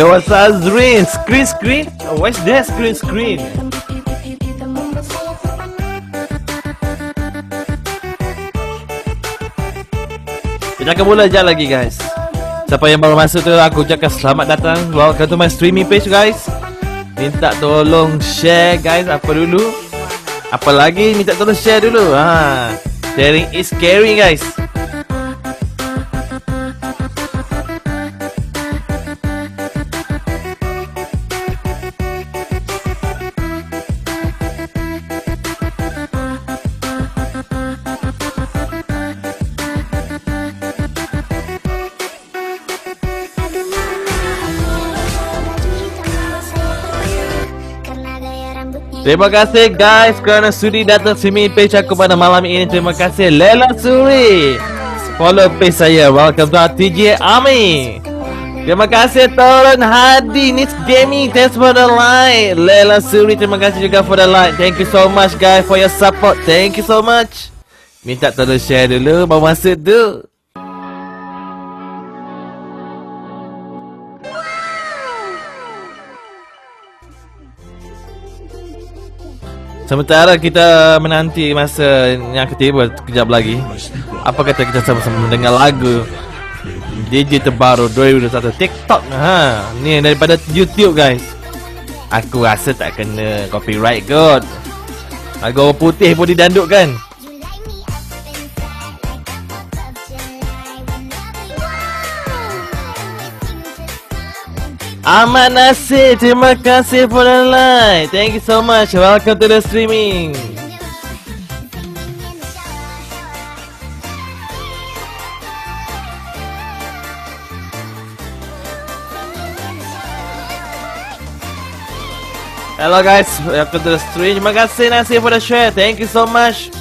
Yo, what's up? Screen, screen? Oh, what's that screen, screen? Akan mula je lagi, guys. Siapa yang baru masuk tu, aku ucapkan selamat datang. Welcome to my streaming page, guys. Minta tolong share, guys. Apa dulu? Apa lagi? Minta tolong share dulu. Ha. Sharing is caring, guys. Terima kasih guys kerana sudi datang sini page aku pada malam ini. Terima kasih Lela Suri. Follow page saya. Welcome to TJ Army. Terima kasih Torun Hadi Nits Gaming Thanks for the like Lela Suri Terima kasih juga for the like Thank you so much guys For your support Thank you so much Minta tolong share dulu Baru masuk tu Sementara kita menanti masa yang ketiba kejap lagi. Apa kata kita sama-sama mendengar lagu DJ terbaru 2021 TikTok. Ha Ni daripada YouTube guys. Aku rasa tak kena copyright kot. Lagu putih pun didandukkan Ahmad Nasir, terima kasih for the like Thank you so much, welcome to the streaming. Hello guys, welcome to the stream. Terima kasih Nasir for the share, thank you so much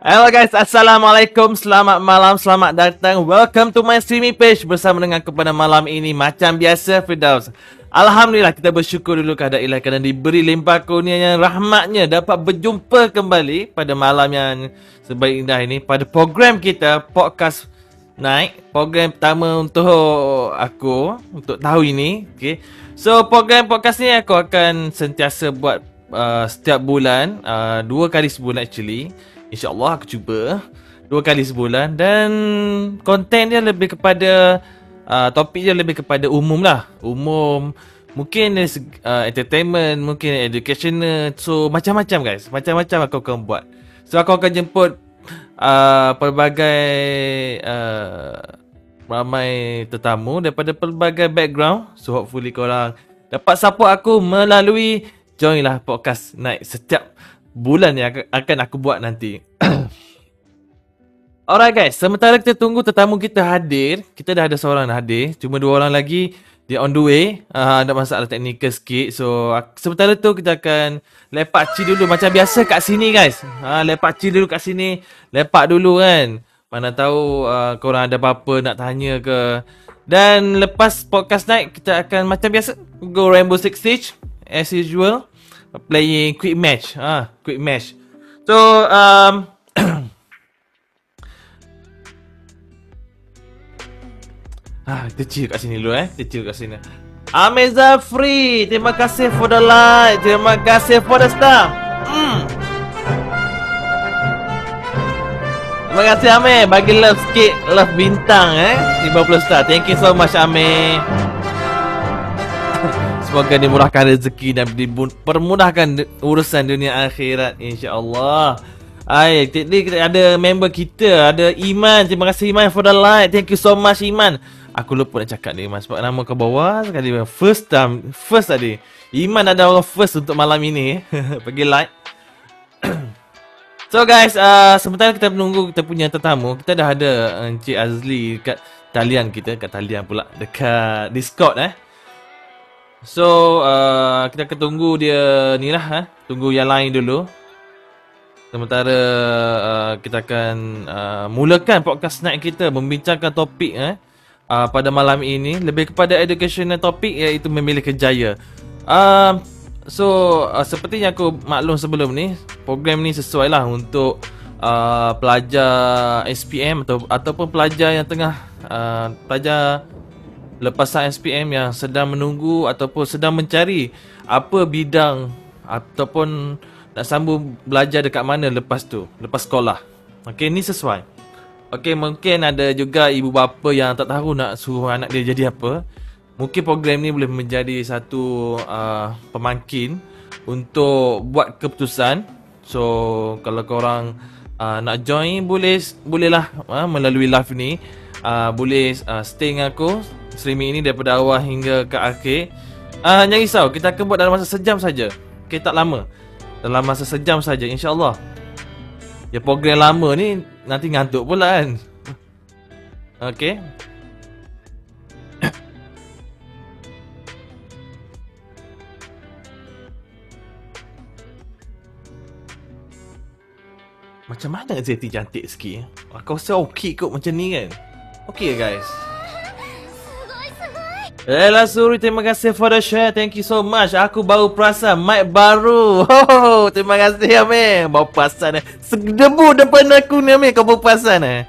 Hello guys, Assalamualaikum, selamat malam, selamat datang. Welcome to my streaming page bersama dengan aku pada malam ini. Macam biasa Firdaus. Alhamdulillah kita bersyukur dulu kepada ilahi kerana diberi limpah kurnianya rahmatnya Dapat berjumpa kembali pada malam yang sebaik indah ini Pada program kita, podcast naik Program pertama untuk aku, untuk tahun ini. Okay. So program podcast ni aku akan sentiasa buat uh, setiap bulan uh, Dua kali sebulan actually. InsyaAllah aku cuba Dua kali sebulan. Dan Konten dia lebih kepada uh, Topik dia lebih kepada umum lah. Umum. Mungkin uh, entertainment Mungkin educational. So macam-macam guys. Macam-macam aku akan buat. So aku akan jemput uh, Pelbagai uh, Ramai tetamu Daripada pelbagai background. So hopefully korang Dapat support aku melalui Joinlah podcast naik setiap bulan yang ak- akan aku buat nanti. Alright guys, sementara kita tunggu tetamu kita hadir, kita dah ada seorang hadir, cuma dua orang lagi dia on the way. Uh, ada masalah teknikal sikit. So sementara tu kita akan lepak chill dulu macam biasa kat sini guys. Ha, lepak chill dulu kat sini. Lepak dulu kan. Mana tahu uh, korang ada apa-apa nak tanya ke. Dan lepas podcast night kita akan macam biasa go Rainbow Six Siege as usual playing quick match. Ah, ha, quick match. So um Ah, chill kat sini dulu eh. Chill kat sini. Ameza Free, terima kasih for the like, terima kasih for the star. Hmm. Terima kasih Ame, bagi love sikit, love bintang eh. 50 star. Thank you so much Ame. Semoga dimurahkan rezeki dan dipermudahkan urusan dunia akhirat insya-Allah. Ai, ni kita ada member kita, ada Iman. Terima kasih Iman for the like. Thank you so much Iman. Aku lupa nak cakap ni Iman sebab nama ke bawah sekali first time, first tadi. Iman ada orang first untuk malam ini. Pergi like. so guys, uh, sementara kita menunggu kita punya tetamu, kita dah ada Encik Azli kat talian kita, kat talian pula dekat Discord eh. So, uh, kita akan tunggu dia ni lah eh. Tunggu yang lain dulu. Sementara uh, kita akan uh, mulakan podcast night kita membincangkan topik eh uh, pada malam ini lebih kepada educational topik iaitu memilih kerjaya. Uh, so uh, seperti yang aku maklum sebelum ni, program ni sesuai lah untuk uh, pelajar SPM atau ataupun pelajar yang tengah uh, pelajar lepasan SPM yang sedang menunggu ataupun sedang mencari apa bidang ataupun nak sambung belajar dekat mana lepas tu, lepas sekolah. Okey, ni sesuai. Okey, mungkin ada juga ibu bapa yang tak tahu nak suruh anak dia jadi apa. Mungkin program ni boleh menjadi satu uh, pemangkin untuk buat keputusan. So, kalau korang uh, nak join boleh bolehlah uh, melalui live ni. Uh, boleh uh, stay dengan aku streaming ini daripada awal hingga ke akhir. Uh, jangan risau, kita akan buat dalam masa sejam saja. Okay, tak lama. Dalam masa sejam saja, insyaAllah. Ya program lama ni nanti ngantuk pula kan. Okay. Macam mana Zeti cantik sikit? Aku rasa okey kot macam ni kan? Okey guys. Ella Suri, terima kasih for the share. Thank you so much. Aku baru perasan mic baru. Oh, terima kasih Amir. Baru perasan eh. Sedebu depan aku ni Amir. Kau baru perasan eh.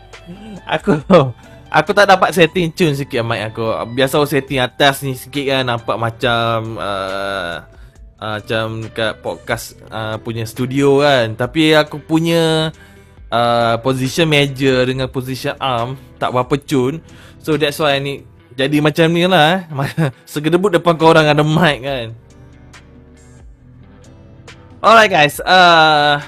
Aku aku tak dapat setting tune sikit mic aku. Biasa aku setting atas ni sikit kan nampak macam uh, uh, macam kat podcast uh, punya studio kan. Tapi aku punya uh, position major dengan position arm tak berapa tune. So that's why ni jadi macam ni lah eh. Segedebut depan korang ada mic kan Alright guys uh,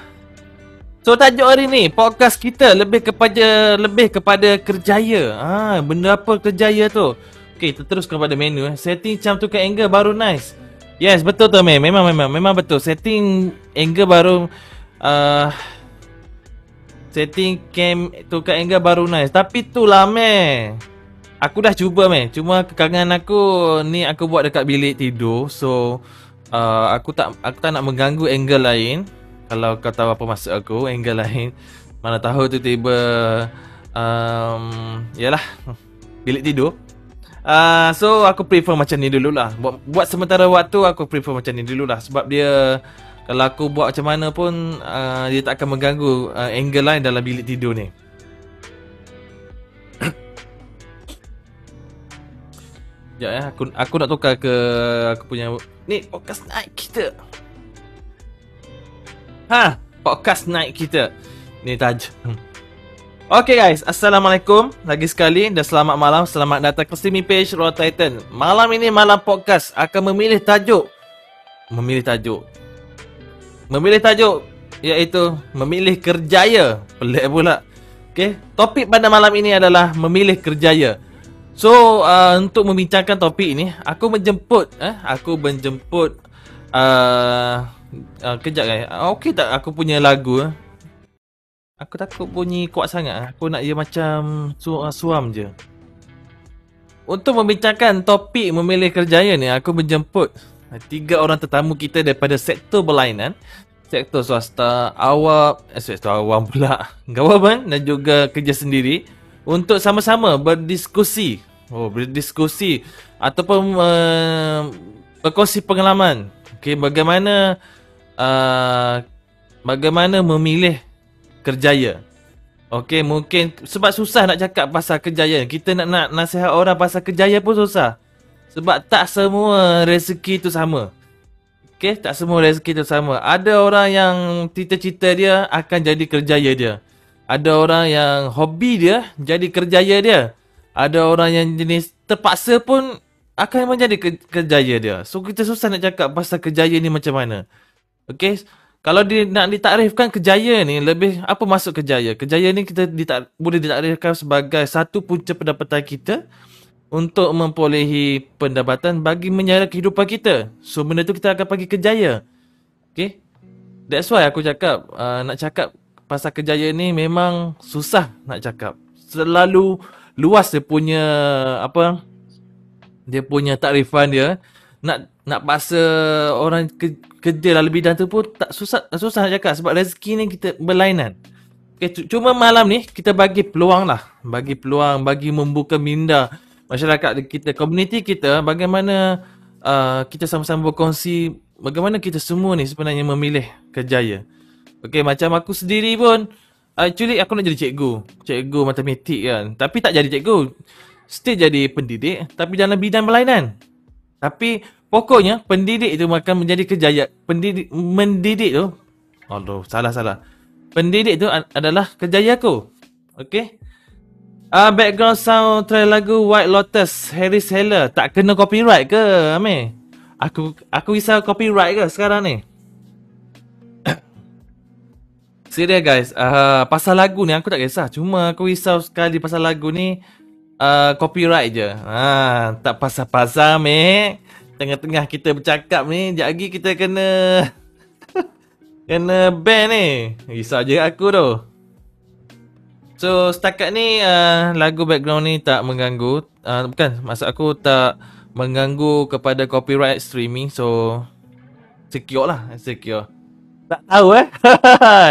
So tajuk hari ni Podcast kita lebih kepada Lebih kepada kerjaya ah, Benda apa kerjaya tu Okay kita teruskan pada menu eh. Setting cam tukar angle baru nice Yes betul tu meh. Memang memang Memang betul Setting angle baru uh, Setting cam tukar angle baru nice Tapi tu lah meh Aku dah cuba meh. Cuma kekangan aku ni aku buat dekat bilik tidur. So uh, aku tak aku tak nak mengganggu angle lain. Kalau kau tahu apa maksud aku, angle lain. Mana tahu tu tiba um, yalah bilik tidur. Uh, so aku prefer macam ni dululah. Buat, buat sementara waktu aku prefer macam ni dululah sebab dia kalau aku buat macam mana pun uh, dia tak akan mengganggu uh, angle lain dalam bilik tidur ni. Sekejap ya, aku aku nak tukar ke aku punya ni podcast night kita. Ha, podcast night kita. Ni taj. Okay guys, Assalamualaikum lagi sekali dan selamat malam. Selamat datang ke streaming page Raw Titan. Malam ini malam podcast akan memilih tajuk. Memilih tajuk. Memilih tajuk iaitu memilih kerjaya. Pelik pula. Okay, topik pada malam ini adalah memilih kerjaya. So uh, untuk membincangkan topik ini, aku menjemput eh aku menjemput uh, uh, kejap kan. Uh, Okey tak aku punya lagu eh? Aku takut bunyi kuat sangat. Aku nak dia macam su suam je. untuk membincangkan topik memilih kerjaya ni aku menjemput tiga orang tetamu kita daripada sektor berlainan sektor swasta, awam, eh, sektor awam pula, government dan juga kerja sendiri untuk sama-sama berdiskusi. Oh, berdiskusi ataupun uh, berkongsi pengalaman. Okey, bagaimana uh, bagaimana memilih kerjaya. Okey, mungkin sebab susah nak cakap pasal kerjaya. Kita nak nak nasihat orang pasal kerjaya pun susah. Sebab tak semua rezeki tu sama. Okey, tak semua rezeki tu sama. Ada orang yang cita-cita dia akan jadi kerjaya dia. Ada orang yang hobi dia jadi kerjaya dia. Ada orang yang jenis terpaksa pun akan menjadi ke- kerjaya dia. So kita susah nak cakap pasal kerjaya ni macam mana. Okay. Kalau dia nak ditakrifkan kejaya ni lebih apa masuk kejaya? Kejaya ni kita ditak, boleh ditakrifkan sebagai satu punca pendapatan kita untuk memperolehi pendapatan bagi menyara kehidupan kita. So benda tu kita akan panggil kejaya. Okay. That's why aku cakap uh, nak cakap pasal kejaya ni memang susah nak cakap. Selalu luas dia punya apa dia punya takrifan dia nak nak paksa orang ke, kerja dalam bidang tu pun tak susah susah nak cakap sebab rezeki ni kita berlainan. Okay, cuma malam ni kita bagi peluang lah. Bagi peluang, bagi membuka minda masyarakat kita, komuniti kita bagaimana uh, kita sama-sama berkongsi bagaimana kita semua ni sebenarnya memilih kejaya. Okay, macam aku sendiri pun actually aku nak jadi cikgu. Cikgu matematik kan. Tapi tak jadi cikgu. Still jadi pendidik tapi dalam bidang berlainan. Tapi pokoknya pendidik itu akan menjadi kejayaan. Pendidik mendidik tu Aduh, salah salah. Pendidik tu adalah kejayaan aku. Okay. Uh, background sound trail lagu White Lotus Harry Heller tak kena copyright ke Amir? Aku aku risau copyright ke sekarang ni? Serius guys, uh, pasal lagu ni aku tak kisah. Cuma aku risau sekali pasal lagu ni uh, copyright je. Ha, tak pasal-pasal meh. Tengah-tengah kita bercakap ni, sekejap lagi kita kena kena ban ni. Risau je aku tu. So setakat ni uh, lagu background ni tak mengganggu. Uh, bukan, maksud aku tak mengganggu kepada copyright streaming. So secure lah, secure. Tak tahu eh.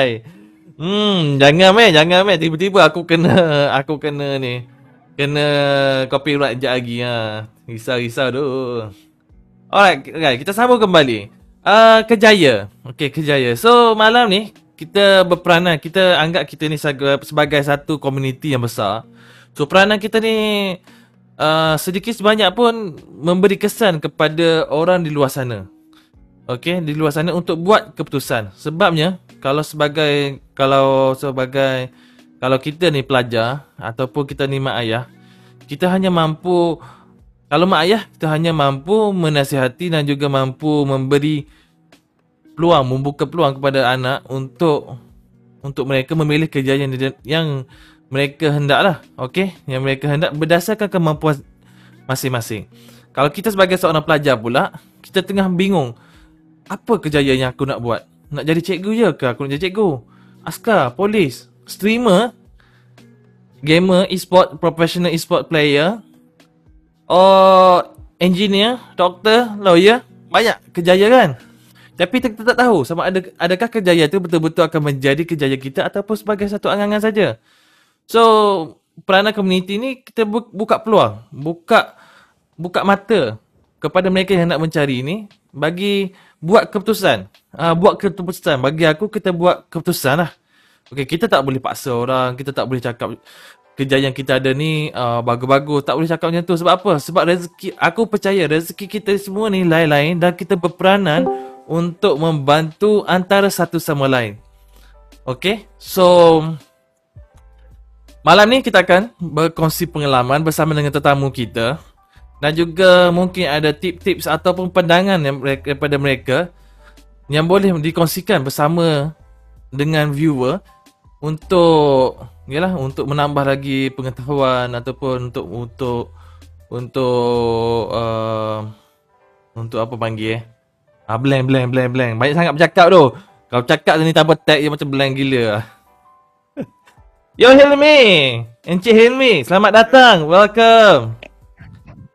hmm, jangan meh, jangan meh. Tiba-tiba aku kena aku kena ni kena copyright je lagi ha. Risau-risau tu. Alright, guys, kita sambung kembali. Uh, kejaya. Okay, kejaya. So, malam ni, kita berperanan. Kita anggap kita ni sebagai satu komuniti yang besar. So, peranan kita ni uh, sedikit sebanyak pun memberi kesan kepada orang di luar sana. Okay, di luar sana untuk buat keputusan. Sebabnya, kalau sebagai, kalau sebagai, kalau kita ni pelajar ataupun kita ni mak ayah, kita hanya mampu kalau mak ayah kita hanya mampu menasihati dan juga mampu memberi peluang membuka peluang kepada anak untuk untuk mereka memilih kejayaan yang, yang mereka hendaklah okey? Yang mereka hendak berdasarkan kemampuan masing-masing. Kalau kita sebagai seorang pelajar pula kita tengah bingung apa kejayaan yang aku nak buat? Nak jadi cikgu je ke? Aku nak jadi cikgu? Askar polis streamer gamer e-sport professional e-sport player Oh, engineer, doktor, lawyer, banyak kejayaan. kan? Tapi kita tak tahu sama ada adakah kejayaan itu betul-betul akan menjadi kejayaan kita ataupun sebagai satu angan-angan saja. So, peranan komuniti ni kita buka peluang, buka buka mata kepada mereka yang nak mencari ini bagi buat keputusan. Uh, buat keputusan. Bagi aku kita buat keputusan lah. Okay, kita tak boleh paksa orang, kita tak boleh cakap kejayaan kita ada ni uh, bagus-bagus tak boleh cakap macam tu sebab apa sebab rezeki aku percaya rezeki kita semua ni lain-lain dan kita berperanan untuk membantu antara satu sama lain. Okey so malam ni kita akan berkongsi pengalaman bersama dengan tetamu kita. Dan juga mungkin ada tips-tips ataupun pandangan yang mereka, daripada mereka yang boleh dikongsikan bersama dengan viewer untuk yalah untuk menambah lagi pengetahuan ataupun untuk untuk untuk uh, untuk apa panggil eh ah blank blank blank blank banyak sangat bercakap tu kau cakap ni tanpa tag je macam blank gila Yo Hilmi Encik Hilmi Selamat datang Welcome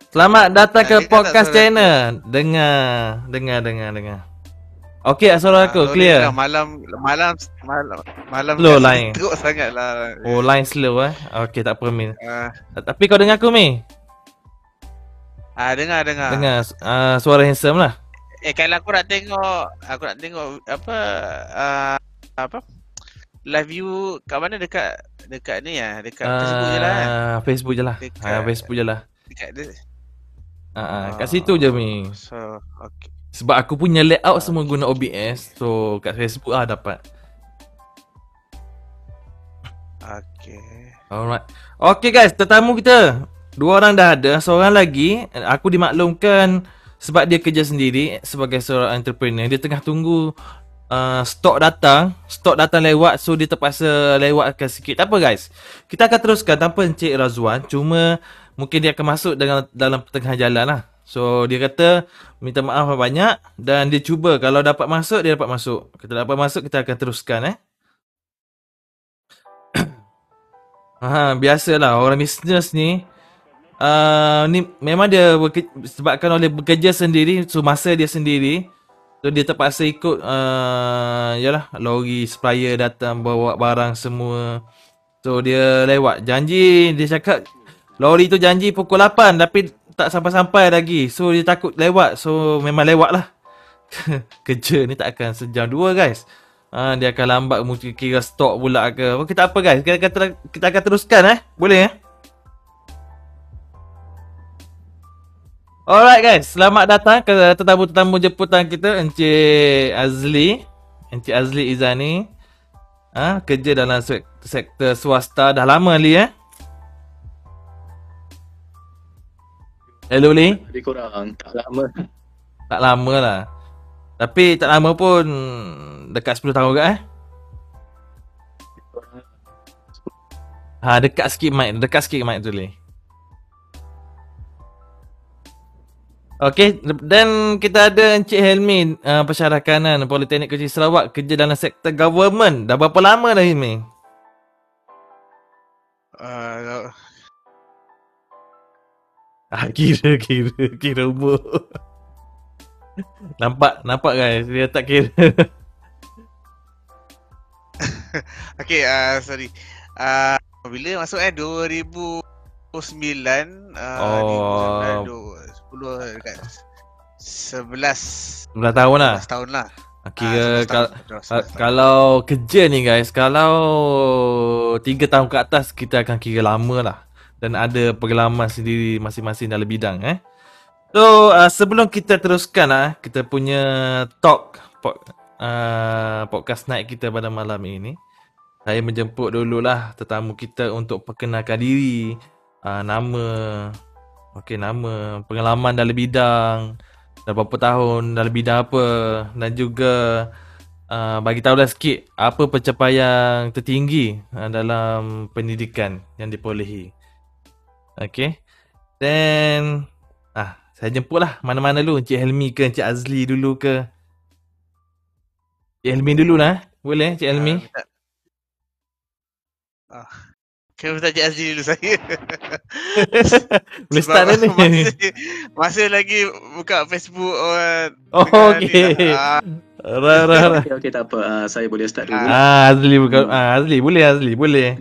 Selamat datang ke podcast channel. Dengar, dengar, dengar, dengar. Okey, suara aku Ah, sorry clear. lah, Malam malam malam malam Slow line. Teruk sangat lah. Oh, line slow eh. Okey, tak apa Min. Ah, Tapi kau dengar aku Mi? ah dengar dengar. Dengar uh, suara handsome lah. Eh kalau aku nak tengok aku nak tengok apa uh, apa live view kat mana dekat dekat ni ya dekat Facebook je lah kan. Ah, Facebook je lah. Dekat- Ah, Facebook je lah. Dekat dia. Ah, ah, kat situ je Mi. So okay. Sebab aku punya layout semua guna OBS. So kat Facebook lah dapat. Okay. Alright. Okay guys, tetamu kita. Dua orang dah ada, seorang lagi aku dimaklumkan sebab dia kerja sendiri sebagai seorang entrepreneur. Dia tengah tunggu uh, stok datang, stok datang lewat so dia terpaksa lewatkan sikit. Tak apa guys. Kita akan teruskan tanpa Encik Razwan. Cuma mungkin dia akan masuk dalam dalam pertengahan jalan lah. So dia kata minta maaf banyak dan dia cuba kalau dapat masuk dia dapat masuk. Kalau dapat masuk kita akan teruskan eh. Ha, biasalah orang bisnes ni uh, ni memang dia sebabkan oleh bekerja sendiri so masa dia sendiri so dia terpaksa ikut uh, yalah lori supplier datang bawa barang semua so dia lewat janji dia cakap lori tu janji pukul 8 tapi tak sampai-sampai lagi so dia takut lewat so memang lewat lah kerja ni tak akan sejam dua guys Ha, dia akan lambat mungkin kira stok pula ke. Okey tak apa guys. Kita, kita, kita akan teruskan eh. Boleh eh? Alright guys, selamat datang ke tetamu-tetamu jemputan kita Encik Azli. Encik Azli Izani. Ha, kerja dalam sek- sektor swasta dah lama li eh. Hello Li. Lebih kurang tak lama. Tak lama lah. Tapi tak lama pun dekat 10 tahun ke eh? Ha, dekat sikit mic, dekat sikit mic tu Li. Okey, dan kita ada Encik Helmi uh, Pensyarakanan Politeknik Kecil Sarawak kerja dalam sektor government. Dah berapa lama dah Helmi? Uh, Ah, kira, kira, kira umur. nampak, nampak guys, dia tak kira. okay, uh, sorry. Uh, bila masuk eh 2009 uh, Oh. 2009 10 dekat 11 11 tahun lah. 11 tahun lah. Ah, Kira Ah, 11 kal- tahun, 11 Uh, tahun. kalau kerja ni guys, kalau 3 tahun ke atas kita akan kira lama lah. Dan ada pengalaman sendiri masing-masing dalam bidang eh. So uh, sebelum kita teruskan ah kita punya talk pod, uh, podcast night kita pada malam ini. Saya menjemput dululah tetamu kita untuk perkenalkan diri, uh, nama, okey nama, pengalaman dalam bidang, dah berapa tahun dalam bidang apa dan juga uh, bagi tahulah sikit apa pencapaian tertinggi uh, dalam pendidikan yang diperolehi. Okey. Then ah saya jemputlah mana-mana dulu Encik Helmi ke Encik Azli dulu ke. Encik Helmi dulu lah. eh? Boleh Encik Helmi? Ah, minta. Ah. Kena minta Cik Azli dulu saya. Boleh start dah ni. Masih, masih lagi buka Facebook orang Oh, ni okey. Rah rah rah. Okey okey tak apa. Uh, saya boleh start dulu. Ah Azli bukan ah Azli boleh Azli boleh.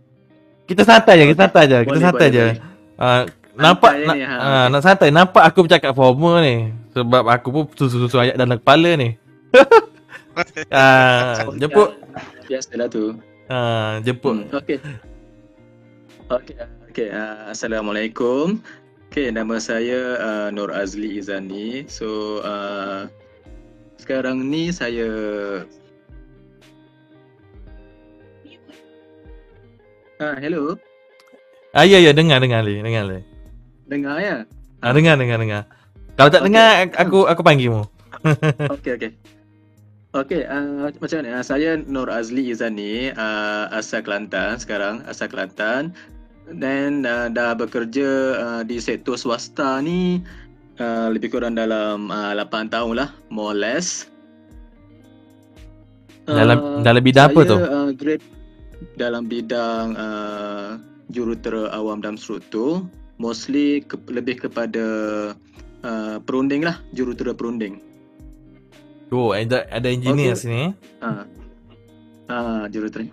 Kita santai je, kita santai je, kita Boleh, santai boleh, je. boleh. Ah nampak nak, ni, ha, ah, nak santai nampak aku bercakap formal ni sebab aku pun susu-susu ayat dalam kepala ni. ah jemput Biasalah tu. ah jemput. Hmm, okey. Okey okey. Uh, Assalamualaikum. Okey, nama saya uh, Nur Azli Izani. So uh, sekarang ni saya Ah, hello. Ah ya ya dengar dengar li, dengar li. Dengar ya? Ah dengar dengar dengar. Kalau tak Okey. dengar aku aku panggil mu. Okey okey. Okey, uh, macam ni? Uh, saya Nur Azli Izani, uh, asal Kelantan sekarang, asal Kelantan. Dan uh, dah bekerja uh, di sektor swasta ni uh, lebih kurang dalam uh, 8 tahun lah, more or less. Dalam dalam bidang apa saya, tu? Uh, grade dalam bidang uh, jurutera awam dan struktur mostly ke, lebih kepada uh, perunding lah, jurutera perunding. Oh, ada ada engineer Okay. sini. eh. Ah, ah jurutera.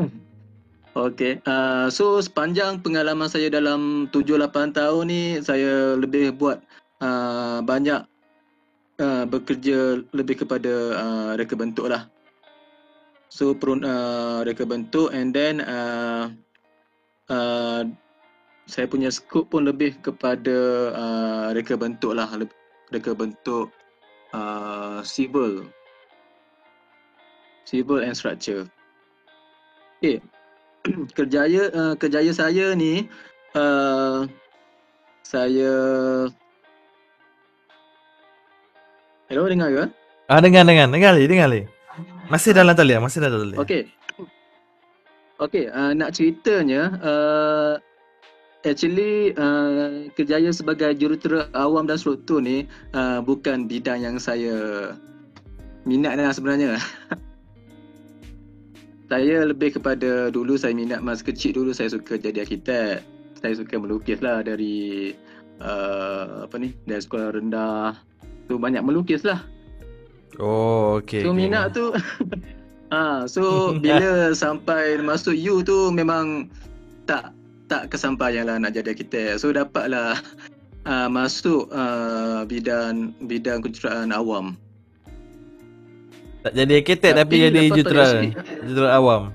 Okey, uh, so sepanjang pengalaman saya dalam 7-8 tahun ni saya lebih buat uh, banyak uh, bekerja lebih kepada uh, reka bentuk lah. So perun, uh, reka bentuk and then uh, uh, saya punya skop pun lebih kepada uh, reka bentuk lah, reka bentuk uh, civil, civil and structure. Okay, kerjaya uh, kerjaya saya ni uh, saya Hello dengar ke? Ah dengar dengar dengar li dengar li. Masih dalam talian, masih dalam talian. Okey. Okey, uh, nak ceritanya uh, actually uh, kerjaya sebagai jurutera awam dan struktur ni uh, bukan bidang yang saya minat lah sebenarnya. saya lebih kepada dulu saya minat masa kecil dulu saya suka jadi arkitek. Saya suka melukis lah dari uh, apa ni dari sekolah rendah. Tu banyak melukis lah. Oh, okey. So minat tu Ah, so bila sampai masuk U tu memang tak tak kesampaian lah nak jadi arkitek. So dapatlah uh, masuk uh, bidang bidang kejuruteraan awam. Tak jadi arkitek tapi, Tapi jadi jutera. Jutera awam.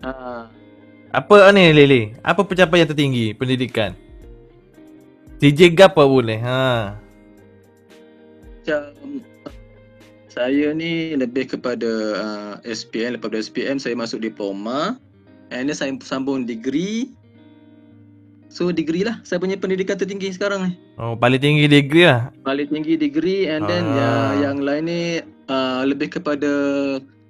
ah, Apa ni Lili? Apa pencapaian tertinggi pendidikan? TJ Gap apa boleh? Ha. macam saya ni lebih kepada uh, SPM lepas dari SPM saya masuk diploma and then saya sambung degree so degree lah saya punya pendidikan tertinggi sekarang ni Oh, paling tinggi degree lah. paling tinggi degree and then Ah. yang yang lain ni uh, lebih kepada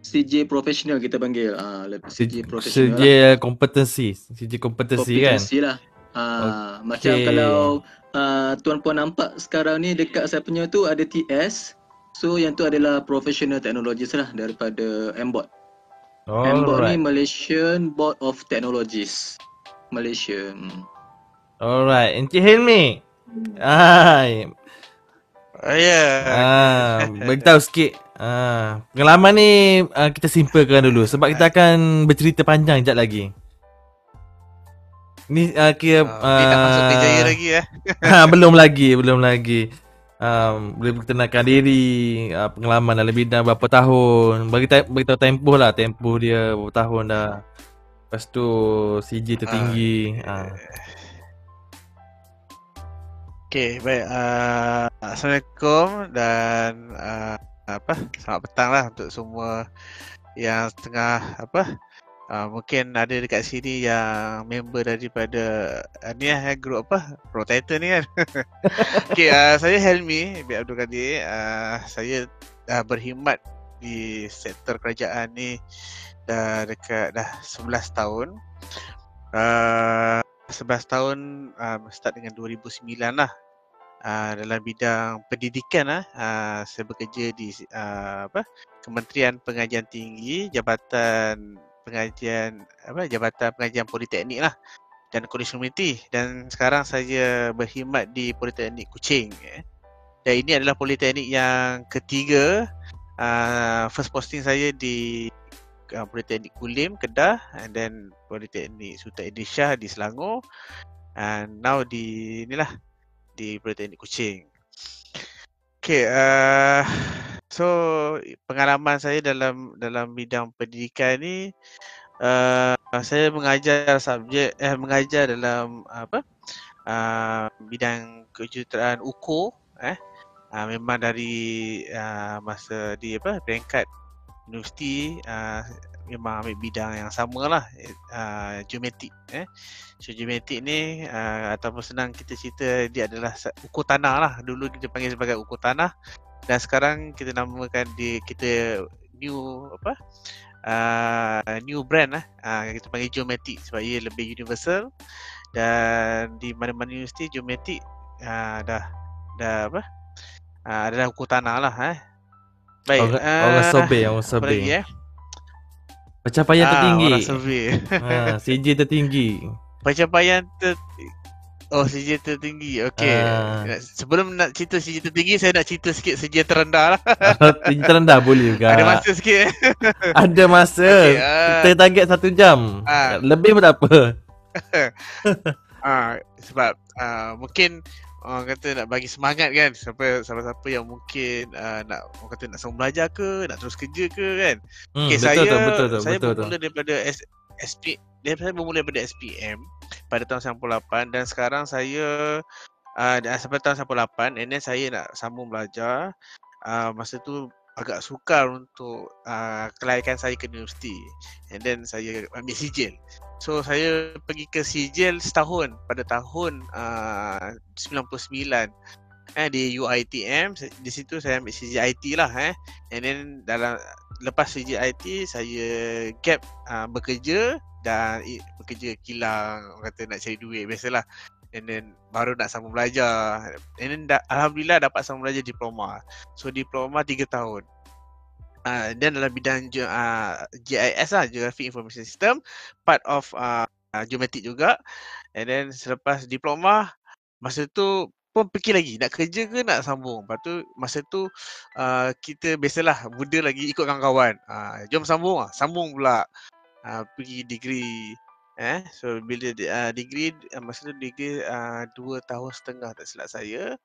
CJ professional kita panggil ah uh, CJ professional lah. Sejak kompetensi. Sejak kompetensi kan? Kompetensi lah Ah, macam Okey. kalau uh, tuan-puan nampak sekarang ni dekat saya punya tu ada TS so yang tu adalah professional technologies lah daripada MBOT MBOT ni Alright. Malaysian Board of Technologies Malaysia hmm. Alright. Encik Hilmi. Hai. Oh, ya. Ah, beritahu sikit. Ah, pengalaman ni ah, kita simpelkan dulu sebab kita akan bercerita panjang jap lagi. Ni ah, kira Ah, Dia nak masuk kerjaya lagi eh. ha, belum lagi, belum lagi. Um, boleh perkenalkan diri, uh, pengalaman dalam bidang berapa tahun. Bagi ta- bagi tahu tempoh lah, tempoh dia berapa tahun dah. Lepas tu CJ tertinggi. Ah. Okay, baik. Uh, Assalamualaikum dan uh, apa? Selamat petang lah untuk semua yang tengah apa? Uh, mungkin ada dekat sini yang member daripada uh, ni lah, eh, grup apa? Pro Titan ni kan. okay, uh, saya Helmi bin Abdul Kadir. Uh, saya dah berkhidmat di sektor kerajaan ni dah dekat dah 11 tahun. Uh, 11 tahun um, start dengan 2009 lah uh, dalam bidang pendidikan lah uh, saya bekerja di uh, apa Kementerian Pengajian Tinggi Jabatan Pengajian apa Jabatan Pengajian Politeknik lah dan College Community dan sekarang saya berkhidmat di Politeknik Kuching eh. dan ini adalah politeknik yang ketiga uh, first posting saya di uh, Politeknik Kulim Kedah and then Politeknik Sultan Idris Shah di Selangor and now di inilah di Politeknik Kuching. Okay, uh, so pengalaman saya dalam dalam bidang pendidikan ni uh, saya mengajar subjek eh mengajar dalam apa uh, bidang kejuruteraan UKO eh uh, memang dari uh, masa di apa peringkat universiti uh, memang ambil bidang yang sama lah uh, geometrik eh. So geometrik ni uh, ataupun senang kita cerita dia adalah ukur tanah lah. Dulu kita panggil sebagai ukur tanah. Dan sekarang kita namakan dia kita new apa uh, new brand lah uh, kita panggil geometrik sebab ia lebih universal. Dan di mana-mana universiti geometrik uh, dah dah apa uh, adalah ukur tanah lah eh. Baik Orang, orang ah, survey, orang apa lagi eh Pencapaian Ah, tertinggi. Orang survey. ha, CJ tertinggi. Pencapaian ter Oh CJ tertinggi. Okey. Nak- Sebelum nak cerita CJ tertinggi, saya nak cerita sikit CJ terendah lah. Tinggi terendah boleh juga. Ada masa sikit. Ada masa. Okey, ah. Kita target satu jam. Ah. Lebih pun tak apa. Ah, sebab ah, mungkin orang kata nak bagi semangat kan siapa siapa-siapa yang mungkin ah, nak orang kata nak sambung belajar ke, nak terus kerja ke kan. Hmm, Okay, betul saya tu, betul tu, saya betul tu. bermula daripada S, SP dia saya bermula daripada SPM pada tahun 98 dan sekarang saya uh, sampai tahun 98 and then saya nak sambung belajar uh, masa tu agak sukar untuk uh, kelaikan saya ke universiti. And then saya ambil sijil. So saya pergi ke sijil setahun. Pada tahun uh, 99 eh di UiTM di situ saya ambil CGIT lah eh. And then dalam lepas CGIT saya gap uh, bekerja dan bekerja kilang orang kata nak cari duit biasalah and then baru nak sambung belajar and then da- alhamdulillah dapat sambung belajar diploma so diploma 3 tahun uh, dan dalam bidang uh, GIS lah Geographic Information System part of uh, uh, geomatik juga and then selepas diploma masa tu pun fikir lagi nak kerja ke nak sambung. Lepas tu masa tu uh, kita biasalah muda lagi ikut kawan-kawan. Uh, jom sambung ah, sambung pula. Uh, pergi degree eh so bila uh, degree uh, masa tu degree uh, dua tahun setengah tak silap saya.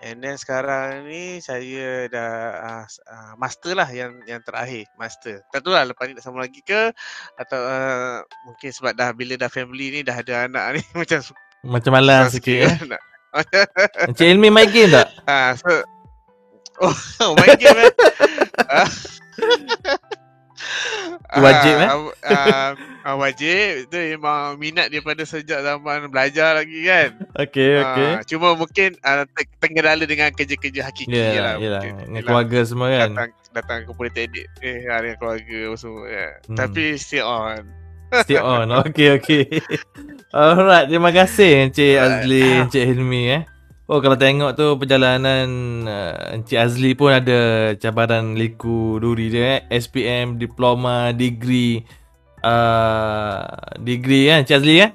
And then sekarang ni saya dah uh, uh, master lah yang yang terakhir, master. Tak tahu lah lepas ni nak sambung lagi ke atau uh, mungkin sebab dah bila dah family ni dah ada anak ni macam Macam malas sikit eh. nak Encik Ilmi main game tak? Ah, so Oh, main game eh. Ah. Wajib, eh? Ah, ah, wajib. Itu memang minat daripada sejak zaman belajar lagi kan. Okey, okey. Ah, cuma mungkin ah, ter- terkendala dengan kerja-kerja hakiki Ya, lah. yalah. mungkin. Dengan keluarga semua kan. Datang, datang ke politeknik eh, ah, dengan keluarga semua. Ya. Hmm. Tapi still on. Still on. Okey, okey. Alright, terima kasih Encik. Azli, Encik Hilmi eh. Oh kalau tengok tu perjalanan uh, Encik Azli pun ada cabaran liku duri dia eh. SPM, diploma, degree uh, degree kan Encik Azli kan?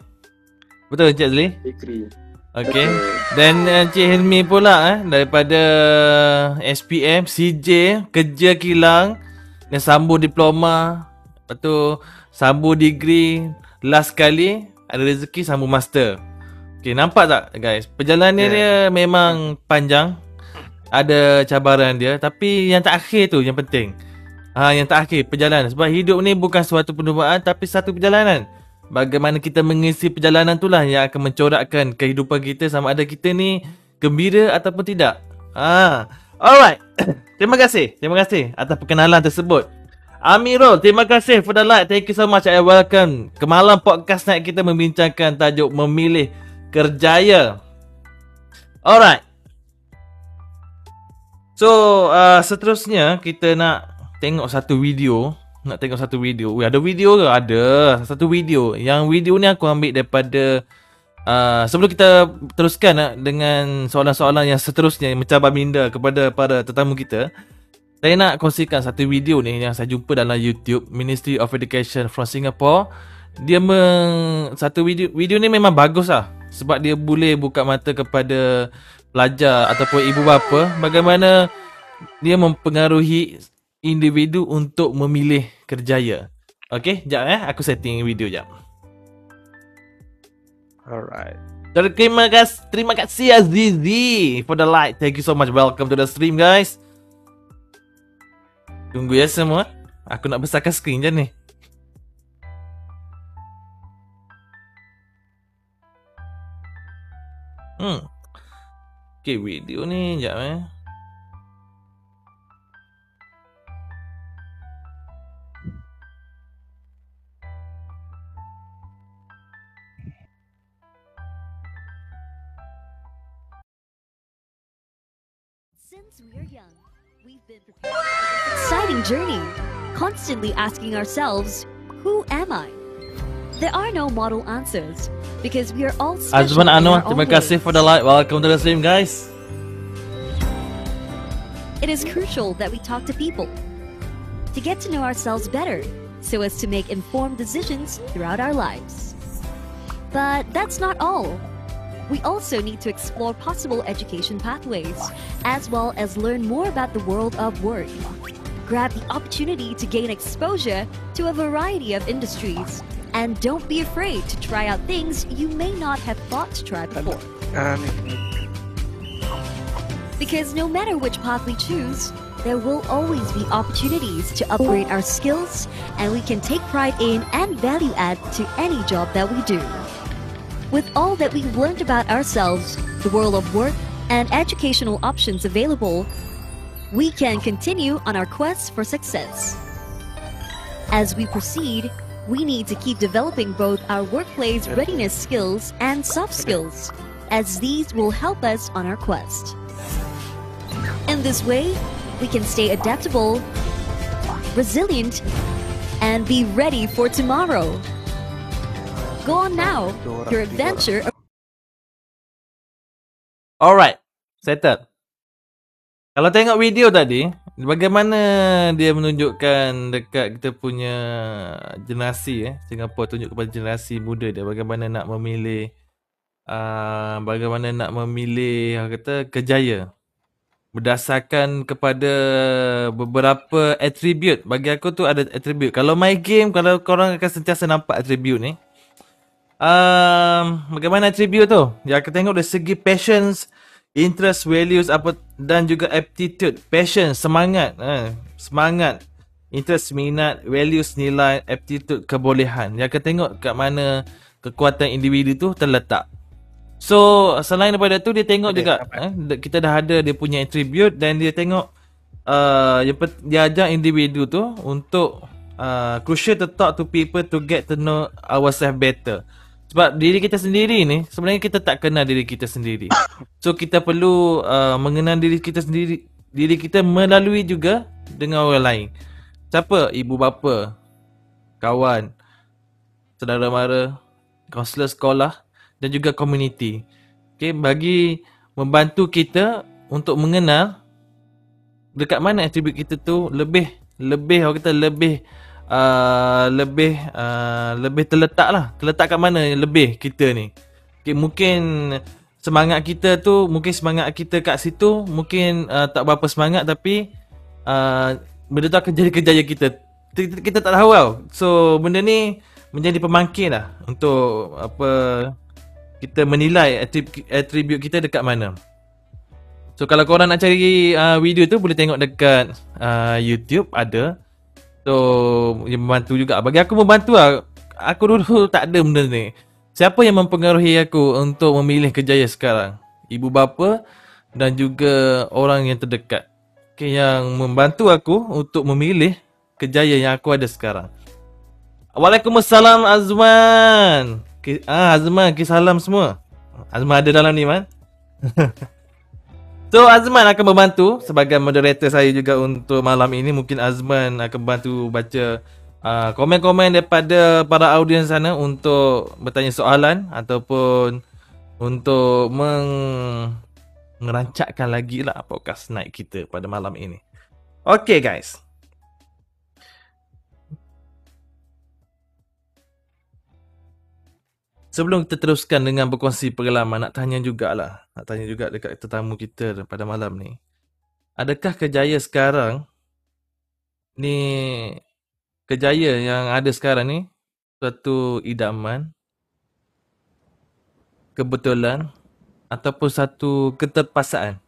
Betul Encik Azli? Fikri. Okey. Dan uh, Encik Hilmi pula eh daripada SPM, CJ, kerja kilang dan sambung diploma. Lepas tu sambung degree, last kali ada rezeki sambung master. Okey, nampak tak guys? Perjalanan Yeah. dia memang panjang. Ada cabaran dia tapi yang terakhir tu yang penting. Ha, yang terakhir perjalanan sebab hidup ni bukan suatu perlombaan tapi satu perjalanan. Bagaimana kita mengisi perjalanan itulah yang akan mencorakkan kehidupan kita sama ada kita ni gembira ataupun tidak. Ha. Alright. terima kasih. Terima kasih atas perkenalan tersebut. Amirul, terima kasih for the like. Thank you so much. I welcome ke malam podcast night kita membincangkan tajuk memilih kerjaya. Alright. So, uh, seterusnya kita nak tengok satu video. Nak tengok satu video. Weh, ada video ke? Ada. Satu video. Yang video ni aku ambil daripada uh, sebelum kita teruskan uh, dengan soalan-soalan yang seterusnya mencabar minda kepada para tetamu kita. Saya nak kongsikan satu video ni yang saya jumpa dalam YouTube Ministry of Education from Singapore. Dia meng, satu video video ni memang bagus lah sebab dia boleh buka mata kepada pelajar ataupun ibu bapa bagaimana dia mempengaruhi individu untuk memilih kerjaya. Okey, jap eh aku setting video jap. Alright. Terima kasih terima kasih Azizi for the like. Thank you so much. Welcome to the stream guys. Tunggu ya semua. Aku nak besarkan skrin je ni. Hmm. Okay, video ni jap eh. Since we are young, we've been preparing for this exciting journey, constantly asking ourselves, who am I? There are no model answers because we are all special Azman Anwar, terima kasih for the like. Welcome to the stream guys. It is crucial that we talk to people to get to know ourselves better so as to make informed decisions throughout our lives. But that's not all. we also need to explore possible education pathways, as well as learn more about the world of work. Grab the opportunity to gain exposure to a variety of industries. And don't be afraid to try out things you may not have thought to try before. Because no matter which path we choose, there will always be opportunities to upgrade our skills, and we can take pride in and value add to any job that we do. With all that we've learned about ourselves, the world of work, and educational options available, we can continue on our quest for success. As we proceed, we need to keep developing both our workplace readiness skills and soft skills, as these will help us on our quest. In this way, we can stay adaptable, resilient, and be ready for tomorrow. Go on now, your adventure Alright, settled. Kalau tengok video tadi, bagaimana dia menunjukkan dekat kita punya generasi eh, Singapura tunjuk kepada generasi muda dia bagaimana nak memilih uh, bagaimana nak memilih kata kejaya berdasarkan kepada beberapa attribute. Bagi aku tu ada attribute. Kalau main game, kalau korang akan sentiasa nampak attribute ni. Um, bagaimana attribute tu? Ya, kita tengok dari segi passions, interest, values apa dan juga aptitude. Passion, semangat. Eh, semangat. Interest, minat, values, nilai, aptitude, kebolehan. Ya, kita tengok kat mana kekuatan individu tu terletak. So selain daripada tu dia tengok Ada, juga eh, kita dah ada dia punya attribute dan dia tengok uh, dia, dia ajak individu tu untuk uh, crucial to talk to people to get to know ourselves better. Sebab diri kita sendiri ni sebenarnya kita tak kenal diri kita sendiri. So kita perlu uh, mengenal diri kita sendiri diri kita melalui juga dengan orang lain. Siapa? Ibu bapa, kawan, saudara mara, kaunselor sekolah dan juga community. Okay, bagi membantu kita untuk mengenal dekat mana atribut kita tu lebih lebih orang kata lebih uh, lebih uh, lebih terletak lah. Terletak kat mana lebih kita ni. Okay, mungkin semangat kita tu mungkin semangat kita kat situ mungkin uh, tak berapa semangat tapi uh, benda tu akan jadi kejaya kita. Kita, kita tak tahu tau. So benda ni menjadi pemangkin lah untuk apa kita menilai atrib- atribut kita dekat mana. So kalau korang nak cari uh, video tu boleh tengok dekat uh, YouTube ada. So dia membantu juga. Bagi aku membantu lah. Aku dulu tak ada benda ni. Siapa yang mempengaruhi aku untuk memilih kejaya sekarang? Ibu bapa dan juga orang yang terdekat. Okay, yang membantu aku untuk memilih kejaya yang aku ada sekarang. Waalaikumsalam Azman. Ah Azman, salam semua. Azman ada dalam ni man. so Azman akan membantu sebagai moderator saya juga untuk malam ini. Mungkin Azman akan bantu baca uh, komen-komen daripada para audiens sana untuk bertanya soalan ataupun untuk meng merancakkan lagi lah podcast night kita pada malam ini. Okay guys. Sebelum kita teruskan dengan berkongsi pengalaman, nak tanya jugalah. Nak tanya juga dekat tetamu kita pada malam ni. Adakah kejaya sekarang ni kejaya yang ada sekarang ni suatu idaman kebetulan ataupun satu keterpaksaan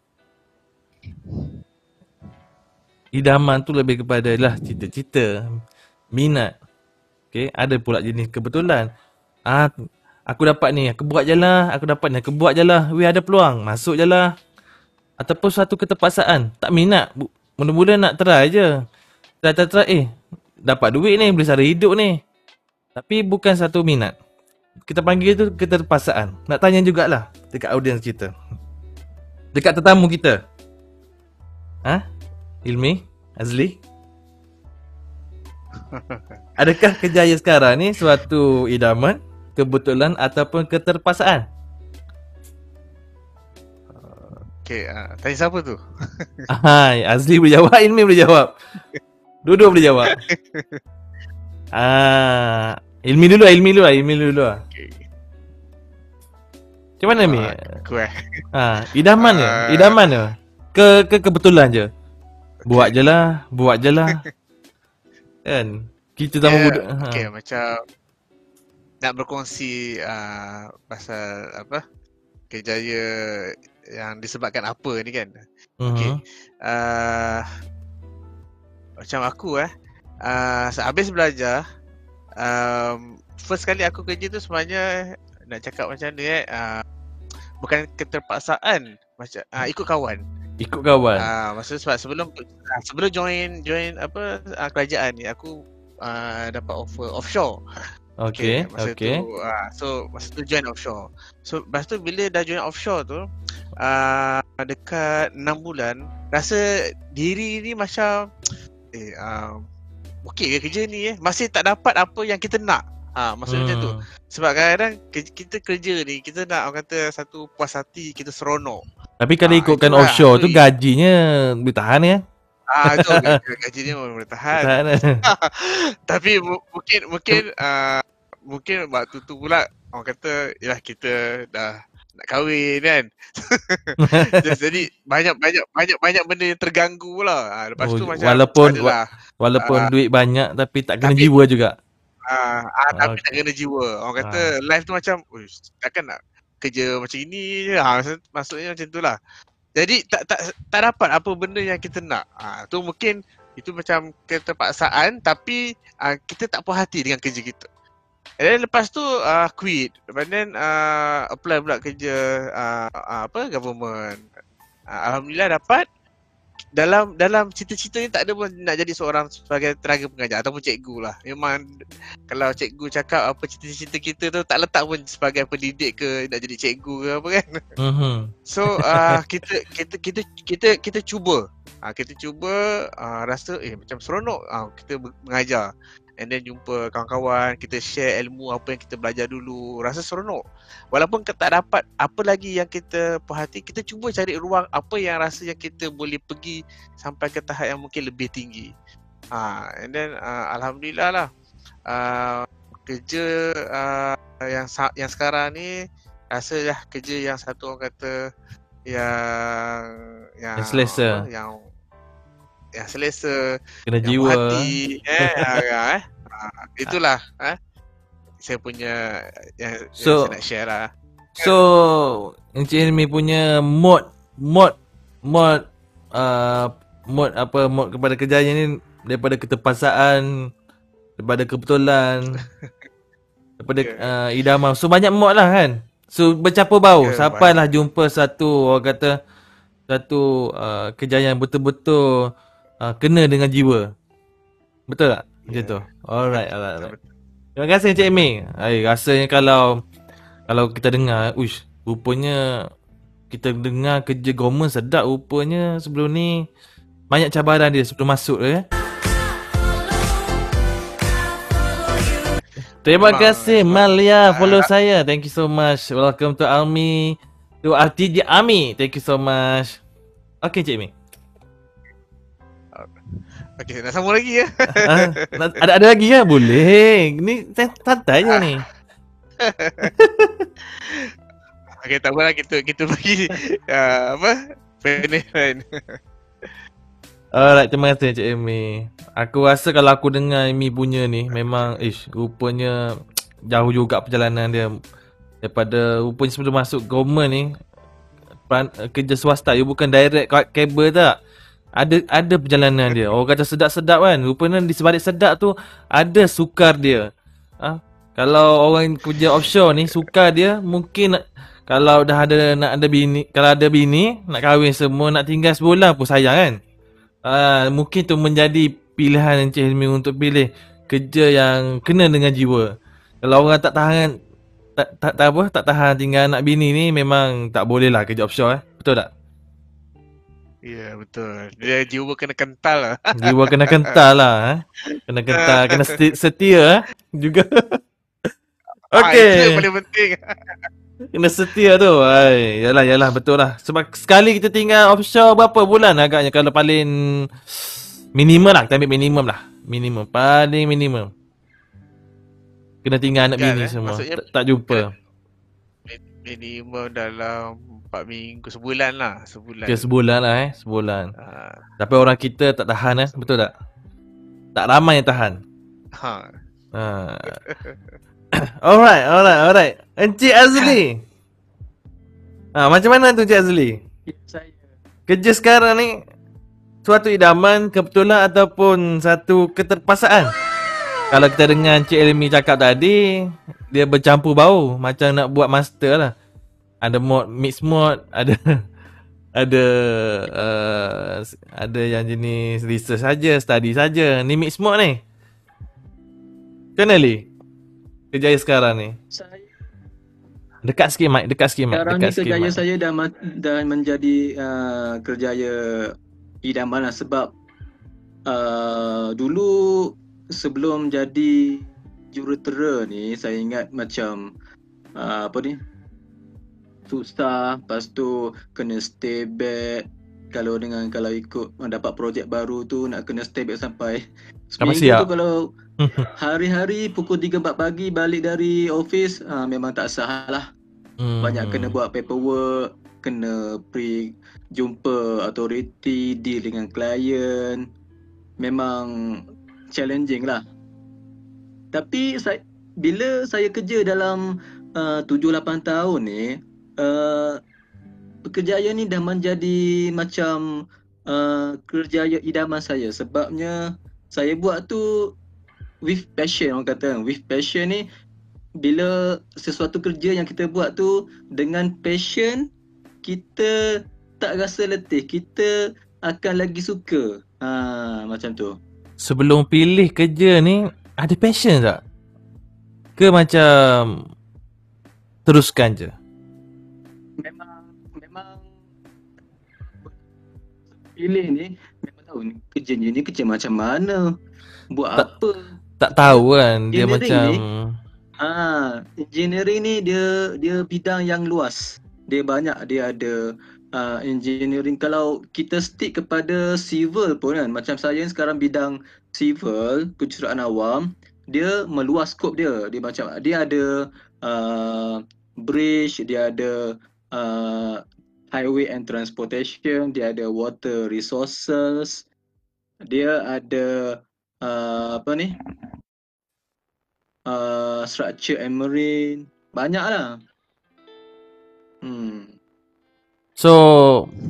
idaman tu lebih kepada lah cita-cita minat okay ada pula jenis kebetulan ah aku dapat ni aku buat je lah. Aku dapat ni aku buat je lah. Weh ada peluang? Masuk je lah. Ataupun satu keterpaksaan? Tak minat. Mula-mula nak try je. Try try try. Eh dapat duit ni boleh sara hidup ni. Tapi bukan satu minat. Kita panggil tu keterpaksaan. Nak tanya jugalah dekat audiens kita. Dekat tetamu kita. Ha? Ilmi? Azli? Adakah kejaya sekarang ni suatu idaman, kebetulan ataupun keterpaksaan? Okay, uh, tanya siapa tu? Hai, Azli boleh jawab, Ilmi boleh jawab. Dua-dua boleh jawab. Ah, Ilmi dulu lah, Ilmi dulu lah, Ilmi dulu lah. Okay. Macam mana Mi? Ah, Aku eh. Ha, idaman ke? Ah. Idaman ke? Ke ke kebetulan je? Buat je lah, buat je lah. kan? Kita zaman Ya, muda. Ha. Okay, macam nak berkongsi uh, pasal apa kejaya yang disebabkan apa ni kan. Mhm. Uh, macam aku eh, uh, habis belajar, um, first kali aku kerja tu sebenarnya nak cakap macam ni eh, uh, bukan keterpaksaan, macam uh, ikut kawan. Ikut kawan. Ah, maksud sebab sebelum ah, sebelum join join apa ah, kerajaan ni aku ah, dapat offer offshore. Okey, masa okey. tu ah, so masa tu join offshore. So lepas tu bila dah join offshore tu ah, dekat 6 bulan rasa diri ni macam eh ah, okey ke kerja ni eh masih tak dapat apa yang kita nak. Ah maksud macam tu. Hmm. Sebab kadang-kadang kita kerja ni kita nak orang kata satu puas hati, kita seronok. Tapi kalau Ah, ikutkan offshore tu Tu- gajinya boleh tahan ya? Ah tu gaji- dia memang boleh tahan. Tahan. Tapi mu- mungkin mungkin uh, mungkin waktu tu pula orang kata yalah kita dah nak kahwin kan. Jadi banyak banyak banyak banyak benda yang terganggu pula. Ha, lepas tu Oh, macam walaupun- adalah Walaupun Ah. duit banyak tapi tak kena Tapi- jiwa juga. ah, ah, tapi Ah, tak kena jiwa. Orang kata life tu macam takkan nak kerja macam ini je. Ha, maksud- maksudnya macam tu lah. Jadi tak tak tak dapat apa benda yang kita nak. Ha, tu mungkin itu macam keterpaksaan tapi uh, kita tak puas hati dengan kerja kita. And then lepas tu uh, quit. Lepas then uh, apply pula kerja uh, uh, apa government. Uh, Alhamdulillah dapat dalam dalam cita-cita ni tak ada pun nak jadi seorang sebagai tenaga pengajar ataupun cikgu lah. Memang kalau cikgu cakap apa cita-cita kita tu tak letak pun sebagai pendidik ke nak jadi cikgu ke apa kan. Mhm. So uh, kita kita kita kita kita cuba. Uh, kita cuba uh, rasa eh macam seronok uh, kita mengajar. And then jumpa kawan-kawan, kita share ilmu apa yang kita belajar dulu. Rasa seronok. Walaupun kita tak dapat apa lagi yang kita puas hati, kita cuba cari ruang apa yang rasa yang kita boleh pergi sampai ke tahap yang mungkin lebih tinggi. Ha, and then uh, alhamdulillah lah. Uh, kerja uh, yang yang sekarang ni rasa lah kerja yang satu orang kata yang yang Yang selesa. apa, yang yang selesa Kena yang jiwa. hati eh, ah, eh. Ah, itulah eh. saya punya yang, So- yang saya nak share lah So Encik Hilmi punya mod mod mod uh, mod apa mod kepada kerjanya ni daripada keterpaksaan daripada kebetulan daripada Ya. uh, idaman. So banyak mod lah kan. So bercampur bau Ya, sampailah jumpa satu orang kata satu uh, kejayaan yang betul-betul uh, kena dengan jiwa. Betul tak? Macam Ya. tu. Alright, alright, alright. Terima kasih Encik Amy. Ay, rasanya kalau kalau kita dengar, uish, rupanya kita dengar kerja government sedap rupanya sebelum ni banyak cabaran dia sebelum masuk ya. Terima kasih Malia follow saya. Thank you so much. Welcome to Army. To RTJ Army. Thank you so much. Okay Amy. Okey, nak sambung lagi ya. Ah, ada ada lagi ya? Boleh. Ni santai je ni. Okey, tak apalah kita kita bagi uh, apa? Finish kan. Alright, terima kasih Encik Amy. Aku rasa kalau aku dengar Amy punya ni memang ish rupanya jauh juga perjalanan dia daripada rupanya sebelum masuk government ni peran, kerja swasta you bukan direct kabel tak. Ada ada perjalanan dia. Orang kata sedap-sedap kan. Rupanya di sebalik sedap tu ada sukar dia. Ha? Kalau orang kerja offshore ni sukar dia mungkin nak- kalau dah ada nak ada bini, kalau ada bini, nak kahwin semua, nak tinggal sebulan pun sayang kan. Ah, mungkin tu menjadi pilihan Encik Hilmi untuk pilih kerja yang kena dengan jiwa. Kalau orang tak tahan tak tak, tak apa, tak tahan tinggal anak bini ni memang tak boleh lah kerja offshore eh. Betul tak? Ya, betul. Dia jiwa kena kental lah. Jiwa kena kental lah eh. Kena kental, kena setia, setia eh juga. Ah, itu yang paling penting. Kena setia tu. Ai, yalah yalah betul lah. Sebab sekali kita tinggal offshore berapa bulan agaknya kalau paling minimum lah, kita ambil minimum lah. Minimum, paling minimum. Kena tinggal anak bini eh? semua. Maksudnya- Tak, tak jumpa. minimum dalam 4 minggu sebulan lah, sebulan. Okay, sebulan lah eh, sebulan. Ah, Tapi orang kita tak tahan eh, betul tak? Tak ramai yang tahan. ha. Ha. alright, alright, alright. Encik Azli. Ha, macam mana tu Encik Azli? Saya Kerja sekarang ni suatu idaman, kebetulan ataupun satu keterpaksaan. Kalau kita dengar Encik Elmi cakap tadi, dia bercampur bau macam nak buat master lah. Ada mod mix mod, ada ada uh, ada yang jenis research saja, study saja. Ni mix mod ni. Kena li? Kerjaya sekarang ni. saya Dekat sikit mic, dekat sikit mic, sekarang dekat sikit kerjaya mic. saya dah ma- dah menjadi uh, kerjaya idaman lah sebab uh, dulu sebelum jadi jurutera ni saya ingat macam uh, apa ni susah lepas tu kena stay back kalau dengan kalau ikut dapat projek baru tu nak kena stay back sampai seminggu siap. tu kalau hari-hari pukul 3 4 pagi balik dari office uh, memang tak sah lah Hmm. banyak kena buat paperwork, kena pre jumpa authority, deal dengan klien. Memang challenging lah. Tapi saya, bila saya kerja dalam uh, 7-8 tahun ni, uh, pekerjaan ni dah menjadi macam uh, kerjaya idaman saya. Sebabnya saya buat tu with passion orang kata. With passion ni bila sesuatu kerja yang kita buat tu dengan passion kita tak rasa letih kita akan lagi suka ha macam tu sebelum pilih kerja ni ada passion tak? Ke macam teruskan je? Pilih ni memang tahu ni kerja ni kerja macam mana buat Tak- apa. Tak tahu kan dia macam ni, Ah, engineering ni dia dia bidang yang luas. Dia banyak dia ada uh, engineering. Kalau kita stick kepada civil pun kan macam saya ni sekarang bidang civil kejuruteraan awam dia meluas skop dia. Dia macam dia ada uh, bridge dia ada uh, highway and transportation dia ada water resources dia ada uh, apa ni? Uh, structure and marine. Banyak lah hmm. So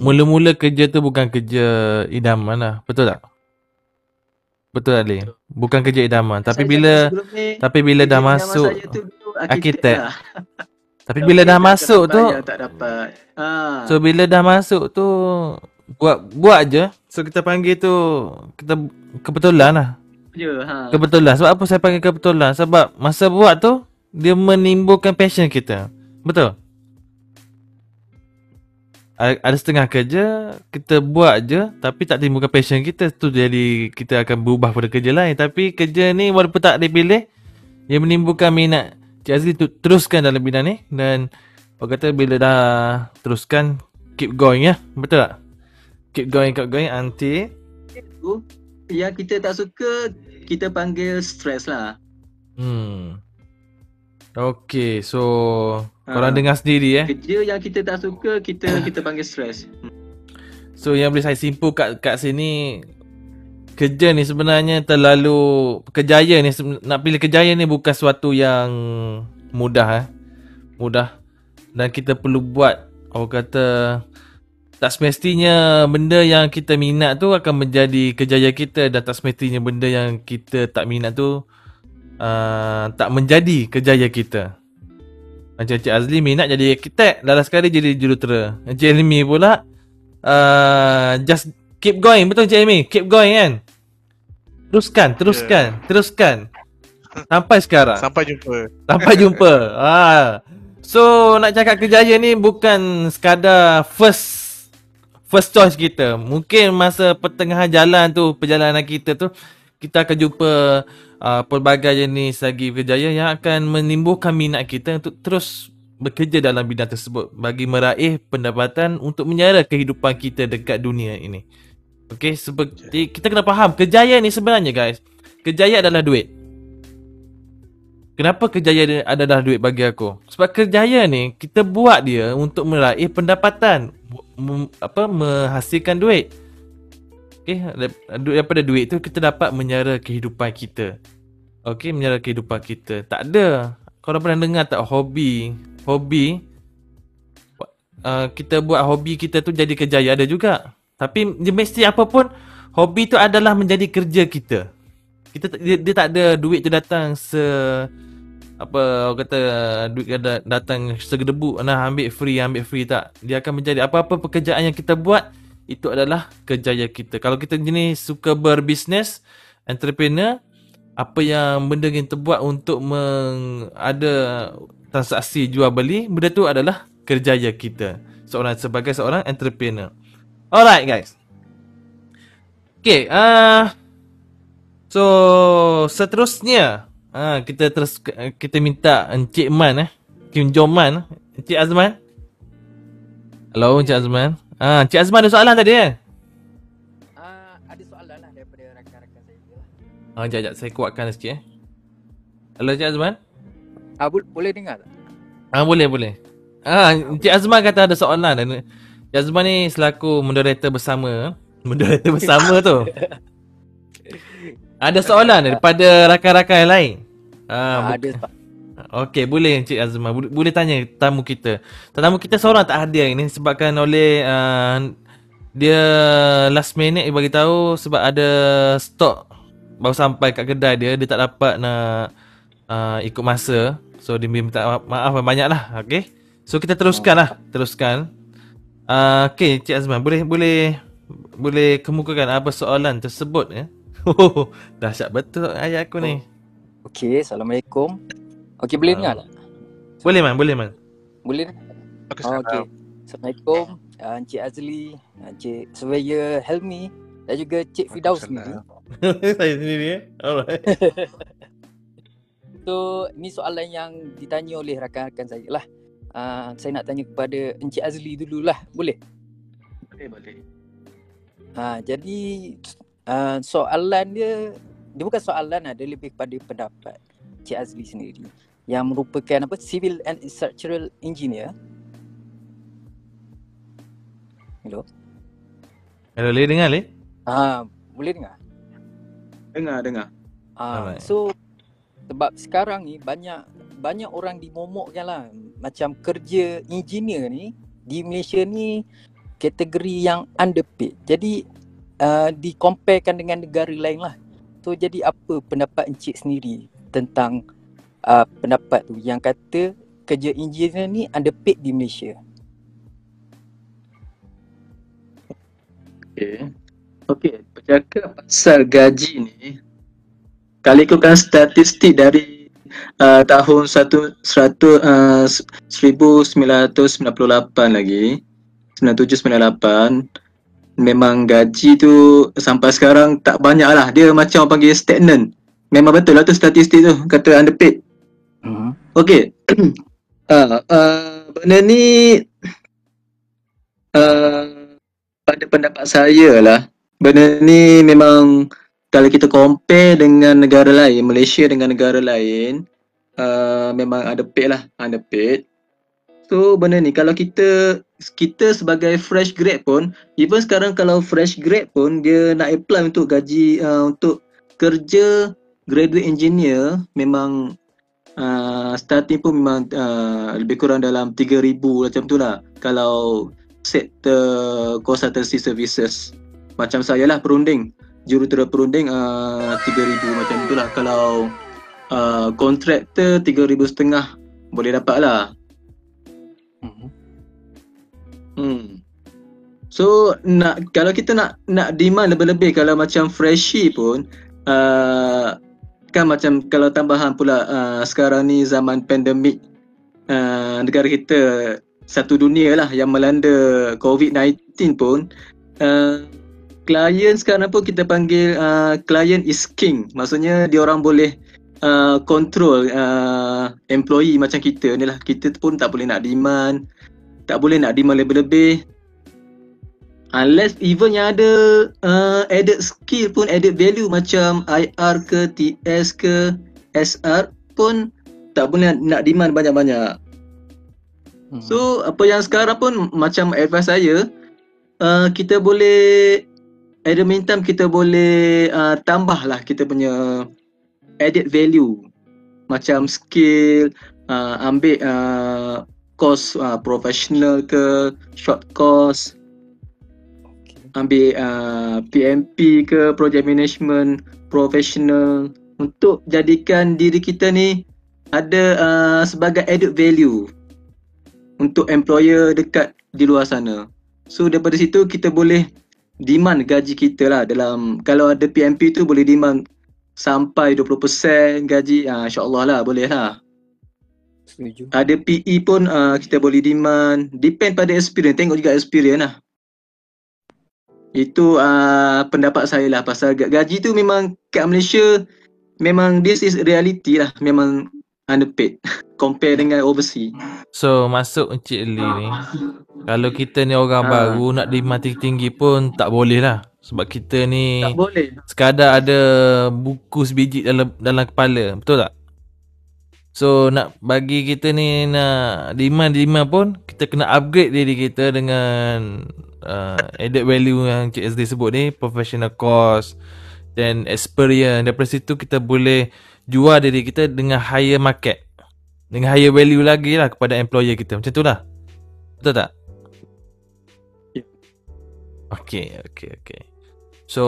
mula-mula kerja tu bukan kerja idaman lah. Betul tak? Betul tak Ali? Bukan kerja idaman. Tapi Saya bila ni, Tapi bila dah masuk arkitek. lah. Tapi bila dah masuk tu tak dapat. Ha. So bila dah masuk tu Buat buat je So kita panggil tu Kita kebetulan lah je ha. Kebetulan Sebab apa saya panggil kebetulan Sebab masa buat tu Dia menimbulkan passion kita Betul? A- Ada setengah kerja Kita buat je Tapi tak timbulkan passion kita Tu jadi Kita akan berubah pada kerja lain Tapi kerja ni Walaupun tak dipilih Dia menimbulkan minat Cik Azli tu, teruskan dalam bidang ni Dan Orang kata bila dah Teruskan Keep going ya Betul tak? Keep going keep going Until tu yang kita tak suka kita panggil stress lah. Hmm. Okay, so Ha. korang dengar sendiri eh. Kerja yang kita tak suka kita kita panggil stress. So yang boleh saya simpul kat kat sini kerja ni sebenarnya terlalu kejaya ni nak pilih kejaya ni bukan suatu yang mudah eh. Mudah. Dan kita perlu buat orang kata tak semestinya benda yang kita minat tu akan menjadi kejaya kita dan tak semestinya benda yang kita tak minat tu uh, tak menjadi kejaya kita. Macam Encik Azli minat jadi arkitek, last sekali jadi jurutera. Encik Elmi pula uh, just keep going, betul Encik? Keep going kan? Teruskan, teruskan, teruskan. Sampai sekarang. Sampai jumpa. Sampai jumpa. ha. So nak cakap kejaya ni bukan sekadar first first choice kita. Mungkin masa pertengahan jalan tu perjalanan kita tu kita akan jumpa uh, pelbagai jenis sagi kejaya yang akan menimbulkan minat kita untuk terus bekerja dalam bidang tersebut bagi meraih pendapatan untuk menyara kehidupan kita dekat dunia ini. Okey, seperti kita kena faham kejayaan ni sebenarnya guys. Kejayaan adalah duit. Kenapa kerjaya dia adalah duit bagi aku? Sebab kerjaya ni kita buat dia untuk meraih pendapatan, mem, apa menghasilkan duit. Okey, daripada duit tu kita dapat menyara kehidupan kita. Okey, menyara kehidupan kita. Tak ada. Korang pernah dengar tak hobi? Hobi uh, kita buat hobi kita tu jadi kerjaya ada juga. Tapi dia mesti apa pun hobi tu adalah menjadi kerja kita. Kita dia, dia tak ada duit tu datang se apa orang kata duit ada datang segedebu nah ambil free ambil free. Tak. Dia akan menjadi apa-apa pekerjaan yang kita buat itu adalah kerjaya kita. Kalau kita jenis suka berbisnes entrepreneur apa yang benda yang kita buat untuk meng, ada transaksi jual beli benda tu adalah kerjaya kita. Seorang sebagai seorang entrepreneur alright guys okay uh, so seterusnya Ha, kita terus kita minta Encik Man eh. Kim Jong Man, Encik Azman. Hello Encik Azman. Ha, Encik Azman ada soalan tadi eh? Uh, ada soalan lah daripada rakan-rakan saya lah. Ha, jap, jap, saya kuatkan sikit eh. Hello Encik Azman. Ah, bo- boleh dengar tak? Ah boleh boleh. Ah Encik Azman kata ada soalan dan Encik Azman ni selaku moderator bersama, moderator bersama tu. Ada soalan daripada rakan-rakan yang lain. Ah, bu- ada? Okey, boleh Encik Azman. Boleh, boleh tanya tamu kita. Tetamu kita seorang tak hadir ini sebabkan oleh uh, dia last minute dia bagi tahu sebab ada stok baru sampai kat kedai dia dia tak dapat nak uh, ikut masa. So dia minta ma- maaf banyak lah. Okey. So kita teruskan lah, teruskan. Uh, okey Encik Azman, boleh boleh boleh kemukakan apa soalan tersebut ya? Oh, dahsyat betul ayat aku ni. Okey, Assalamualaikum. Okey, boleh Ah. dengar tak? Boleh man, boleh man. Boleh? Aku Oh, okey. Assalamualaikum. Uh, Encik Azli, Encik Surveyor Helmi dan juga Cik Fidaus sendiri. Saya sendiri eh. Alright. So, ni soalan yang ditanya oleh rakan-rakan saya lah. Uh, saya nak tanya kepada Encik Azli dululah. Boleh? Boleh, boleh. Ha, jadi uh, soalan dia dia bukan soalan lah, dia lebih kepada pendapat Cik Azli sendiri yang merupakan apa civil and structural engineer. Hello. Hello, boleh dengar le? Ha, boleh dengar? Dengar, dengar. Ha, Alright. so sebab sekarang ni banyak banyak orang dimomokkan lah macam kerja engineer ni di Malaysia ni kategori yang underpaid. Jadi uh, dikomparekan dengan negara lain lah. So jadi apa pendapat encik sendiri tentang uh, pendapat tu yang kata kerja engineer ni underpaid di Malaysia? Okey. Okey, bercakap pasal gaji ni, kalau ikutkan statistik dari uh, tahun satu seratus uh, 1998 lagi, 9798 memang gaji tu sampai sekarang tak banyak lah. Dia macam orang panggil stagnant. Memang betul lah tu statistik tu kata underpaid. Hmm. Okey. uh, uh, benda ni uh, pada pendapat saya lah benda ni memang kalau kita compare dengan negara lain, Malaysia dengan negara lain uh, memang underpaid lah, underpaid. So benda ni kalau kita kita sebagai fresh grad pun even sekarang kalau fresh grad pun dia nak apply untuk gaji uh, untuk kerja graduate engineer memang uh, starting pun memang uh, lebih kurang dalam 3000 macam tu lah. Kalau sektor consultancy services. Macam saya lah perunding jurutera perunding uh, 3000 macam tu lah kalau uh, kontraktor 3000 setengah boleh dapat lah Hmm. Hmm. So nak kalau kita nak nak demand lebih-lebih kalau macam freshie pun uh, kan macam kalau tambahan pula uh, sekarang ni zaman pandemik uh, negara kita satu dunia lah yang melanda COVID-19 pun uh, klien sekarang pun kita panggil uh, client is king maksudnya dia orang boleh uh, control uh, employee macam kita ni lah kita pun tak boleh nak demand tak boleh nak demand lebih-lebih unless even yang ada uh, added skill pun added value macam IR ke TS ke SR pun tak boleh nak demand banyak-banyak. Hmm. So apa yang sekarang pun macam advice saya uh, kita boleh at the meantime kita boleh uh, tambahlah kita punya added value macam skill uh, ambil uh, course uh, professional ke short course ambil uh, PMP ke project management professional untuk jadikan diri kita ni ada uh, sebagai added value untuk employer dekat di luar sana. So daripada situ kita boleh demand gaji kita lah dalam kalau ada PMP tu boleh demand sampai 20% gaji ah insya-Allah lah boleh lah. Setuju. Ada PE pun uh, kita boleh demand depend pada experience tengok juga experience lah. Itu uh, pendapat saya lah pasal ga- gaji tu memang kat Malaysia memang this is reality lah memang underpaid compare dengan overseas. So masuk Encik Lee ni Kalau kita ni orang Ha. baru Nak demand tinggi-tinggi pun Tak boleh lah Sebab kita ni Tak boleh. Sekadar ada Buku sebiji dalam dalam kepala Betul tak? So nak bagi kita ni Nak demand-demand pun Kita kena upgrade diri kita dengan uh, Added value yang Encik SD sebut ni Professional course Dan experience Daripada situ kita boleh Jual diri kita dengan higher market dengan higher value lagi lah kepada employer kita. Macam tu lah. Betul tak? Ya. Okay, okay, okay. So,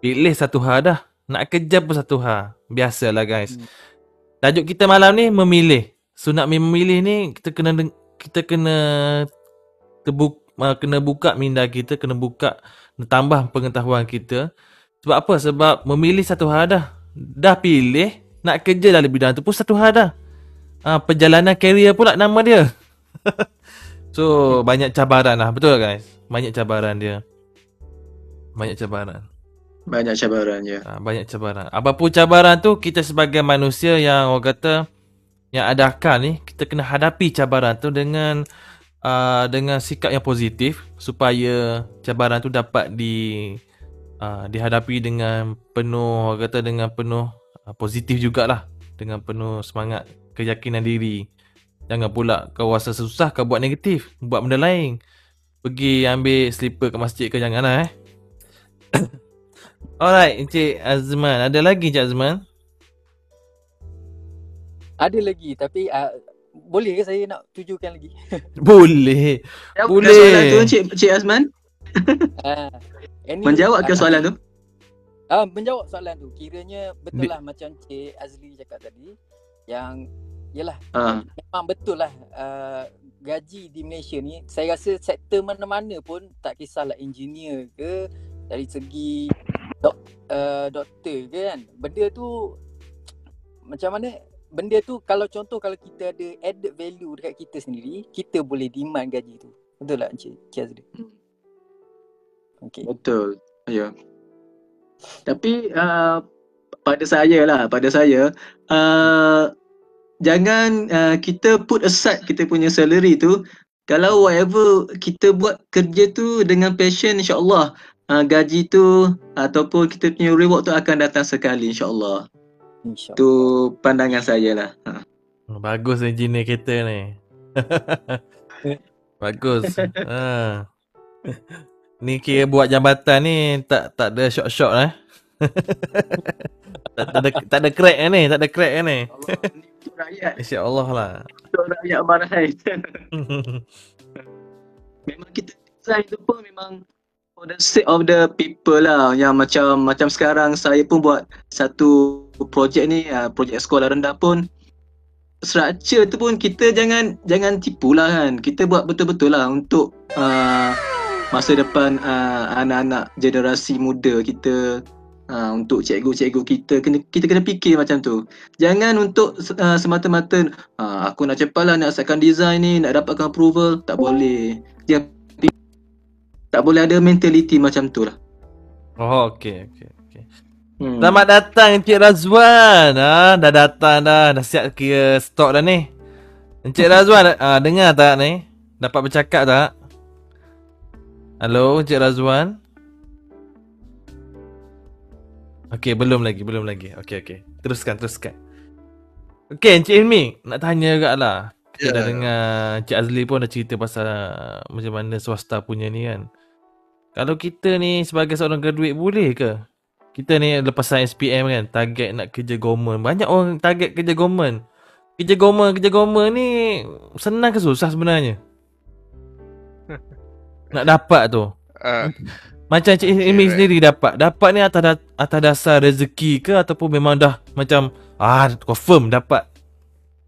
pilih satu hal dah. Nak kerja pun satu hal. Biasalah guys. Hmm. Tajuk kita malam ni memilih. So nak memilih ni kita kena kita kena terbuk, uh, kena buka minda kita, kena buka tambah pengetahuan kita. Sebab apa? Sebab memilih satu hal dah. Dah pilih nak kerja dalam bidang tu pun satu hal dah. Ah, perjalanan career pula nama dia. so banyak cabaran lah betul tak, guys? Banyak cabaran dia. Banyak cabaran. Banyak cabaran ya. Ah, banyak cabaran. Apapun cabaran tu kita sebagai manusia yang orang kata yang ada akal ni kita kena hadapi cabaran tu dengan uh, dengan sikap yang positif supaya cabaran tu dapat di uh, dihadapi dengan penuh orang kata dengan penuh uh, positif jugalah dengan penuh semangat keyakinan diri. Jangan pula kau rasa susah kau buat negatif, buat benda lain. Pergi ambil slipper ke masjid ke janganlah eh. Alright, Encik Azman. Ada lagi Encik Azman? Ada lagi tapi uh, boleh ke saya nak tujukan lagi? Boleh. Boleh. soalan tu Cik, Cik Azman? Uh, any, Menjawab ke ah, soalan tu? Ah, menjawab soalan tu. Kiranya betul Di- lah macam Cik Azli cakap tadi yang yalah Ha. memang betul lah uh, gaji di Malaysia ni saya rasa sektor mana-mana pun tak kisahlah engineer ke dari segi dok, uh, doktor ke kan benda tu macam mana benda tu kalau contoh kalau kita ada added value dekat kita sendiri kita boleh demand gaji tu betul tak Encik Cik Azli Hmm. Okay. Betul. Ya. Tapi uh, pada saya lah, pada saya uh, jangan uh, kita put aside kita punya salary tu kalau whatever kita buat kerja tu dengan passion insya-Allah uh, gaji tu ataupun kita punya reward tu akan datang sekali insya-Allah. InsyaAllah. Tu pandangan saya lah. Ha. Oh, Bagus engineer kereta ni. Bagus. ha. Ni kira buat jambatan ni tak tak ada short-short eh. tak, tak ada tak ada crack eh ni, tak ada crack eh ni. Allah Insya-Allah lah. untuk rakyat barai. memang kita design tu pun memang for the sake of the people lah yang macam macam sekarang saya pun buat satu projek ni uh, projek sekolah rendah pun structure tu pun kita jangan jangan tipulah kan kita buat betul-betul lah untuk uh, masa depan uh, anak-anak generasi muda kita uh, untuk cikgu-cikgu kita kena kita kena fikir macam tu jangan untuk uh, semata-mata uh, aku nak cepatlah nak asaskan design ni nak dapatkan approval tak boleh dia tak boleh ada mentality macam tu lah Oh, okey okey okey. hmm. Selamat datang Encik Razwan. Ha, dah datang dah. Dah siap kira stok dah ni. Encik Razwan, ah, dengar tak ni? Dapat bercakap tak? Halo, Encik Razwan? Okey, belum lagi, belum lagi. Okey, okey. Teruskan, teruskan. Okay Encik Ilmi Nak tanya juga lah Kita Ya. dah dengar Encik Azli pun dah cerita pasal uh, Macam mana swasta punya ni kan Kalau kita ni sebagai seorang graduate boleh ke? Kita ni lepasan SPM kan Target nak kerja government Banyak orang target kerja government Kerja government, kerja government ni Senang ke susah sebenarnya? Nak dapat tu Uh, Macam Encik Ilmi right. sendiri dapat Dapat ni atas, da- atas dasar rezeki ke Ataupun memang dah macam Ah confirm dapat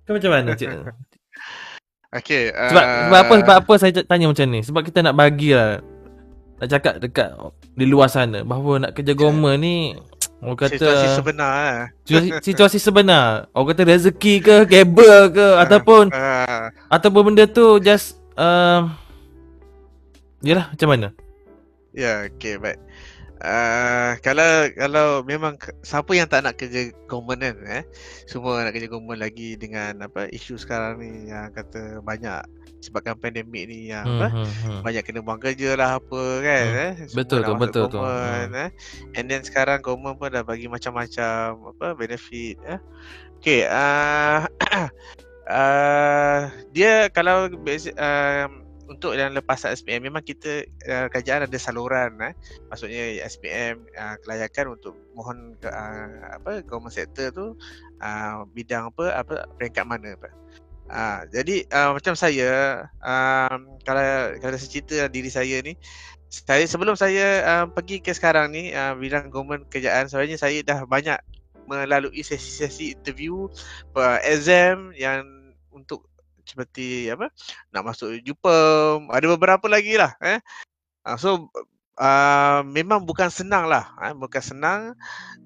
Ke macam mana cik? okay. Uh, Sebab, sebab apa sebab apa saya tanya macam ni? Sebab kita nak bagi lah nak cakap dekat di luar sana bahawa nak kerja government ni orang kata Situasi sebenar lah. situasi, situasi sebenar. Orang kata rezeki ke, kabel ke ataupun Uh, ataupun benda tu just uh, Yalah macam mana? Ya, okay, baik. Uh, kalau kalau memang siapa yang tak nak kerja government kan eh semua nak kerja government lagi dengan apa isu sekarang ni yang kata banyak sebabkan pandemik ni yang Hmm, apa hmm, hmm. banyak kena buang kerja lah apa kan Hmm. eh Semua Betul tu, betul tu. government, eh and then sekarang government pun dah bagi macam-macam apa benefit eh okey uh, uh, dia kalau basic, um, untuk yang lepas SPM memang kita uh, kerajaan ada saluran eh. Maksudnya SPM uh, kelayakan untuk mohon ke, uh, apa government sector tu uh, bidang apa apa peringkat mana apa. Ah, jadi uh, macam saya um, kalau kalau saya cerita diri saya ni saya sebelum saya uh, pergi ke sekarang ni uh, bidang government kerjaan sebenarnya saya dah banyak melalui sesi-sesi interview uh, exam yang untuk seperti apa nak masuk JUPEM ada beberapa lagi lah eh. Uh, so uh, memang bukan senang lah eh? bukan senang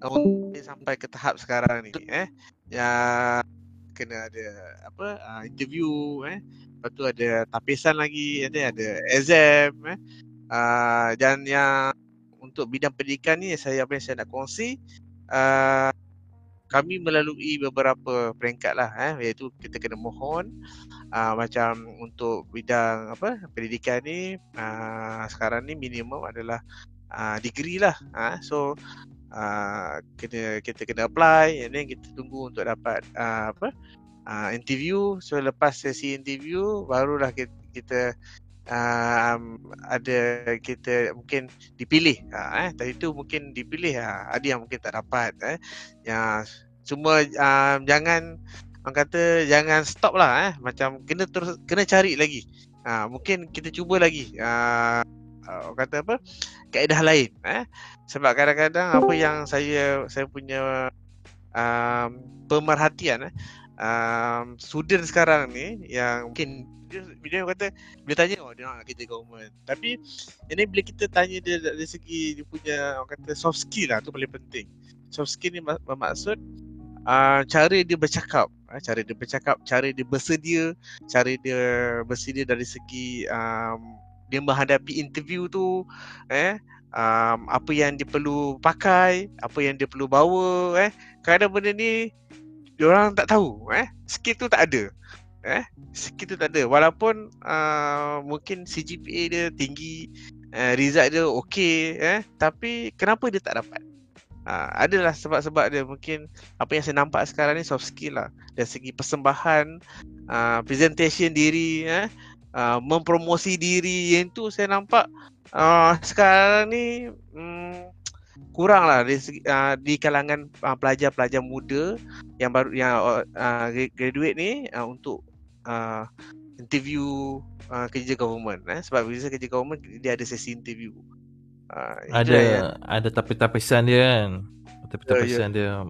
untuk sampai ke tahap sekarang ni eh. Yang kena ada apa uh, interview eh. Lepas tu ada tapisan lagi ada ada exam eh. Uh, dan yang untuk bidang pendidikan ni saya apa yang saya nak kongsi uh, kami melalui beberapa peringkat lah eh. Iaitu kita kena mohon uh, macam untuk bidang apa pendidikan ni uh, sekarang ni minimum adalah uh, degree lah uh, so uh, kena kita kena apply and then kita tunggu untuk dapat uh, apa uh, interview. So lepas sesi interview barulah kita, kita um, ada kita mungkin dipilih ha, eh. Tadi tu mungkin dipilih ha. ada yang mungkin tak dapat eh. Yang semua um, jangan orang kata jangan stop lah eh. Macam kena terus kena cari lagi. Ha, mungkin kita cuba lagi uh, orang kata apa kaedah lain eh. Sebab kadang-kadang apa yang saya saya punya um, pemerhatian eh um, student sekarang ni yang mungkin dia, dia kata bila tanya oh dia nak kerja government tapi ini bila kita tanya dia dari segi dia punya orang kata soft skill lah tu paling penting. Soft skill ni mak- bermaksud uh, cara dia bercakap. Uh, cara dia bercakap cara dia bersedia cara dia bersedia dari segi um, dia menghadapi interview tu eh um, apa yang dia perlu pakai apa yang dia perlu bawa eh. Kadang benda ni diorang tak tahu eh? Skill tu tak ada eh? Skill tu tak ada. Walaupun uh, mungkin CGPA dia tinggi uh, result dia okey eh? Tapi kenapa dia tak dapat? Uh, adalah sebab-sebab dia. Mungkin apa yang saya nampak sekarang ni soft skill lah. Dari segi persembahan uh, presentation diri eh? Uh, mempromosi diri. Yang tu saya nampak uh, sekarang ni mm, kurang lah di, uh, di kalangan uh, pelajar-pelajar muda yang baru yang uh, gra- graduate ni uh, untuk uh, interview uh, kerja government eh sebab bila kerja government dia ada sesi interview. Uh, Ada ada tapi-tapisan dia kan. Tapi-tapisan dia.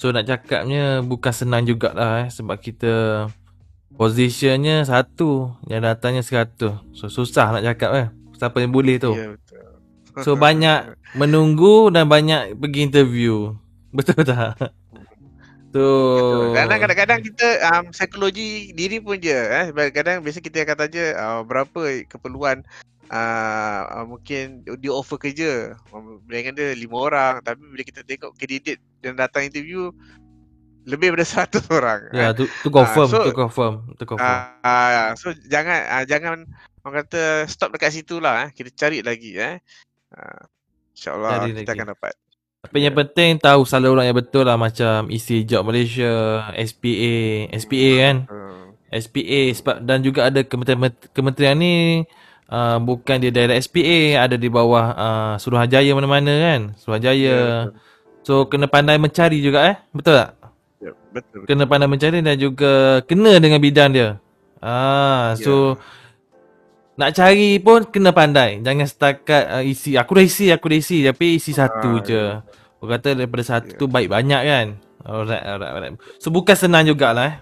So nak cakapnya bukan senang jugalah eh sebab kita positionnya satu yang datangnya seratus. So susah nak cakap eh. Siapa yang boleh tu. Ya betul. So banyak menunggu dan banyak pergi interview. Betul tak? Tu. Kadang kadang-kadang kita um, psikologi diri pun je eh sebab kadang biasa kita akan tanya uh, berapa keperluan uh, uh, mungkin dia offer kerja dengan dia lima orang tapi bila kita tengok kandidat yang datang interview lebih daripada 100 orang. Ya, eh. tu tu confirm, so- tu confirm, tu confirm. Ah, uh, so jangan uh, jangan orang kata stop dekat situ lah eh. Kita cari lagi eh. Uh, InsyaAllah kita lagi. akan dapat. Tapi yang penting tahu saluran yang betul lah macam isi job Malaysia, SPA, SPA kan. Hmm. SPA sebab dan juga ada kementerian kementerian ni uh, bukan dia direct SPA, ada di bawah uh, Suruhanjaya mana-mana kan. Suruhanjaya. So kena pandai mencari juga eh. Betul tak? Ya, betul. betul. Kena pandai mencari dan juga kena dengan bidang dia. Ah, so nak cari pun kena pandai. Jangan setakat uh, isi. Aku dah isi, aku dah isi tapi isi satu Ah, je. Orang kata daripada satu Ya. tu baik banyak kan. Alright, alright, alright. So bukan senang jugalah eh.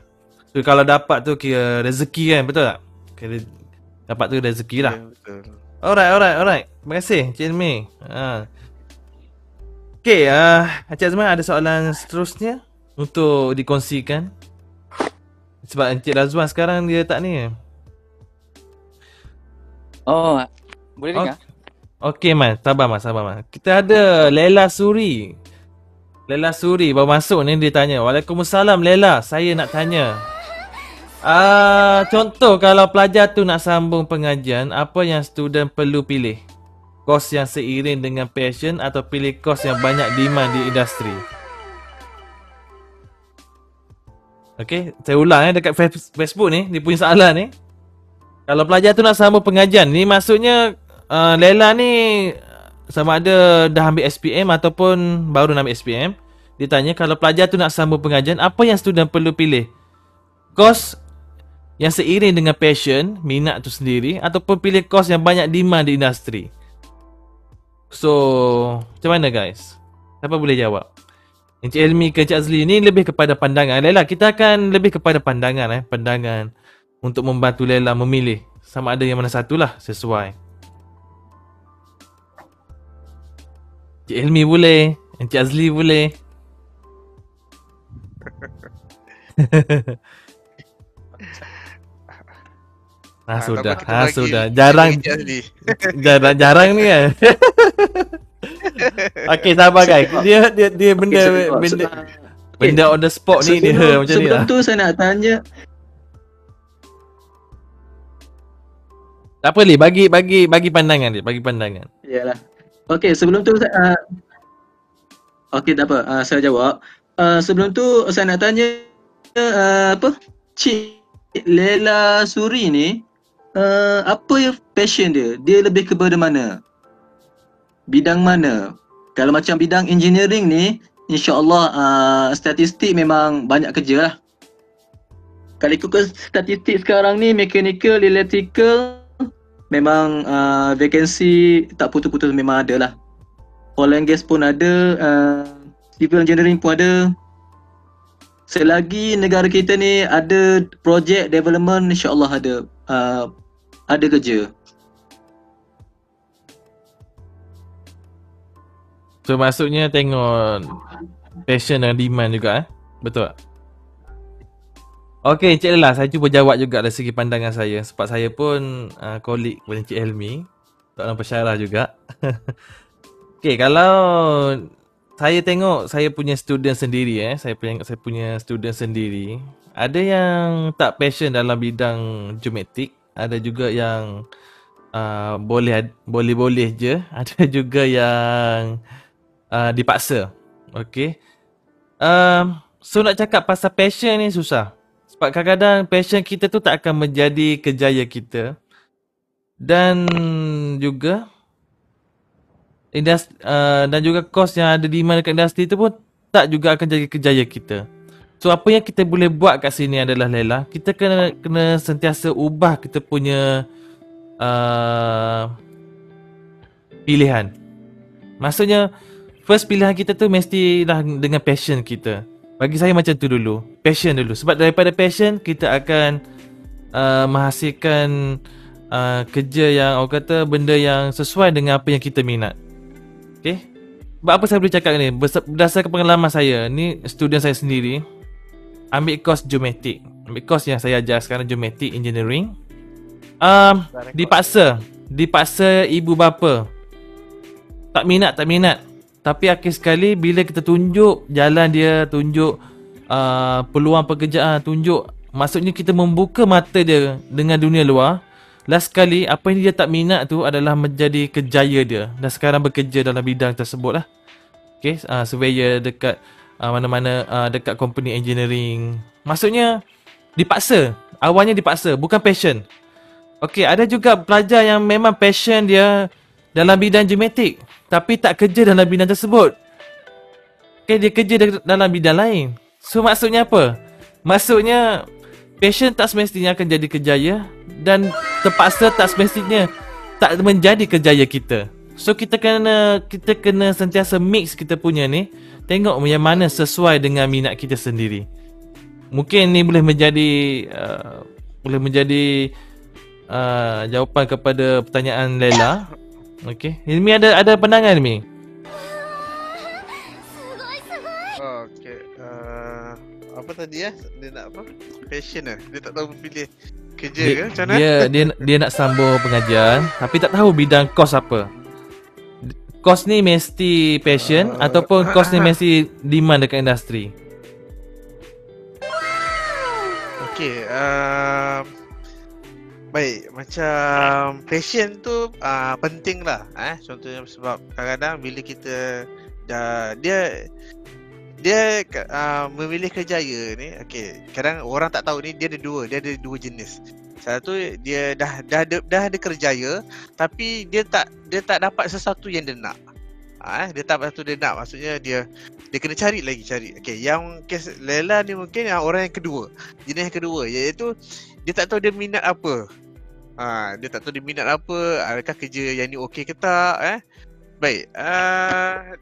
So kalau dapat tu kira rezeki kan, betul tak? Kira dapat tu rezeki lah. Ya, betul. Alright, alright, alright. Terima kasih Encik Ilmi. Ha. Okay, uh, Encik Azman ada soalan seterusnya untuk dikongsikan? Sebab Encik Razwan sekarang dia tak ni. Oh, boleh dengar? Okay man, sabar man, sabar man. Kita ada Lela Suri. Lela Suri baru masuk ni dia tanya. Waalaikumsalam Lela, saya nak tanya. Ah, uh, contoh kalau pelajar tu nak sambung pengajian, apa yang student perlu pilih? Kos yang seiring dengan passion atau pilih kos yang banyak demand di industri? Okay, saya ulang eh dekat Face- Facebook ni, dia punya soalan ni. Kalau pelajar tu nak sambung pengajian, ni maksudnya uh, Lela ni sama ada dah ambil SPM ataupun baru nak ambil SPM. Dia tanya kalau pelajar tu nak sambung pengajian, apa yang student perlu pilih? Kos yang seiring dengan passion, minat tu sendiri ataupun pilih kos yang banyak demand di industri. So, macam mana guys? Siapa boleh jawab? Encik Elmi ke Encik Azli ni lebih kepada pandangan. Lela, kita akan lebih kepada pandangan eh, pandangan untuk membantu Lela memilih sama ada yang mana satulah sesuai. Encik Elmi boleh, Encik Azli boleh. Ah, Ah, sudah, kita ah, bagi- sudah. Jarang, jarang, jarang ni kan. Okey, sabar guys. Dia dia dia benda Okay, benda benda on the spot ni dia sebelum, macam ni sebelum lah. tu saya nak tanya Tak apa Li, bagi bagi bagi pandangan dia, bagi pandangan. Yalah. Okey, sebelum tu saya uh, Okey, tak apa. Uh, saya jawab. Uh, sebelum tu saya nak tanya uh, apa? Cik Lela Suri ni uh, apa yang passion dia? Dia lebih kepada mana? Bidang mana? Kalau macam bidang engineering ni, insya-Allah uh, statistik memang banyak kerja lah. Kalau ikut statistik sekarang ni mechanical, electrical memang uh, vacancy tak putus-putus memang ada lah. Oil and gas pun ada, uh, civil engineering pun ada. Selagi negara kita ni ada project development insyaAllah ada uh, ada kerja. So maksudnya tengok passion dan demand juga eh. Betul tak? Okey Encik Lela, saya cuba jawab juga dari segi pandangan saya sebab saya pun uh, colleague kepada Encik Helmi. Tak nampak syarah juga. Okey, kalau saya tengok saya punya student sendiri eh, saya punya saya punya student sendiri, ada yang tak passion dalam bidang geometrik, ada juga yang uh, boleh boleh boleh je, ada juga yang uh, dipaksa. Okey. Um, so nak cakap pasal passion ni susah. Sebab kadang-kadang passion kita tu tak akan menjadi kejaya kita. Dan juga industri, uh, dan juga kos yang ada di mana kat industri tu pun tak juga akan jadi kejaya kita. So apa yang kita boleh buat kat sini adalah Lela, kita kena kena sentiasa ubah kita punya uh, pilihan. Maksudnya first pilihan kita tu mestilah dengan passion kita. Bagi saya macam tu dulu. Passion dulu. Sebab daripada passion kita akan uh, menghasilkan uh, kerja yang orang kata benda yang sesuai dengan apa yang kita minat. Okay? Sebab apa saya boleh cakap ni? Berdasarkan pengalaman saya, ni student saya sendiri ambil course geometrik. Ambil course yang saya ajar sekarang geometrik engineering. Um, dipaksa. Dipaksa ibu bapa. Tak minat, tak minat. Tapi akhir sekali bila kita tunjuk jalan dia, tunjuk uh, peluang pekerjaan, tunjuk maksudnya kita membuka mata dia dengan dunia luar. Last sekali apa yang dia tak minat tu adalah menjadi kejaya dia dan sekarang bekerja dalam bidang tersebut lah. Okay, uh, surveyor dekat uh, mana-mana uh, dekat company engineering. Maksudnya dipaksa. Awalnya dipaksa, bukan passion. Okay, ada juga pelajar yang memang passion dia dalam bidang genetik tapi tak kerja dalam bidang tersebut. Okay, dia kerja da- dalam bidang lain. So maksudnya apa? Maksudnya passion tak semestinya akan jadi kejaya dan terpaksa tak semestinya tak menjadi kejaya kita. So kita kena kita kena sentiasa mix kita punya ni tengok yang mana sesuai dengan minat kita sendiri. Mungkin ni boleh menjadi uh, boleh menjadi uh, jawapan kepada pertanyaan Lela. Okey. Ilmi ada ada pandangan Ilmi? Oh, okay. Uh, apa tadi ya? Dia nak apa? Passion eh? Dia tak tahu pilih kerja ke? Dia, Macam mana? dia dia dia nak sambung pengajian tapi tak tahu bidang kos apa. Kos ni mesti passion Uh, ataupun kos ni mesti demand dekat industri. Okay. Um, baik. Macam passion tu uh, penting lah. Eh? Contohnya sebab kadang-kadang bila kita dah dia dia uh, memilih kerjaya ni okey kadang orang tak tahu ni dia ada dua dia ada dua jenis satu dia dah dah ada dah ada kerjaya tapi dia tak dia tak dapat sesuatu yang dia nak ah eh, dia tak sesuatu dia nak maksudnya dia dia kena cari lagi cari okey yang kes Lela ni mungkin orang yang kedua jenis yang kedua iaitu dia tak tahu dia minat apa ah dia tak tahu dia minat apa adakah kerja yang ni okey ke tak eh baik uh,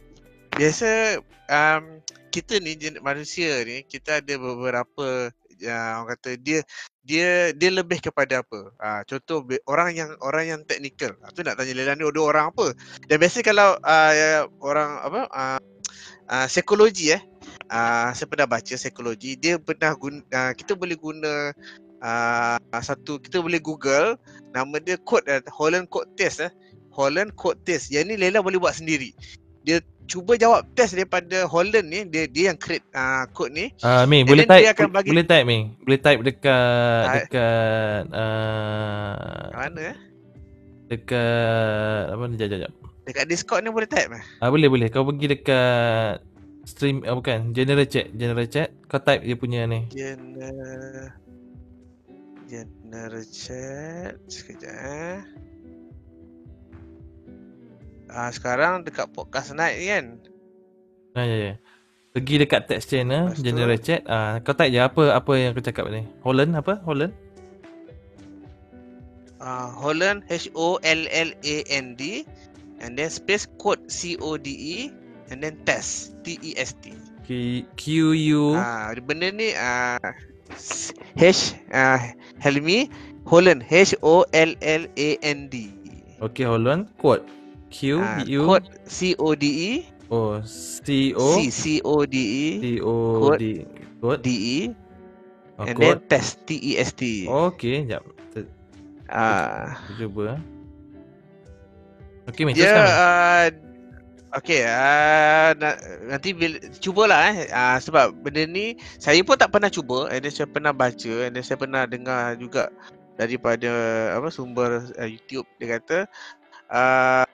biasa um, kita ni manusia ni kita ada beberapa ya, orang kata dia dia dia lebih kepada apa? Ah contoh orang yang orang yang teknikal. Ah, tu nak tanya Lela ni ada orang apa? Dan biasa kalau ya, orang apa ah, ah, psikologi eh ah, saya pernah baca psikologi dia pernah guna ah, kita boleh guna ah, satu kita boleh Google nama dia code eh, Holland code test eh Holland code test. Yang ni Lela boleh buat sendiri. Dia cuba jawab test daripada Holland ni dia dia yang create uh, code ni Ah uh, And boleh then dia type akan bagi- boleh type Mi. Boleh type dekat Type. dekat uh, mana eh dekat apa ni jap jap dekat Discord ni boleh type eh Ah boleh boleh kau pergi dekat stream ah, bukan general chat general chat kau type dia punya ni. general general chat sekejap eh Ah sekarang dekat podcast night ni kan Ah ya ya. Pergi dekat text channel Lepas tu- general chat ah kau type je apa apa yang aku cakap ni. Holland apa? Holland? uh, Holland H O L L A N D and then space code C O D E and then test T E S T Q, Q U Ah, benda ni ah H ah Helmi Holland H O L L A N D. Okay Holland code Q Ah, U. Code C O D E. Oh C O. C C O D E. C O code D code D E. Oh, and then code test T E S T. Okay jap. Ah aku cuba. Okay dia teruskan Mi. uh, Okay, uh, na- nanti bila, cubalah eh. Uh, Sebab benda ni Saya pun tak pernah cuba And then saya pernah baca And then saya pernah dengar juga Daripada apa sumber uh, YouTube Dia kata uh,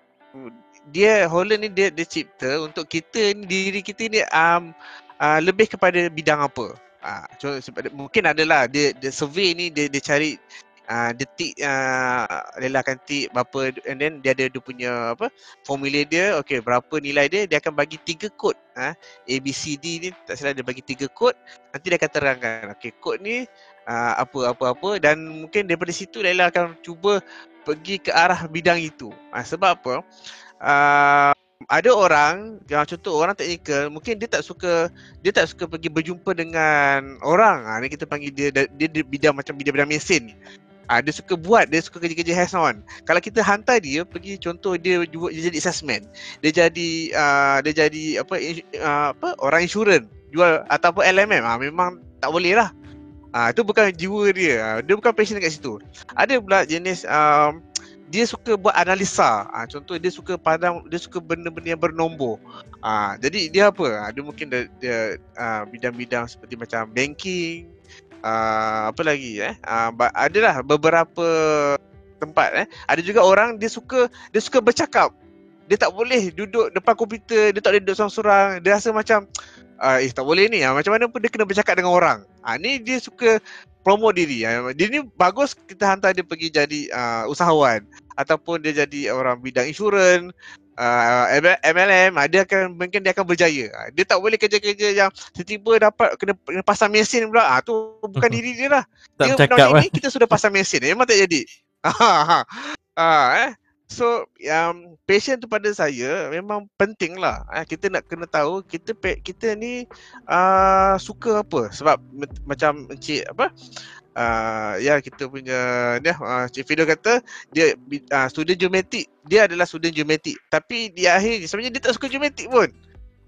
Dia Holland ni dia, dia cipta Untuk kita ni Diri kita ni um, uh, Lebih kepada bidang apa? Uh, contoh, Mungkin adalah Dia, dia survey ni Dia, dia cari uh, Dia tik uh, Lela akan tik Berapa And then dia ada dia punya Apa formula dia okey berapa nilai dia dia akan bagi tiga kod. Ha A B C D ni tak salah dia bagi tiga kod. Nanti dia akan terangkan okey kod ni uh, apa apa apa dan mungkin daripada situ Laila akan cuba pergi ke arah bidang itu. Ha, sebab apa? Uh, ada orang contoh orang teknikal mungkin dia tak suka dia tak suka pergi berjumpa dengan orang. Ha, ni kita panggil dia dia, dia bidang macam bidang-bidang mesin Ah dia suka buat, dia suka kerja-kerja hands on. Kalau kita hantar dia pergi contoh dia dia jadi salesman. Dia jadi uh, dia jadi apa uh, apa orang insurans jual ataupun LMM ah memang tak boleh lah. Ah itu bukan jiwa dia. Ah, dia bukan passion kat situ. Ada pula jenis um, dia suka buat analisa. Ah contoh dia suka pandang dia suka benda-benda yang bernombor. Ah jadi dia apa? Ah, dia mungkin dia, dia ah, bidang-bidang seperti macam banking, uh, apa lagi eh uh, adalah beberapa tempat eh ada juga orang dia suka dia suka bercakap dia tak boleh duduk depan komputer, dia tak boleh duduk seorang-seorang. Dia rasa macam uh, eh tak boleh ni. Ah macam mana pun dia kena bercakap dengan orang. Ah ni dia suka promo diri. Ah, dia ni bagus kita hantar dia pergi jadi uh, usahawan ataupun dia jadi orang bidang insurans, uh, MLM, uh, dia akan mungkin dia akan berjaya. Uh, dia tak boleh kerja-kerja yang tiba-tiba dapat kena, kena pasang mesin pula. Ah tu bukan diri dia lah. Tak dia bercakap tahun ini kita sudah pasang mesin. Memang tak jadi. Ah eh. So yang passion tu pada saya memang penting lah. Eh, kita nak kena tahu kita kita ni uh, suka apa sebab macam encik apa uh, ya kita punya ni uh, Cik Fido kata dia uh, student geometrik dia adalah student geometrik tapi di akhir sebenarnya dia tak suka geometrik pun.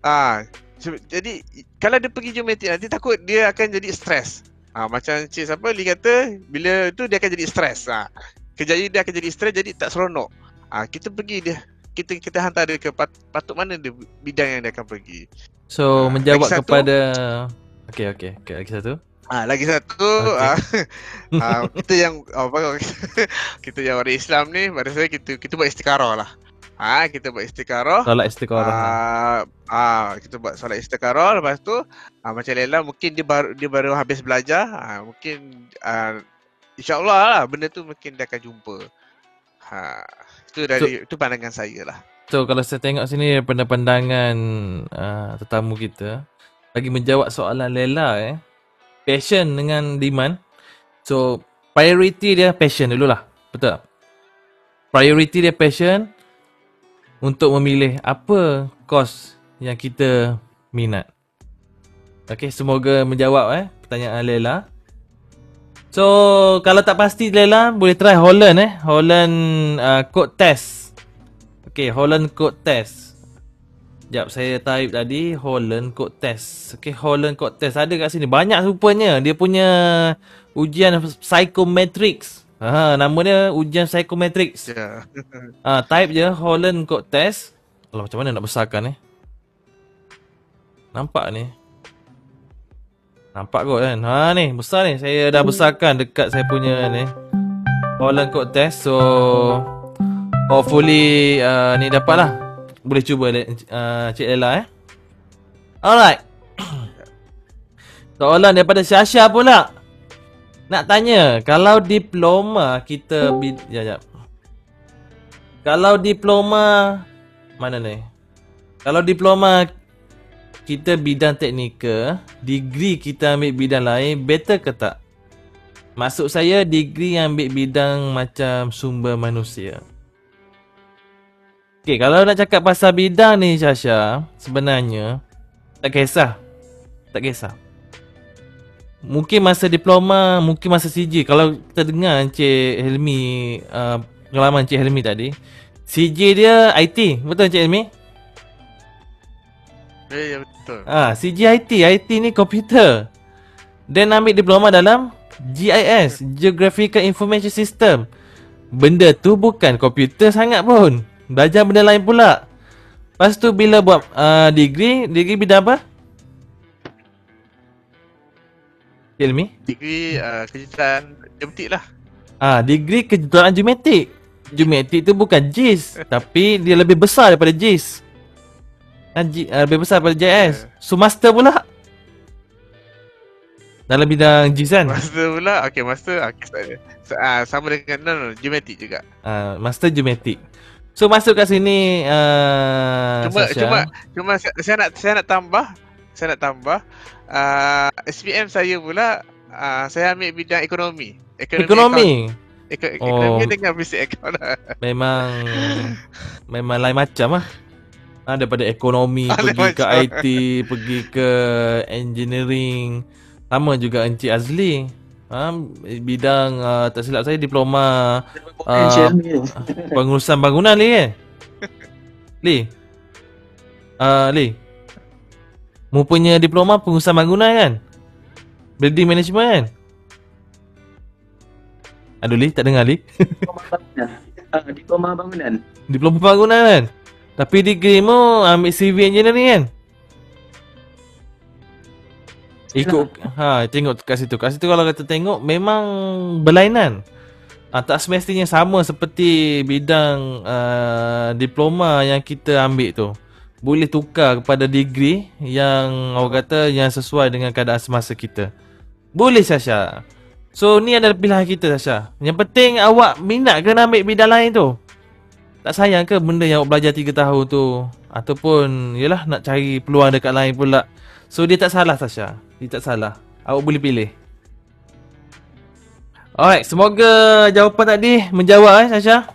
Ah uh, jadi kalau dia pergi geometrik nanti takut dia akan jadi stres. Ah uh, macam Cik siapa Lee kata bila tu dia akan jadi stres. Ah uh, kejayaan dia akan jadi stres jadi tak seronok. Ah kita pergi dia kita kita hantar dia ke pat, patut mana dia bidang yang dia akan pergi. So Ah, menjawab satu. kepada Okey okey okey lagi satu. Ah lagi satu Okey. ah, ah, kita yang apa kita yang orang Islam ni pada saya kita kita buat istikharah lah. Ah kita buat istikharah. Solat istiqamah. Ah, ah kita buat solat istikharah lepas tu ah, macam Lela mungkin dia baru dia baru habis belajar ah, mungkin ah, insyaallah lah benda tu mungkin dia akan jumpa. Ha itu dari itu pandangan saya lah. So kalau saya tengok sini daripada pandangan uh, tetamu kita bagi menjawab soalan Lela eh passion dengan demand so priority dia passion dululah betul tak? priority dia passion untuk memilih apa course yang kita minat Okay, semoga menjawab eh pertanyaan Lela. So, kalau tak pasti Lela, boleh try Holland eh. Holland uh, code test. Okay, Holland code test. Sekejap, saya type tadi Holland code test. Okay, Holland code test. Ada kat sini. Banyak rupanya. Dia punya ujian psychometrics. Ha, nama dia ujian psychometrics. Ya. Ah, type je Holland code test. Alah, macam mana nak besarkan eh? Nampak ni. Nampak kot kan. Ha ni, besar ni. Saya dah besarkan dekat saya punya ni. Holland code test. So hopefully uh, ni dapat lah. Boleh cuba uh, Cik Ella eh. Alright. Soalan daripada Syasha pula. Nak tanya, kalau diploma kita bid... Ya, ya. Kalau diploma mana ni? Kalau diploma kita bidang teknikal, degree kita ambil bidang lain, better ke tak? Maksud saya degree yang ambil bidang macam sumber manusia. Okay, kalau nak cakap pasal bidang ni Syasha, sebenarnya tak kisah. Tak kisah. Mungkin masa diploma, mungkin masa CJ. Kalau kita dengar Encik Helmi, uh, pengalaman Encik Helmi tadi, CJ dia IT. Betul Encik Helmi? Ya, ya betul. Ah, CGIT, IT ni komputer. Dan ambil diploma dalam GIS, Geographical Information System. Benda tu bukan komputer sangat pun. Belajar benda lain pula. Lepas tu bila buat uh, degree, degree bidang apa? Ilmi? Degree uh, kejutan geometrik lah. Ah, degree kejuruteraan geometrik. Geometrik tu bukan JIS, tapi dia lebih besar daripada JIS. Ah, G, uh, lebih besar daripada JS. So master pula. Dalam bidang JIS kan? Master pula, okay master, okay, uh, sama dengan, no, no, geometrik juga. Uh, master geometrik. So masuk kat sini uh, Cuma, Sasha. cuma, cuma saya, saya nak, saya nak tambah, saya nak tambah, uh, SPM saya pula, uh, saya ambil bidang ekonomi. ekonomi. Eko, Oh. Ekonomi dengan bisnes account. Memang memang lain macam lah. Ha, daripada ekonomi Ah, lain pergi ke macam. IT, pergi ke engineering. Sama juga Encik Azli. Ha, bidang uh, tak silap saya diploma uh, pengurusan bangunan Li kan? Li. Uh, Li. Mu punya diploma pengurusan bangunan kan? Building management kan? Aduh Li, tak dengar Li. Diploma bangunan. Ah, diploma bangunan. Diploma bangunan kan? Tapi degree mu ambil civil engineering kan? Ikut ha tengok kat situ. Kat situ kalau kita tengok memang berlainan. uh, tak semestinya sama seperti bidang uh, diploma yang kita ambil tu. Boleh tukar kepada degree yang orang kata yang sesuai dengan keadaan semasa kita. Boleh Sasha. So ni adalah pilihan kita Sasha. Yang penting awak minat ke nak ambil bidang lain tu? Tak sayang ke benda yang awak belajar 3 tahun tu? Ataupun yalah nak cari peluang dekat lain pula. So dia tak salah Sasha. Dia tak salah. Awak boleh pilih. Alright, semoga jawapan tadi menjawab eh Sasha.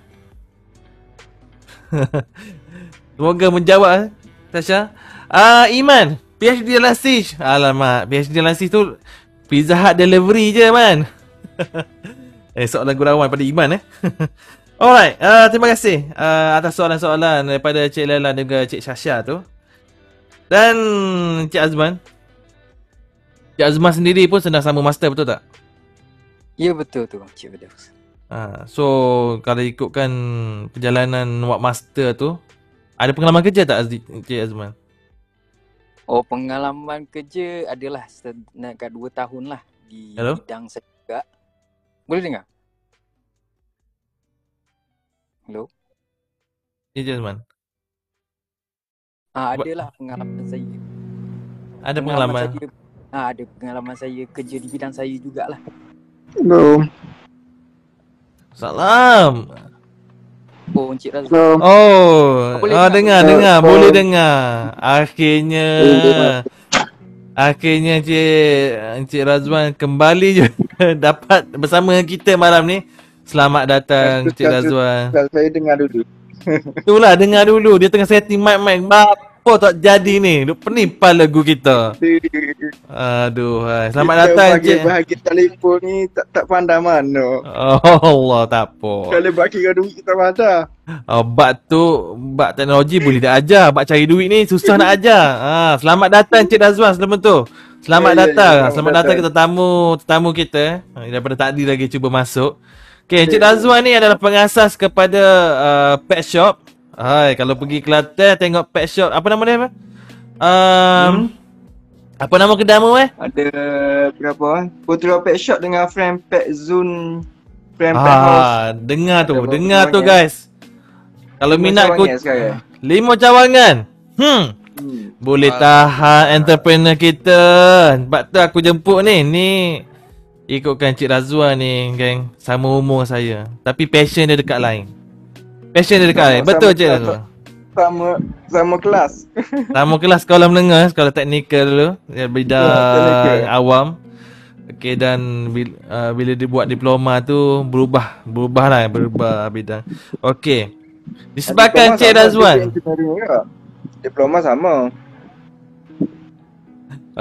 semoga menjawab eh Sasha. Ah uh, Iman, PhD Stitch. Alamak, PhD Stitch tu Pizza Hut delivery je man. eh soalan gurauan pada Iman eh. Alright, uh, terima kasih uh, atas soalan-soalan daripada Cik Lela dan juga Cik Sasha tu. Dan Cik Azman. Cik Azman sendiri pun sedang sama master betul tak? Ya betul tu Cik Firdaus. Ha, so kalau ikutkan perjalanan Wak Master tu Ada pengalaman kerja tak Azli, Cik Azman? Oh pengalaman kerja adalah dekat 2 tahun lah di Hello? bidang saya juga. Boleh dengar? Hello? Ya Cik Azman Ah adalah pengalaman saya. Ada pengalaman, saya, ah ada pengalaman saya kerja di bidang saya jugalah. Belum. Salam Oh Encik Razak. Belum. Oh, Boleh ah, dengar, dengar, boleh dengar, dengar. boleh dengar. Akhirnya, akhirnya Encik, Encik Razwan kembali je dapat bersama kita malam ni. Selamat datang Encik Razwan. Saya dengar dulu. Itulah dengar dulu, dia tengah setting mic-mic. Apa tak jadi ni? Duk penipal lagu kita. Aduh, hai. selamat Kita datang bagi Encik. bahagi telefon ni tak tak pandai mana. Oh Allah, tak apa. Kalau bagi kau duit kita pandai. Oh, bab tu, bab teknologi boleh dah ajar. Bab cari duit ni susah nak ajar. Ha, selamat datang Cik Razwan selamat tu. Selamat Ya, ya, ya, datang. selamat selamat datang datang. kita tamu tetamu kita ha, daripada tadi lagi cuba masuk. Okey, Cik Razwan ni adalah pengasas kepada uh, pet shop. Hai, kalau pergi Kelantan tengok pet shop, apa nama dia? apa? Um, apa nama kedai mu eh? Ada berapa eh? Putra Pet Shop dengan Friend Pet Zone Friend Pet House. Ah, dengar tu, Ada berapa dengar tu guys. Kalau Lima minat ku cawangan sekarang. lima cawangan. Hmm. Hmm. Boleh Ah. tahan entrepreneur kita. Sebab tu aku jemput ni. Ni ikutkan Cik Razwan ni, geng. Sama umur saya. Tapi passion dia dekat lain. Passion dia dekat Sama- lain. Betul sama Cik Razwan. Sama sama kelas. Sama kelas sekolah menengah, sekolah teknikal dulu. Ya, bidang awam. Okey dan bila, uh, bila dia buat diploma tu berubah, berubah lah berubah bidang. Okey. Disebabkan Cik Razwan. Diploma sama.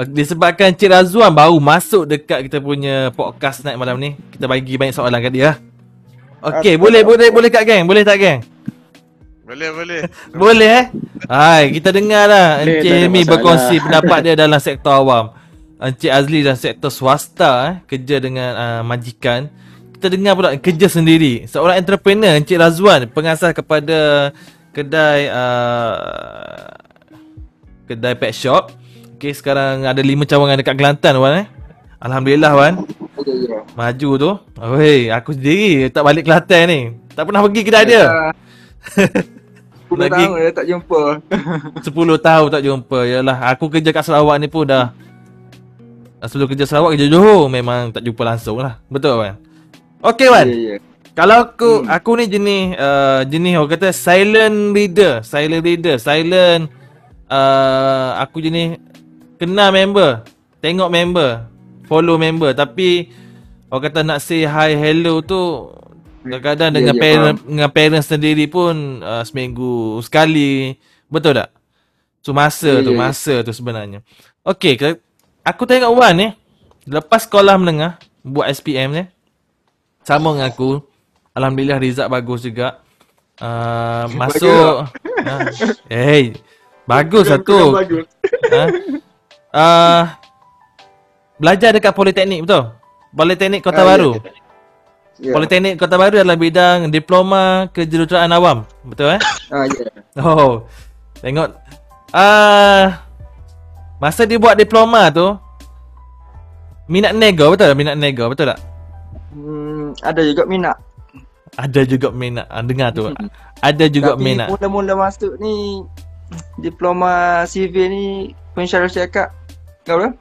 Disebabkan Cik Razwan baru masuk dekat kita punya podcast night malam ni. Kita bagi banyak soalan kat dia. Okey, Apa boleh boleh boleh tak geng? Boleh tak geng? Boleh, boleh. Boleh eh? Hai, kita dengar lah Encik Amy berkongsi pendapat dia dalam sektor awam. Encik Azli dalam sektor swasta eh, kerja dengan uh, majikan. Kita dengar pula kerja sendiri. Seorang entrepreneur Encik Razwan pengasas kepada kedai uh, kedai pet shop. Okey, sekarang ada lima cawangan dekat Kelantan Wan eh. Alhamdulillah Wan. Maju tu. Oi, aku sendiri tak balik Kelantan ni. Tak pernah pergi kedai dia. Sepuluh Lagi- tahun dah tak jumpa. 10 tahun tak jumpa. Yalah, aku kerja kat Sarawak ni pun dah Sebelum kerja Sarawak kerja Johor memang tak jumpa langsung lah. Betul Wan? Okey Wan. Ya, ya. Kalau aku Hmm. aku ni jenis uh, jenis orang kata silent reader, silent reader, silent uh, aku jenis kenal member, tengok member, follow member tapi orang kata nak say hi hello tu kadang-kadang Ya, dengan ya, parent dengan parents sendiri pun uh, seminggu sekali. Betul tak? So masa Ya, tu, ya, ya. masa tu sebenarnya. Okey, ke- aku tengok Wan ni lepas sekolah menengah buat SPM ni sama dengan aku. Alhamdulillah result bagus juga. Uh, masuk uh, hey bagus lah tu. Ha? Uh, belajar dekat Politeknik betul? Politeknik Kota Ah, ya, Baru. Ya. Politeknik Kota Baru adalah bidang diploma kejuruteraan awam. Betul eh? Ah, ya. Oh. Tengok ah uh, masa dia buat diploma tu minat nego betul tak? Minat nego betul tak? Hmm, ada juga minat. Ada juga minat. Ah, dengar tu. Ada juga Tapi minat. mula-mula masuk ni diploma civil ni pensyarah cakap kau dah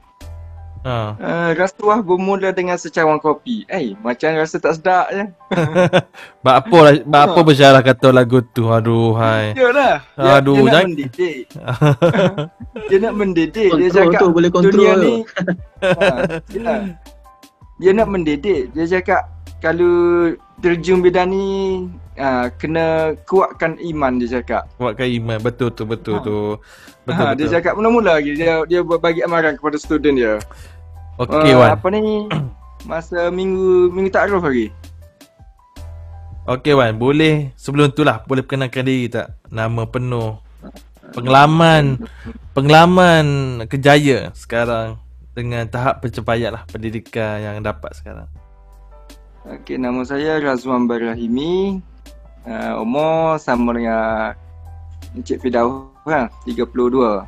Ha. uh, rasuah bermula dengan secawan kopi. Eh, macam rasa tak sedap je. Bak apa lah, bak apa bersyarah kata lagu tu. Aduh hai. Yalah. Dia, Aduh, dia nak jangan- mendidik. dia nak mendidik. Dia cakap tu boleh kontrol dunia ni ha, ya. Dia nak mendidik. Dia cakap kalau terjun bidang ni ha, kena kuatkan iman dia cakap. Kuatkan iman. Betul tu, betul Ha. tu. Betul, Ha, dia betul. cakap mula-mula lagi dia dia bagi amaran kepada student dia. Okey, Ah, Wan. Apa ni masa minggu minggu takruf lagi. Okey, Wan. Boleh sebelum tu lah. Boleh perkenalkan diri tak? Nama penuh. Pengalaman. Pengalaman kejaya sekarang. Dengan tahap pencapaian lah pendidikan yang dapat sekarang. Okey, nama saya Razwan Barahimi. Uh, umur sama dengan Encik Firdaus kan, 32.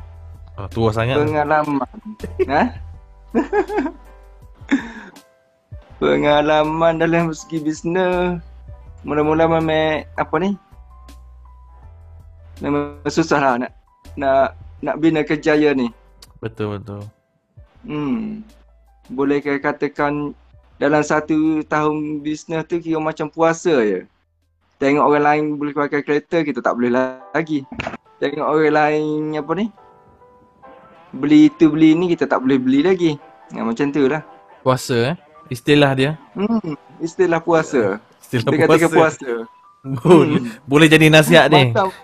Oh, tua sangat. Pengalaman. ha? Pengalaman dalam segi bisnes mula-mula memang apa ni? Memang susah lah nak nak nak bina kejayaan ni. Betul, betul. Hmm. Boleh katakan dalam satu tahun bisnes tu kira macam puasa je. Tengok orang lain boleh pakai kereta, kita tak boleh lagi. Tengok orang lain apa ni? Beli itu beli ni kita tak boleh beli lagi. Ha, macam tu lah. Puasa eh. Istilah dia. Hmm. Istilah puasa. Istilah Dia katakan puasa. Boleh, boleh jadi nasihat ni. Macam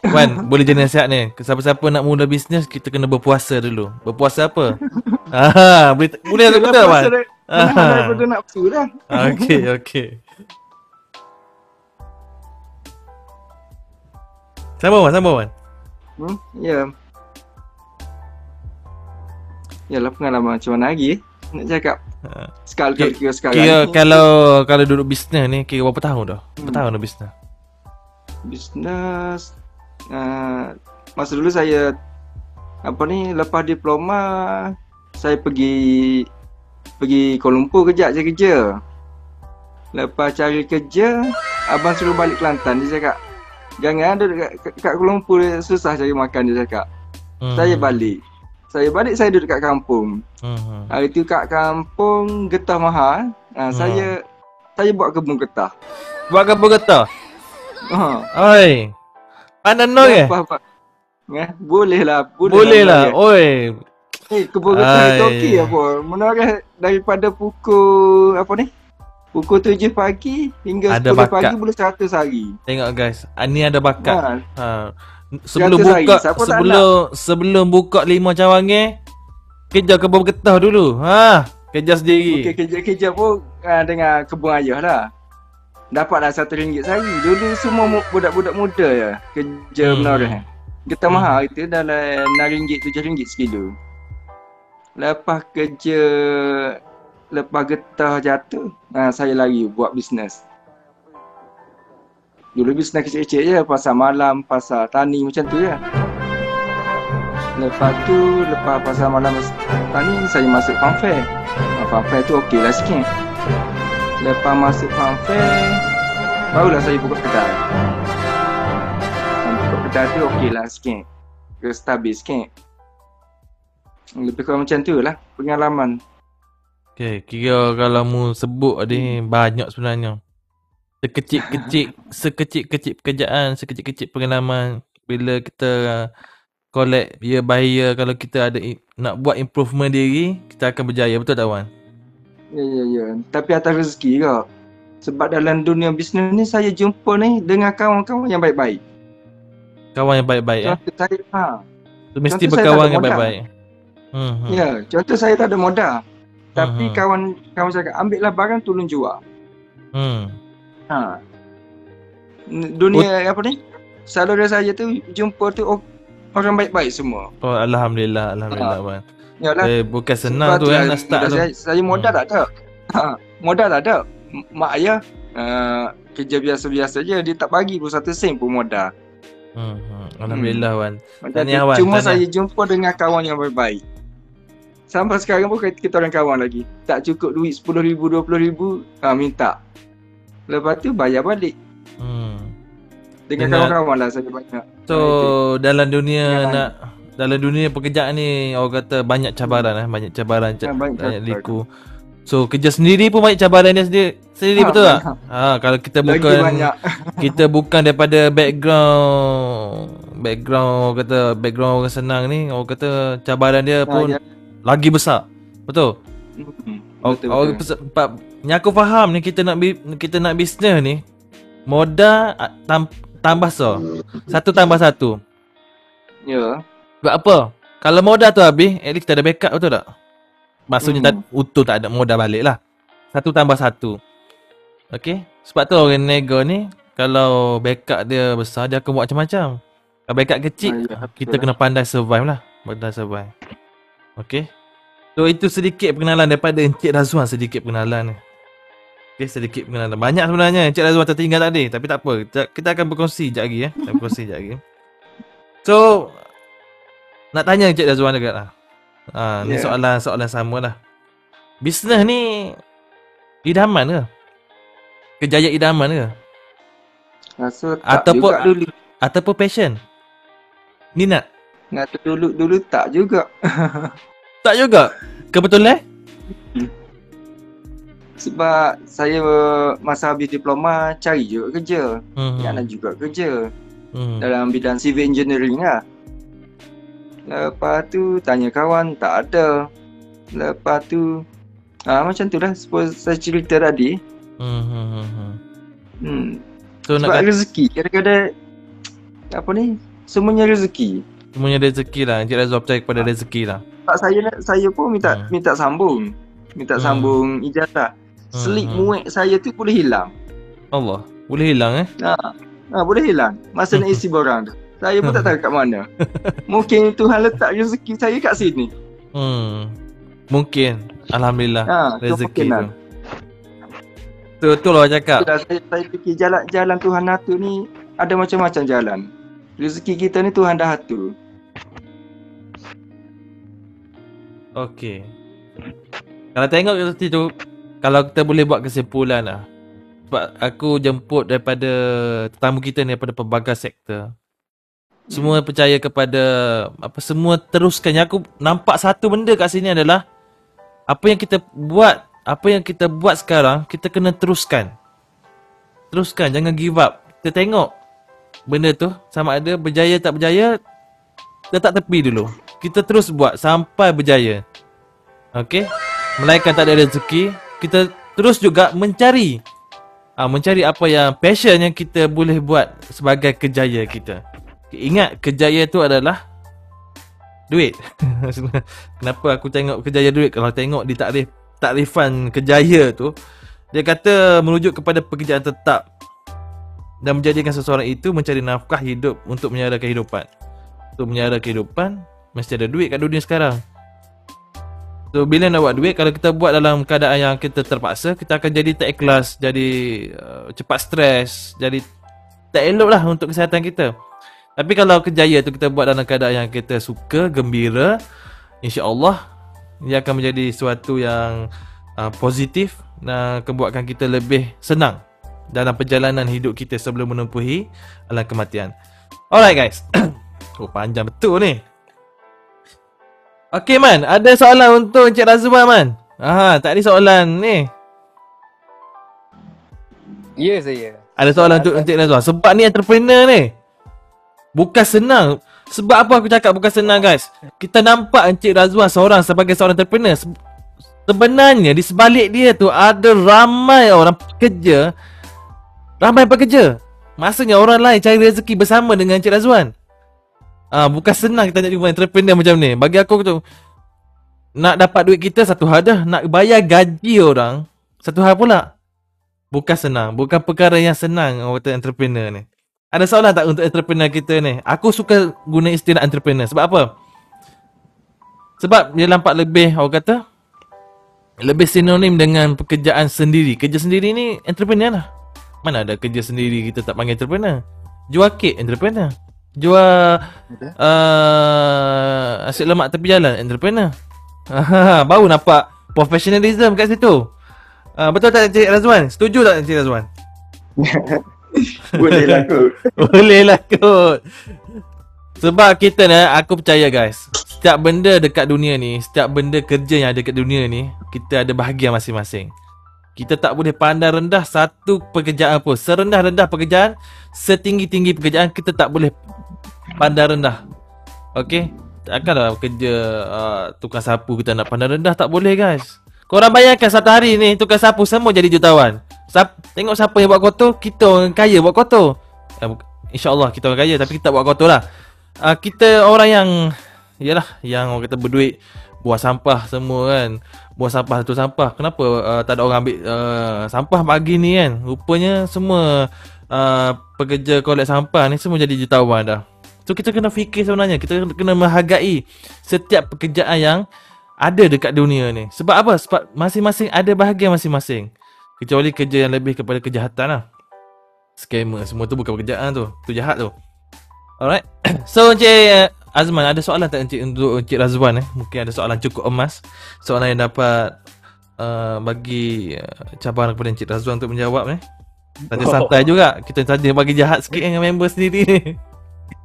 Wan, boleh jadi nasihat ni. Siapa-siapa nak mula bisnes, kita kena berpuasa dulu. Berpuasa apa? ah, boleh boleh tak betul, Wan? puasa dah- Ah. Daripada nak tu lah. Okey, okey. Sambung Wan, sambung Wan. Hmm, ya. Yalah pengalaman macam mana lagi eh? Nak cakap. Ha. Sekali Kira- kira sekarang Kira ni, kalau kalau duduk bisnes ni, kira berapa tahun dah? Berapa Hmm. tahun dah bisnes? bisnes uh, masa dulu saya apa ni lepas diploma saya pergi pergi Kuala Lumpur kejap je kerja. Lepas cari kerja, abang suruh balik Kelantan. Dia cakap, jangan ada dekat, kat Kuala Lumpur susah cari makan dia cakap. Hmm. Saya balik. Saya balik saya duduk kat kampung. Hmm. Hari tu kat kampung getah mahal. Ha, Hmm. saya saya buat kebun getah. Buat apa kata? Ha. Oi. Pandai no ke? Apa, apa. Ya, boleh lah. Boleh, Boleh lah. boleh. Oi. Eh, kebun getah itu okey apa. Menurut daripada pukul apa ni? Pukul 7 pagi hingga Ada 10 bakat. pagi boleh 100 hari. Tengok guys, ah, ni ada bakat. Ha. Ha. Sebelum buka sebelum sebelum buka lima cawangan kejar kebun getah dulu. Ha, kejar sendiri. Okey, kerja-kerja pun uh, dengan kebun ayah lah. Dapatlah satu ringgit sehari. Dulu semua mu- budak-budak muda ya kerja Hmm. menoreh. Getah Hmm. mahal itu dalam 6 ringgit 7 ringgit sekilo. Lepas kerja lepas getah jatuh, uh, saya lari buat bisnes. Dulu bisnes kecil-kecil je, pasar malam, pasar tani macam tu je. Lepas tu, lepas pasar malam tani, saya masuk farm fair. Ah, Farm fair tu okey lah sikit. Lepas masuk farm fair, barulah saya buka kedai. Ah, Buka kedai tu okey lah sikit. Stabil sikit. Lebih kurang macam tu lah pengalaman. Okey, kira kalau mu sebut ni banyak sebenarnya. Sekecil-kecil, sekecil-kecil pekerjaan, sekecil-kecil pengalaman bila kita collect ya bahaya kalau kita ada nak buat improvement diri, kita akan berjaya. Betul tak Wan? Ya, ya, ya. Tapi atas rezeki kau. Sebab dalam dunia bisnes ni saya jumpa ni dengan kawan-kawan yang baik-baik. Kawan yang baik-baik eh. Contoh saya, ha. Tu mesti berkawan ada yang baik-baik. Hmm. hmm. Ya, contoh saya tak ada modal. Tapi Mhm. kawan kawan saya kata, ambillah barang tolong jual. Hmm. Ha. Dunia apa ni? Saudara saya tu jumpa tu orang baik-baik semua. Oh alhamdulillah, alhamdulillah Wan. Yalah. Eh bukan senang tu eh lah nak start tu. Saya, saya modal Hmm. tak ada. Ha, modal tak ada. Mak ayah uh, kerja biasa-biasa je dia tak bagi pun satu sen pun modal. Hmm. hmm. Alhamdulillah Wan. Macam Tahniah, tu. Wan, Cuma tahniah. saya jumpa dengan kawan yang baik-baik. Sampai sekarang pun kita, orang kawan lagi. Tak cukup duit RM10,000, RM20,000, ha, minta. Lepas tu bayar balik. Hmm. Dengan Dengan- kawan-kawan lah saya banyak. So itu. dalam dunia Dengan- nak dalam dunia pekerjaan ni orang kata banyak cabaran eh, banyak cabaran, ca- Ah, banyak banyak liku. So kerja sendiri pun banyak cabaran dia sendiri. Sendiri Ah, betul tak? banyak. Ha kalau kita Lagi bukan banyak. kita bukan daripada background background orang kata background orang senang ni orang kata cabaran dia Ah, pun ya. Lagi besar. Betul? Hmm, Oh, Betul, oh, betul. yang aku faham ni kita nak kita nak bisnes ni modal tam, tambah so. Satu tambah satu. Ya. Sebab apa? Kalau modal tu habis, at least kita ada backup betul tak? Maksudnya tak, utuh tak ada modal balik lah. Satu tambah satu. Okay? Sebab tu orang nego ni, kalau backup dia besar, dia akan buat macam-macam. Kalau backup kecil, Ah, ya, kita lah. kena pandai survive lah. Pandai survive. Okay? So itu sedikit perkenalan daripada Encik Razwan sedikit perkenalan ni. Okay, sedikit perkenalan. Banyak sebenarnya Encik Razwan tertinggal tadi. Tapi tak apa. Kita, akan berkongsi sekejap lagi ya. Kita berkongsi sekejap lagi. So, nak tanya Encik Razwan juga lah. Ha, ni Yeah. soalan soalan sama lah. Bisnes ni idaman ke? Kejayaan idaman ke? Rasa tak Ataupun- juga dulu. Ataupun passion? Minat? Ngata dulu dulu tak juga. Tak juga. Kebetulan? Sebab saya masa habis diploma cari juga kerja. Hmm. Nak nak juga kerja Hmm. dalam bidang civil engineering lah. Lepas tu tanya kawan tak ada. Lepas tu ah macam tu lah suppose saya cerita tadi. Hmm. hmm, hmm, hmm. Hmm. So nak Sebab kata rezeki kadang-kadang apa ni semuanya rezeki. Semuanya rezeki lah. Encik Razwan percaya kepada rezeki lah. Sebab saya saya pun minta Hmm. minta sambung. Minta Hmm. sambung ijazah. Hmm, hmm. muek saya tu boleh hilang. Allah. Boleh hilang eh? Ha, ha boleh hilang. Masa nak isi borang tu. Saya pun tak tahu kat mana. Mungkin Tuhan letak rezeki saya kat sini. Hmm. Mungkin. Alhamdulillah. Ha, rezeki tu. Tu betul lah cakap. Itulah saya, saya fikir jalan jalan Tuhan atur ni ada macam-macam jalan. Rezeki kita ni Tuhan dah atur. Okey. Kalau tengok seperti tu, kalau kita boleh buat kesimpulan lah. Sebab aku jemput daripada tetamu kita ni daripada pelbagai sektor. Semua percaya kepada apa semua teruskan. Yang aku nampak satu benda kat sini adalah apa yang kita buat, apa yang kita buat sekarang, kita kena teruskan. Teruskan, jangan give up. Kita tengok benda tu sama ada berjaya tak berjaya, letak tepi dulu. Kita terus buat sampai berjaya. Okey. Melainkan tak ada rezeki, kita terus juga mencari ah mencari apa yang passion yang kita boleh buat sebagai kejaya kita. Ingat kejaya tu adalah duit. Kenapa aku tengok kejaya duit kalau tengok di takrif takrifan kejaya tu dia kata merujuk kepada pekerjaan tetap dan menjadikan seseorang itu mencari nafkah hidup untuk menyara kehidupan. Untuk menyara kehidupan mesti ada duit kat dunia sekarang. So bila nak buat duit Kalau kita buat dalam keadaan yang kita terpaksa Kita akan jadi tak ikhlas Jadi uh, cepat stres Jadi tak elok lah untuk kesihatan kita Tapi kalau kejaya tu kita buat dalam keadaan yang kita suka Gembira InsyaAllah Ia akan menjadi sesuatu yang uh, positif Dan akan kita lebih senang Dalam perjalanan hidup kita sebelum menempuhi alam kematian Alright guys Oh panjang betul ni Okey Man, ada soalan untuk Encik Razwan Man? Ah, tak ada soalan ni. Ya saya. Ada soalan untuk Encik Razwan. Sebab ni entrepreneur ni. Bukan senang. Sebab apa aku cakap bukan senang guys? Kita nampak Encik Razwan seorang sebagai seorang entrepreneur. Se- Sebenarnya di sebalik dia tu ada ramai orang pekerja. Ramai pekerja. Maksudnya orang lain cari rezeki bersama dengan Encik Razwan. Ah, bukan senang kita nak jumpa entrepreneur macam ni. Bagi aku tu nak dapat duit kita satu hal dah, nak bayar gaji orang satu hal pula. Bukan senang, bukan perkara yang senang orang kata entrepreneur ni. Ada soalan tak untuk entrepreneur kita ni? Aku suka guna istilah entrepreneur. Sebab apa? Sebab dia nampak lebih orang kata lebih sinonim dengan pekerjaan sendiri. Kerja sendiri ni entrepreneur lah. Mana ada kerja sendiri kita tak panggil entrepreneur. Jual kek entrepreneur. Jual uh, nasi lemak tepi jalan entrepreneur. Baru nampak professionalism kat situ. Uh, betul tak Encik Razwan? Setuju tak Encik Razwan? Boleh lah kot. Boleh lah kot. Sebab kita ni, aku percaya guys. Setiap benda dekat dunia ni, setiap benda kerja yang ada dekat dunia ni, kita ada bahagian masing-masing. Kita tak boleh pandang rendah satu pekerjaan pun. Serendah-rendah pekerjaan, setinggi-tinggi pekerjaan, kita tak boleh pandang rendah. Okay? Takkanlah kerja uh, tukang sapu kita nak pandang rendah, tak boleh guys. Korang bayangkan satu hari ni, tukang sapu semua jadi jutawan. Sap, tengok siapa yang buat kotor, kita orang kaya buat kotor. Uh, InsyaAllah kita orang kaya tapi kita buat kotor lah. Uh, kita orang yang, yalah, yang orang kata berduit, buang sampah semua kan. Buang sampah satu sampah. Kenapa uh, tak ada orang ambil uh, sampah pagi ni kan? Rupanya semua uh, pekerja kolek sampah ni semua jadi jutawan dah. So kita kena fikir sebenarnya, kita kena menghargai setiap pekerjaan yang ada dekat dunia ni. Sebab apa? Sebab masing-masing ada bahagian masing-masing. Kecuali kerja yang lebih kepada kejahatan lah. Scammer, semua tu bukan pekerjaan tu. Tu jahat tu. Alright. so Encik Azman, ada soalan tak Encik untuk Encik Razwan eh? Mungkin ada soalan cukup emas. Soalan yang dapat uh, bagi uh, cabaran kepada Encik Razwan untuk menjawab eh. Tanya santai juga. Kita tanya bagi jahat sikit dengan member sendiri ni.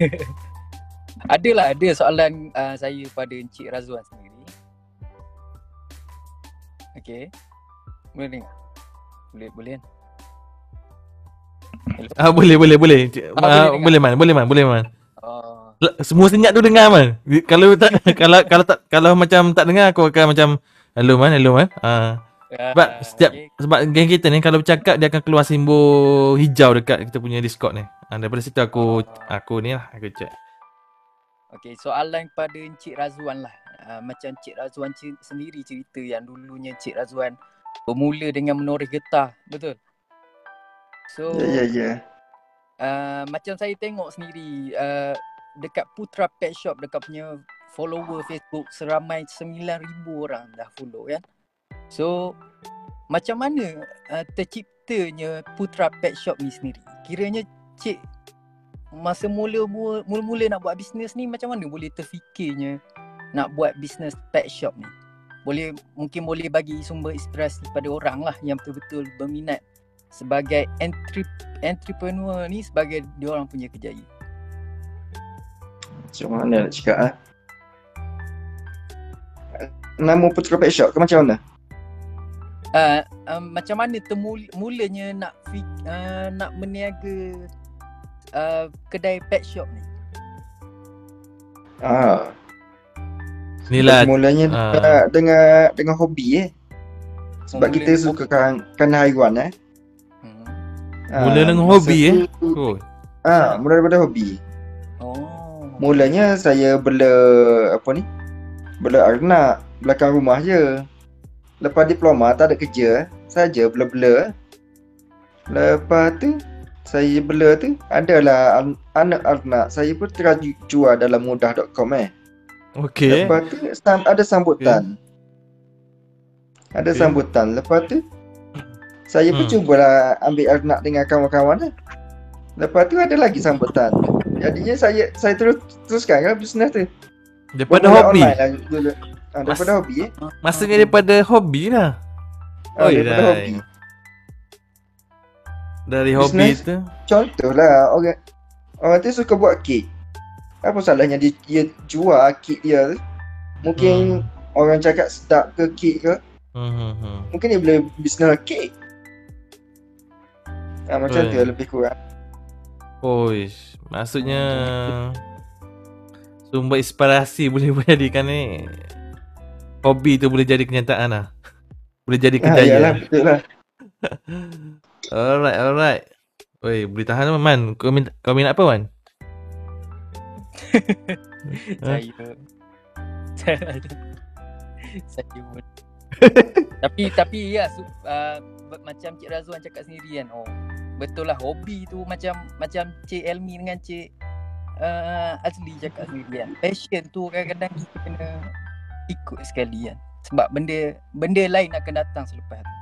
Adalah ada soalan uh, saya pada Encik Razwan sendiri. Okey. Boleh dengar? Boleh boleh kan? Ah boleh boleh boleh. Ah, boleh ah, boleh man, boleh man, boleh man. Oh, L- Semua senyap tu dengar man. Kalau tak kalau kalau tak kalau macam tak dengar aku akan macam hello man, hello man. Ah. Sebab setiap sebab geng kita ni kalau bercakap dia akan keluar simbol hijau dekat kita punya Discord ni. Ha, daripada situ aku aku ni lah aku check. Okey, soalan pada Encik Razwan lah. Uh, macam Encik Razwan ci- sendiri cerita yang dulunya Encik Razwan bermula dengan menoreh getah, betul? So, Ya, ya, ya. uh, macam saya tengok sendiri uh, dekat Putra Pet Shop dekat punya follower Facebook seramai 9,000 orang dah follow kan. So macam mana uh, terciptanya Putra Pet Shop ni sendiri? Kiranya cik masa mula mula nak buat bisnes ni macam mana boleh terfikirnya nak buat bisnes pet shop ni? Boleh mungkin boleh bagi sumber inspirasi pada orang lah yang betul-betul berminat sebagai entry, entrepreneur ni sebagai dia orang punya kerjaya. Macam mana nak cakap ah? Nama Putra Pet Shop ke macam mana? Uh, um, macam mana temul mulanya nak fik- uh, nak meniaga uh, kedai pet shop ni? Ah, Inilah mulanya ah. dengan, dengan dengan hobi eh. Sebab Mula kita suka kan kan haiwan eh. Hmm. Ah, Mula dengan masa hobi, eh? tu- oh. Ah, mula daripada hobi. Mulanya saya bela apa ni? Bela arnak belakang rumah je. Lepas diploma tak ada kerja, saja bela-bela. Lepas tu saya bela tu adalah an- anak arnak saya pun terjual dalam mudah.com eh. Okey. Lepas tu sam- ada sambutan. Ada Okey. sambutan. Lepas tu saya pun Hmm. cubalah ambil arnak dengan kawan-kawan lah. Lepas tu ada lagi sambutan. Jadinya saya saya terus teruskan kan bisnes tu. Daripada hobi. online Lah, dulu. Ah, daripada Mas- hobi eh. Maksudnya daripada hobi lah. Ah, Oi, daripada dah. hobi. Dari hobi Business. tu. Contohlah orang orang tu suka buat kek. Apa salahnya dia, dia jual kek dia tu? Mungkin orang cakap sedap ke kek ke? Hmm, hmm, hmm. Mungkin dia boleh bisnes kek. Ah, macam Betul. tu lebih kurang. Oish, maksudnya sumber inspirasi boleh jadikan ni hobi tu boleh jadi kenyataan lah. Boleh jadi Ah, kejayaan. yalah, betul lah. alright, alright. Oi, boleh tahan apa Man? Kau minta, kau minat apa Man? saya saya pun tapi tapi ya su, uh, macam Cik Razwan cakap sendiri kan oh betul lah hobi tu macam macam Cik Elmi dengan Cik uh, Azli cakap sendiri kan passion tu kadang-kadang kita kena ikut sekali kan sebab benda benda lain akan datang selepas tu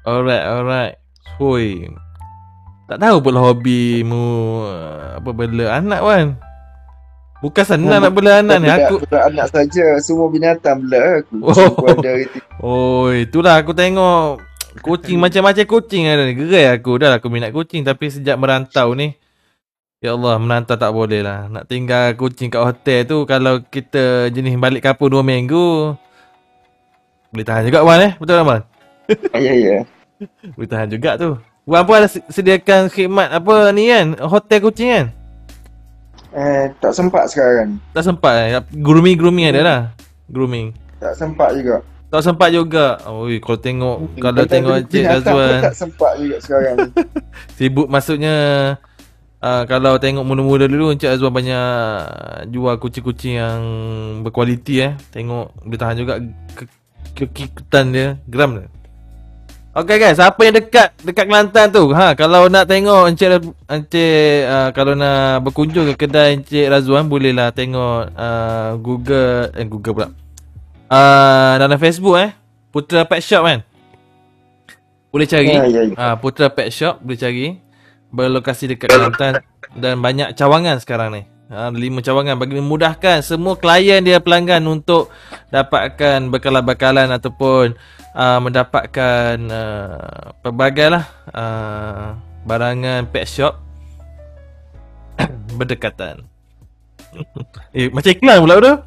Alright, alright. Hui. Tak tahu pula hobimu uh, apa bela anak kan? Bukan senang nak bela anak ni. Aku Budak anak saja, semua binatang bela aku. Oh. Ada. Oh, itulah aku tengok kucing macam-macam kucing ada ni. Gerai aku. Dah aku minat kucing tapi sejak merantau ni Ya Allah, merantau tak boleh lah. Nak tinggal kucing kat hotel tu kalau kita jenis balik kampung 2 minggu boleh tahan juga Wan eh. Betul tak Wan? Ya, ya. Boleh tahan juga tu. Wan pun ada se- sediakan khidmat apa ni kan? Hotel kucing kan? Eh, tak sempat sekarang. Tak sempat eh. Grooming-grooming ada lah. Grooming. Tak sempat juga. Tak sempat juga. Oi, kalau tengok kalau Kalau tengok Encik Razwan tak sempat juga sekarang sibuk maksudnya uh, kalau tengok mula-mula dulu Encik Azwan banyak jual kucing-kucing yang berkualiti eh. Tengok boleh tahan juga ke- kekikutan dia, geram dia. Okay guys, siapa yang dekat dekat Kelantan tu? Ha, kalau nak tengok Encik Encik uh, kalau nak berkunjung ke kedai Encik Razwan bolehlah tengok uh, Google eh Google pula. Uh, dalam Facebook eh. Putra Pet Shop kan? Boleh cari. Ya, ya, ya. Ah, Putra Pet Shop boleh cari. Berlokasi dekat Kelantan dan banyak cawangan sekarang ni. Ha, lima cawangan bagi memudahkan semua klien dia pelanggan untuk dapatkan bekalan-bekalan ataupun uh, mendapatkan uh, pelbagai lah uh, barangan pet shop berdekatan. eh macam iklan pula tu.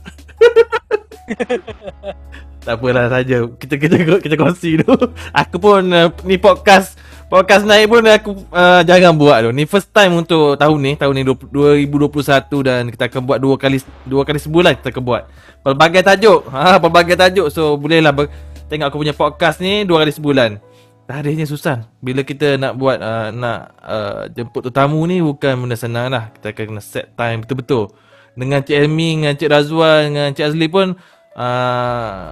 tak apalah saja. Kita kita kita kongsi tu. Aku pun uh, ni podcast podcast naik pun aku uh, jarang buat tu. Ni first time untuk tahun ni, tahun ni 20, 2021 dan kita akan buat dua kali dua kali sebulan kita akan buat. Pelbagai tajuk. Ha pelbagai tajuk. So bolehlah ber, tengok aku punya podcast ni dua kali sebulan. Tarikhnya susah. Bila kita nak buat uh, nak uh, jemput tetamu ni bukan benda senang lah. Kita akan kena set time betul-betul. Dengan Cik Elmi, dengan Cik Razwan, dengan Cik Azli pun uh,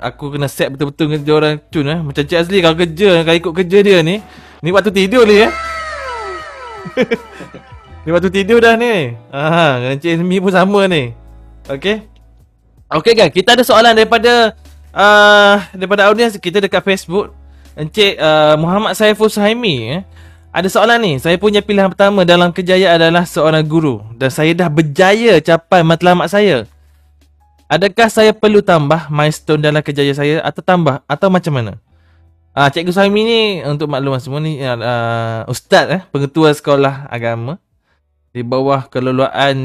aku kena set betul-betul dengan orang cun eh. Macam Cik Azli kalau kerja, kalau ikut kerja dia ni, ni waktu tidur ni eh. ni waktu tidur dah ni. Ha, dengan Cik Elmi pun sama ni. Okay. Okay guys, kita ada soalan daripada uh, daripada audiens kita dekat Facebook. Encik uh, Muhammad Saiful Suhaimi eh. Ada soalan ni. Saya punya pilihan pertama dalam kejayaan adalah seorang guru dan saya dah berjaya capai matlamat saya. Adakah saya perlu tambah milestone dalam kejayaan saya atau tambah atau macam mana? Ah, Cikgu Suhaimi ni untuk makluman semua ni uh, ustaz eh, pengetua sekolah agama di bawah keluluan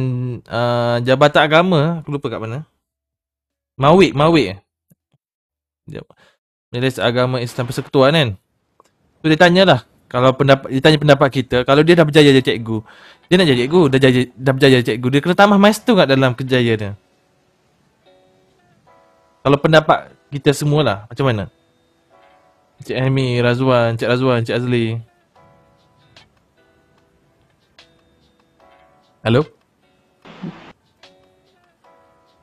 uh, Jabatan Agama, aku lupa kat mana. Mawik, Mawik. Sekejap. Majlis Agama Islam Persekutuan kan. So dia tanyalah kalau pendapat dia tanya pendapat kita, kalau dia dah berjaya jadi cikgu, dia nak jadi cikgu, dah jadi dah berjaya jadi cikgu, dia kena tambah milestone kat dalam kejayaan dia. Kalau pendapat kita semualah, macam mana? Cik Amy, Razwan, Cik Razwan, Cik Azli. Hello?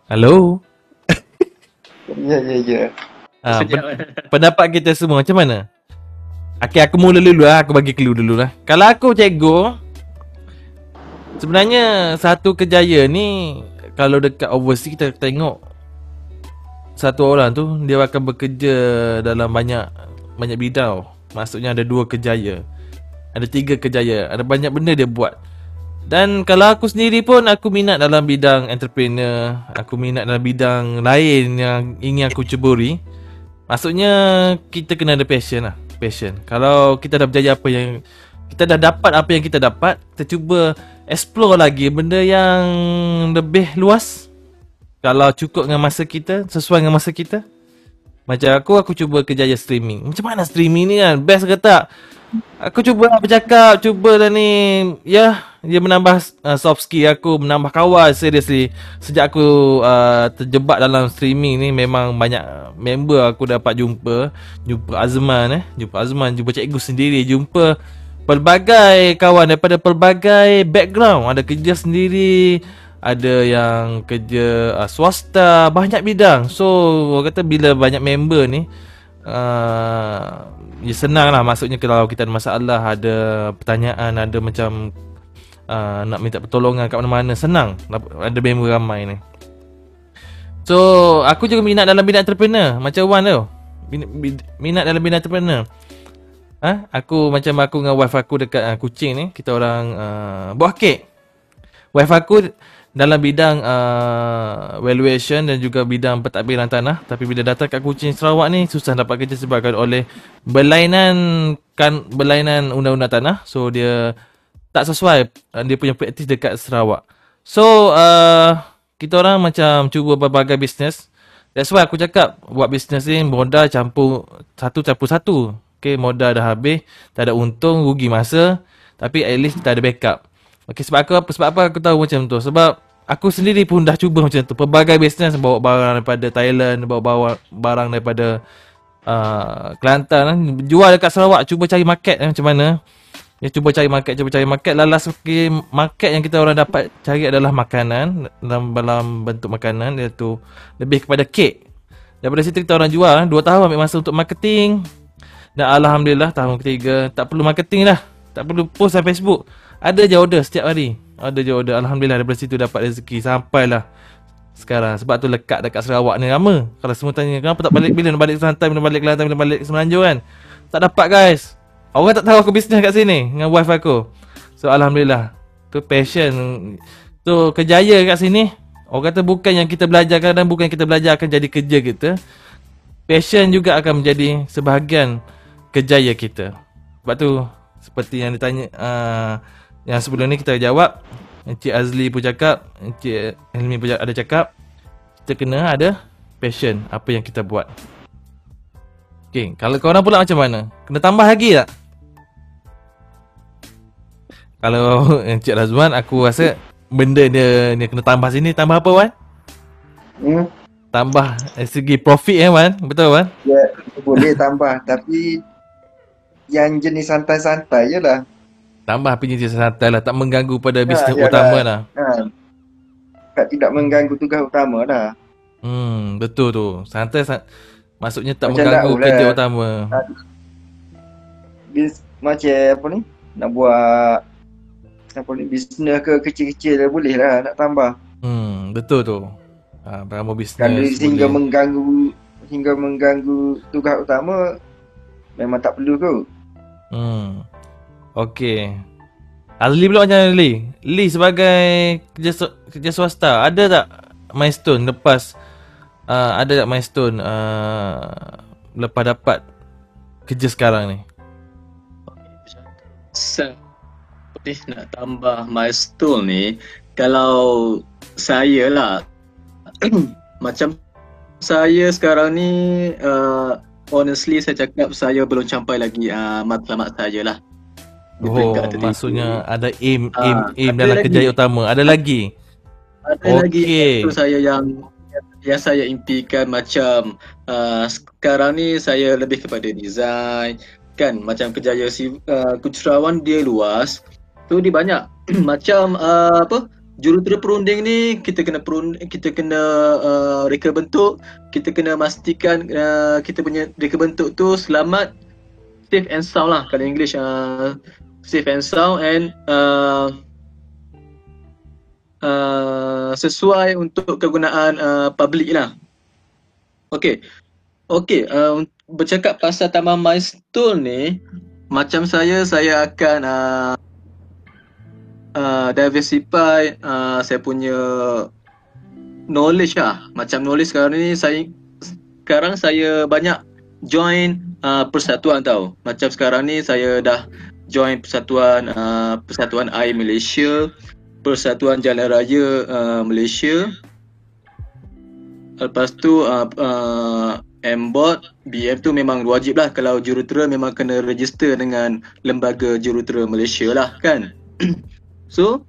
Hello? Ya, ya, ya. Sekejap, pen- pendapat kita semua macam mana? Okay, aku mula dulu lah. Aku bagi clue dulu lah. Kalau aku cikgu, sebenarnya satu kejayaan ni, kalau dekat overseas kita tengok satu orang tu, dia akan bekerja dalam banyak banyak bidang. Maksudnya ada dua kejaya. Ada tiga kejaya. Ada banyak benda dia buat. Dan kalau aku sendiri pun aku minat dalam bidang entrepreneur, aku minat dalam bidang lain yang ingin aku ceburi. Maksudnya kita kena ada passion lah. Passion. Kalau kita dah berjaya apa yang Kita dah dapat apa yang kita dapat Kita cuba explore lagi benda yang lebih luas. Kalau cukup dengan masa kita Sesuai dengan masa kita. Macam aku, aku cuba kejaya streaming. Macam mana streaming ni kan? Best ke tak? Aku cuba bercakap, cuba lah ni. Ya, dia menambah uh, soft skill aku Menambah kawan seriously. Sejak aku uh, terjebak dalam streaming ni Memang banyak member aku dapat jumpa. Jumpa Azman eh. Jumpa Azman, jumpa cikgu sendiri Jumpa pelbagai kawan daripada pelbagai background. Ada kerja sendiri ada yang kerja uh, swasta banyak bidang. So orang kata bila banyak member ni uh, ya senang lah maksudnya kalau kita ada masalah ada pertanyaan ada macam uh, nak minta pertolongan kat mana-mana. Senang ada member ramai ni. So aku juga minat dalam bidang entrepreneur. Macam Wan tu. Minat dalam bidang entrepreneur. Ha? Aku macam aku dengan wife aku dekat uh, kucing ni Kita orang uh, buah kek. Wife aku dalam bidang uh, valuation dan juga bidang pentadbiran tanah. Tapi bila datang kat Kuching Sarawak ni susah dapat kerja sebabkan oleh berlainan kan berlainan undang-undang tanah. So dia tak sesuai uh, dia punya praktis dekat Sarawak so uh, kita orang macam cuba berbagai bisnes that's why aku cakap buat bisnes ni modal campur satu campur satu okay modal dah habis tak ada untung rugi masa tapi at least kita ada backup Okay, sebab aku sebab apa aku tahu macam tu? Sebab aku sendiri pun dah cuba macam tu. Pelbagai bisnes bawa barang daripada Thailand, bawa bawa barang daripada uh, Kelantan. Jual dekat Sarawak, cuba cari market eh, macam mana. Ya cuba cari market, cuba cari market. Lalas okay, market yang kita orang dapat cari adalah makanan dalam dalam bentuk makanan iaitu lebih kepada kek. Daripada situ kita orang jual, 2 tahun ambil masa untuk marketing. Dan alhamdulillah tahun ketiga tak perlu marketing dah. Tak perlu post dalam Facebook. Ada je order setiap hari. Ada je order. Alhamdulillah daripada situ dapat rezeki sampailah sekarang. Sebab tu lekat dekat Sarawak ni lama. Kalau semua tanya kenapa tak balik bila nak balik Kelantan, bila balik Kelantan, bila balik Semenanjung kan. Tak dapat guys. Orang tak tahu aku bisnes kat sini dengan wife aku. So alhamdulillah. Tu passion. Tu kejaya kat sini. Orang kata bukan yang kita belajar kadang bukan yang kita belajar akan jadi kerja kita. Passion juga akan menjadi sebahagian kejaya kita. Sebab tu seperti yang ditanya uh, yang sebelum ni kita jawab Encik Azli pun cakap Encik Helmi pun ada cakap Kita kena ada passion Apa yang kita buat Okay, kalau korang pula macam mana? Kena tambah lagi tak? Kalau Encik Razwan aku rasa Benda dia, dia kena tambah sini Tambah apa Wan? Hmm, Tambah dari segi profit eh Wan? Betul Wan? ya, boleh tambah tapi yang jenis santai-santai je lah. Tambah apa jenis santai lah Tak mengganggu pada bisnes yalah. utama lah Ha. Tak tidak mengganggu tugas utama lah. Hmm, betul tu. Santai san- maksudnya tak Macam mengganggu lah. kerja utama. Bis, macam apa ni? Nak buat apa ni bisnes ke kecil-kecil dah boleh lah nak tambah. Hmm, betul tu. Ha, berapa Kalau bisnes sehingga boleh. mengganggu hingga mengganggu tugas utama memang tak perlu kot. Hmm. Okey. Azli pula macam mana Li? Li sebagai kerja, su- kerja swasta, ada tak milestone lepas uh, ada tak milestone uh, lepas dapat kerja sekarang ni? Sa- ni nak tambah milestone ni kalau saya lah macam saya sekarang ni uh, honestly saya cakap saya belum capai lagi uh, matlamat saya lah Oh, maksudnya ada aim Ah, aim aim ada dalam lagi. kerjaya utama. Ada lagi. ada lagi Okey. itu saya yang yang saya impikan macam uh, sekarang ni saya lebih kepada design kan macam kerjaya si uh, kucerawan dia luas tu dia banyak macam uh, apa jurutera perunding ni kita kena perund kita kena uh, reka bentuk kita kena pastikan uh, kita punya reka bentuk tu selamat safe and sound lah kalau English uh, safe and sound and uh, uh, sesuai untuk kegunaan uh, public lah. Okey. Okey, uh, bercakap pasal tambah milestone ni, macam saya, saya akan uh, uh, diversify uh, saya punya knowledge lah. Macam knowledge sekarang ni, saya sekarang saya banyak join uh, persatuan tau. Macam sekarang ni saya dah join persatuan uh, Persatuan Air Malaysia, Persatuan Jalan Raya uh, Malaysia. Lepas tu uh, uh, MBOT, BM tu memang wajib lah kalau jurutera memang kena register dengan Lembaga Jurutera Malaysia lah kan. so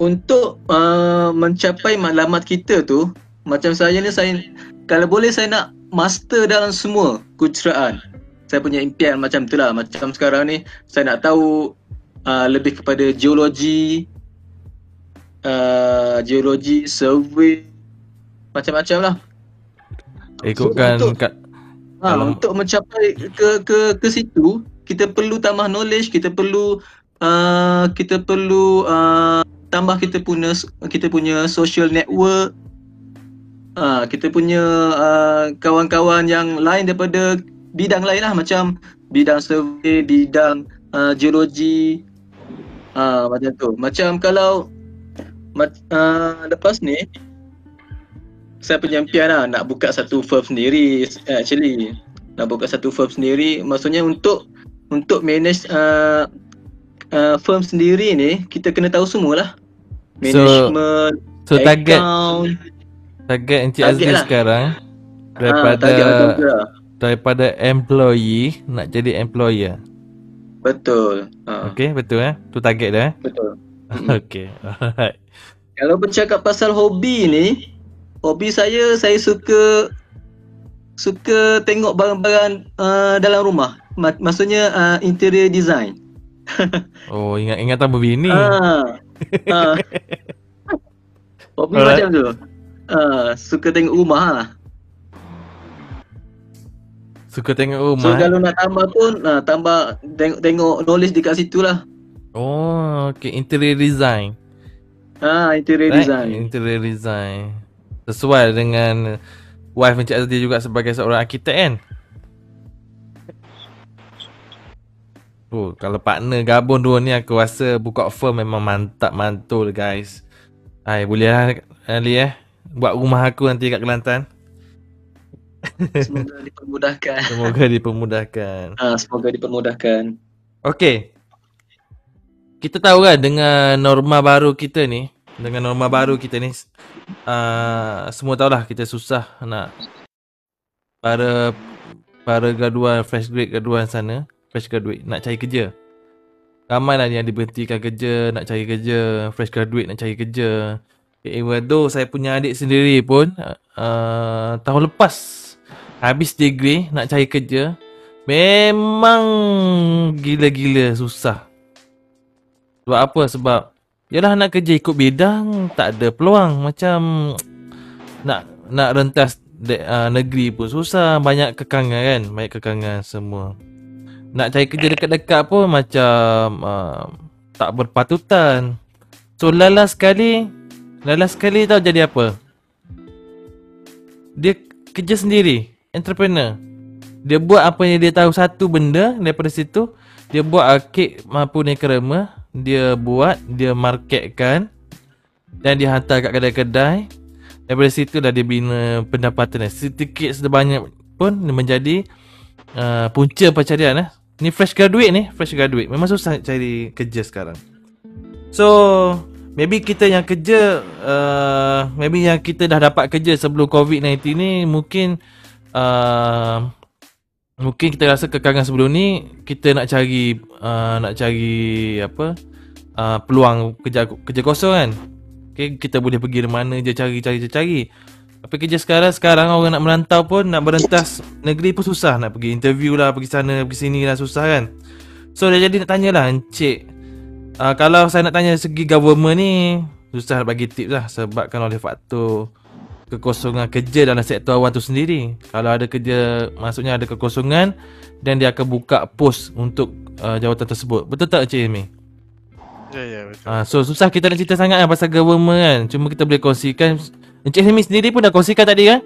untuk uh, mencapai maklumat kita tu macam saya ni saya kalau boleh saya nak master dalam semua kuceraan. Saya punya impian macam tu lah. Macam sekarang ni saya nak tahu uh, lebih kepada geologi, uh, geologi, survey, macam-macam lah. Ikutkan So, untuk- kat Ha, Kalau- untuk mencapai ke ke ke situ, kita perlu tambah knowledge, kita perlu uh, kita perlu uh, tambah kita punya kita punya social network. Uh, kita punya uh, kawan-kawan yang lain daripada bidang lain lah macam bidang survey, bidang uh, geologi uh, macam tu. Macam kalau uh, lepas ni saya punya impian lah nak buka satu firm sendiri actually nak buka satu firm sendiri maksudnya untuk untuk manage uh, uh, firm sendiri ni kita kena tahu semualah So, management So target account target Encik Target Azli lah. sekarang ah, daripada lah. daripada employee nak jadi employer. betul ha, Okey, betul eh? Tu target dia eh? betul Okey. Alright. Kalau bercakap pasal hobi ni, hobi saya saya suka suka tengok barang-barang uh, dalam rumah. Mak- maksudnya uh, interior design. Oh, ingat ingatan berbini. Ah. ah. hobi Alright. macam tu. Ah, suka tengok rumah lah. Suka tengok So rumah. eh? kalau nak tambah pun uh, tambah tengok tengok knowledge dekat situ lah. Oh, okey, interior design. Ah, interior Right? design. Interior design. Sesuai dengan wife Encik Azli juga sebagai seorang arkitek kan? Oh, kalau partner gabung dua ni aku rasa buka firm memang mantap mantul guys. Hai, boleh lah Ali eh. Buat rumah aku nanti kat Kelantan. Semoga dipermudahkan. Semoga dipermudahkan. Ah, semoga dipermudahkan. Okey. Kita tahu kan dengan norma baru kita ni, dengan norma baru kita ni uh, semua tahulah kita susah nak para para graduan fresh grade graduan sana, fresh graduate nak cari kerja. Ramai lah yang diberhentikan kerja, nak cari kerja, fresh graduate nak cari kerja. Even though saya punya adik sendiri pun uh, tahun lepas habis degree nak cari kerja, Memang gila-gila susah. Sebab apa? Sebab Yalah nak kerja ikut bidang tak ada peluang macam nak nak rentas de, uh, negeri pun susah, banyak kekangan kan, banyak kekangan semua. Nak cari kerja dekat-dekat pun macam uh, tak berpatutan. So lala sekali, lala sekali tahu jadi apa? Dia kerja sendiri, entrepreneur. Dia buat apa yang dia tahu satu benda daripada situ dia buat kek mampu ni kerema dia buat dia marketkan dan dia hantar kat kedai-kedai daripada situ dah dia bina pendapatan sedikit sebanyak pun menjadi uh, punca pencarian eh. Ni fresh graduate ni fresh graduate memang susah nak cari kerja sekarang so maybe kita yang kerja uh, maybe yang kita dah dapat kerja sebelum covid-19 ni mungkin uh, Mungkin kita rasa kekangan sebelum ni kita nak cari uh, nak cari apa uh, peluang kerja kerja kosong kan. Okay, kita boleh pergi mana je cari cari cari cari. Tapi kerja sekarang sekarang orang nak merantau pun nak berentas negeri pun susah nak pergi interview lah pergi sana pergi sini lah susah kan. So dah jadi nak tanyalah encik uh, kalau saya nak tanya segi government ni susah nak bagi tips lah sebabkan oleh faktor kekosongan kerja dalam sektor awam tu sendiri. Kalau ada kerja, maksudnya ada kekosongan dan dia akan buka post untuk uh, jawatan tersebut. Betul tak Encik Hilmi? Ya, ya, betul. Uh, so susah kita nak cerita sangat kan pasal government kan. Cuma kita boleh kongsikan. Encik Hilmi sendiri pun dah kongsikan tadi kan?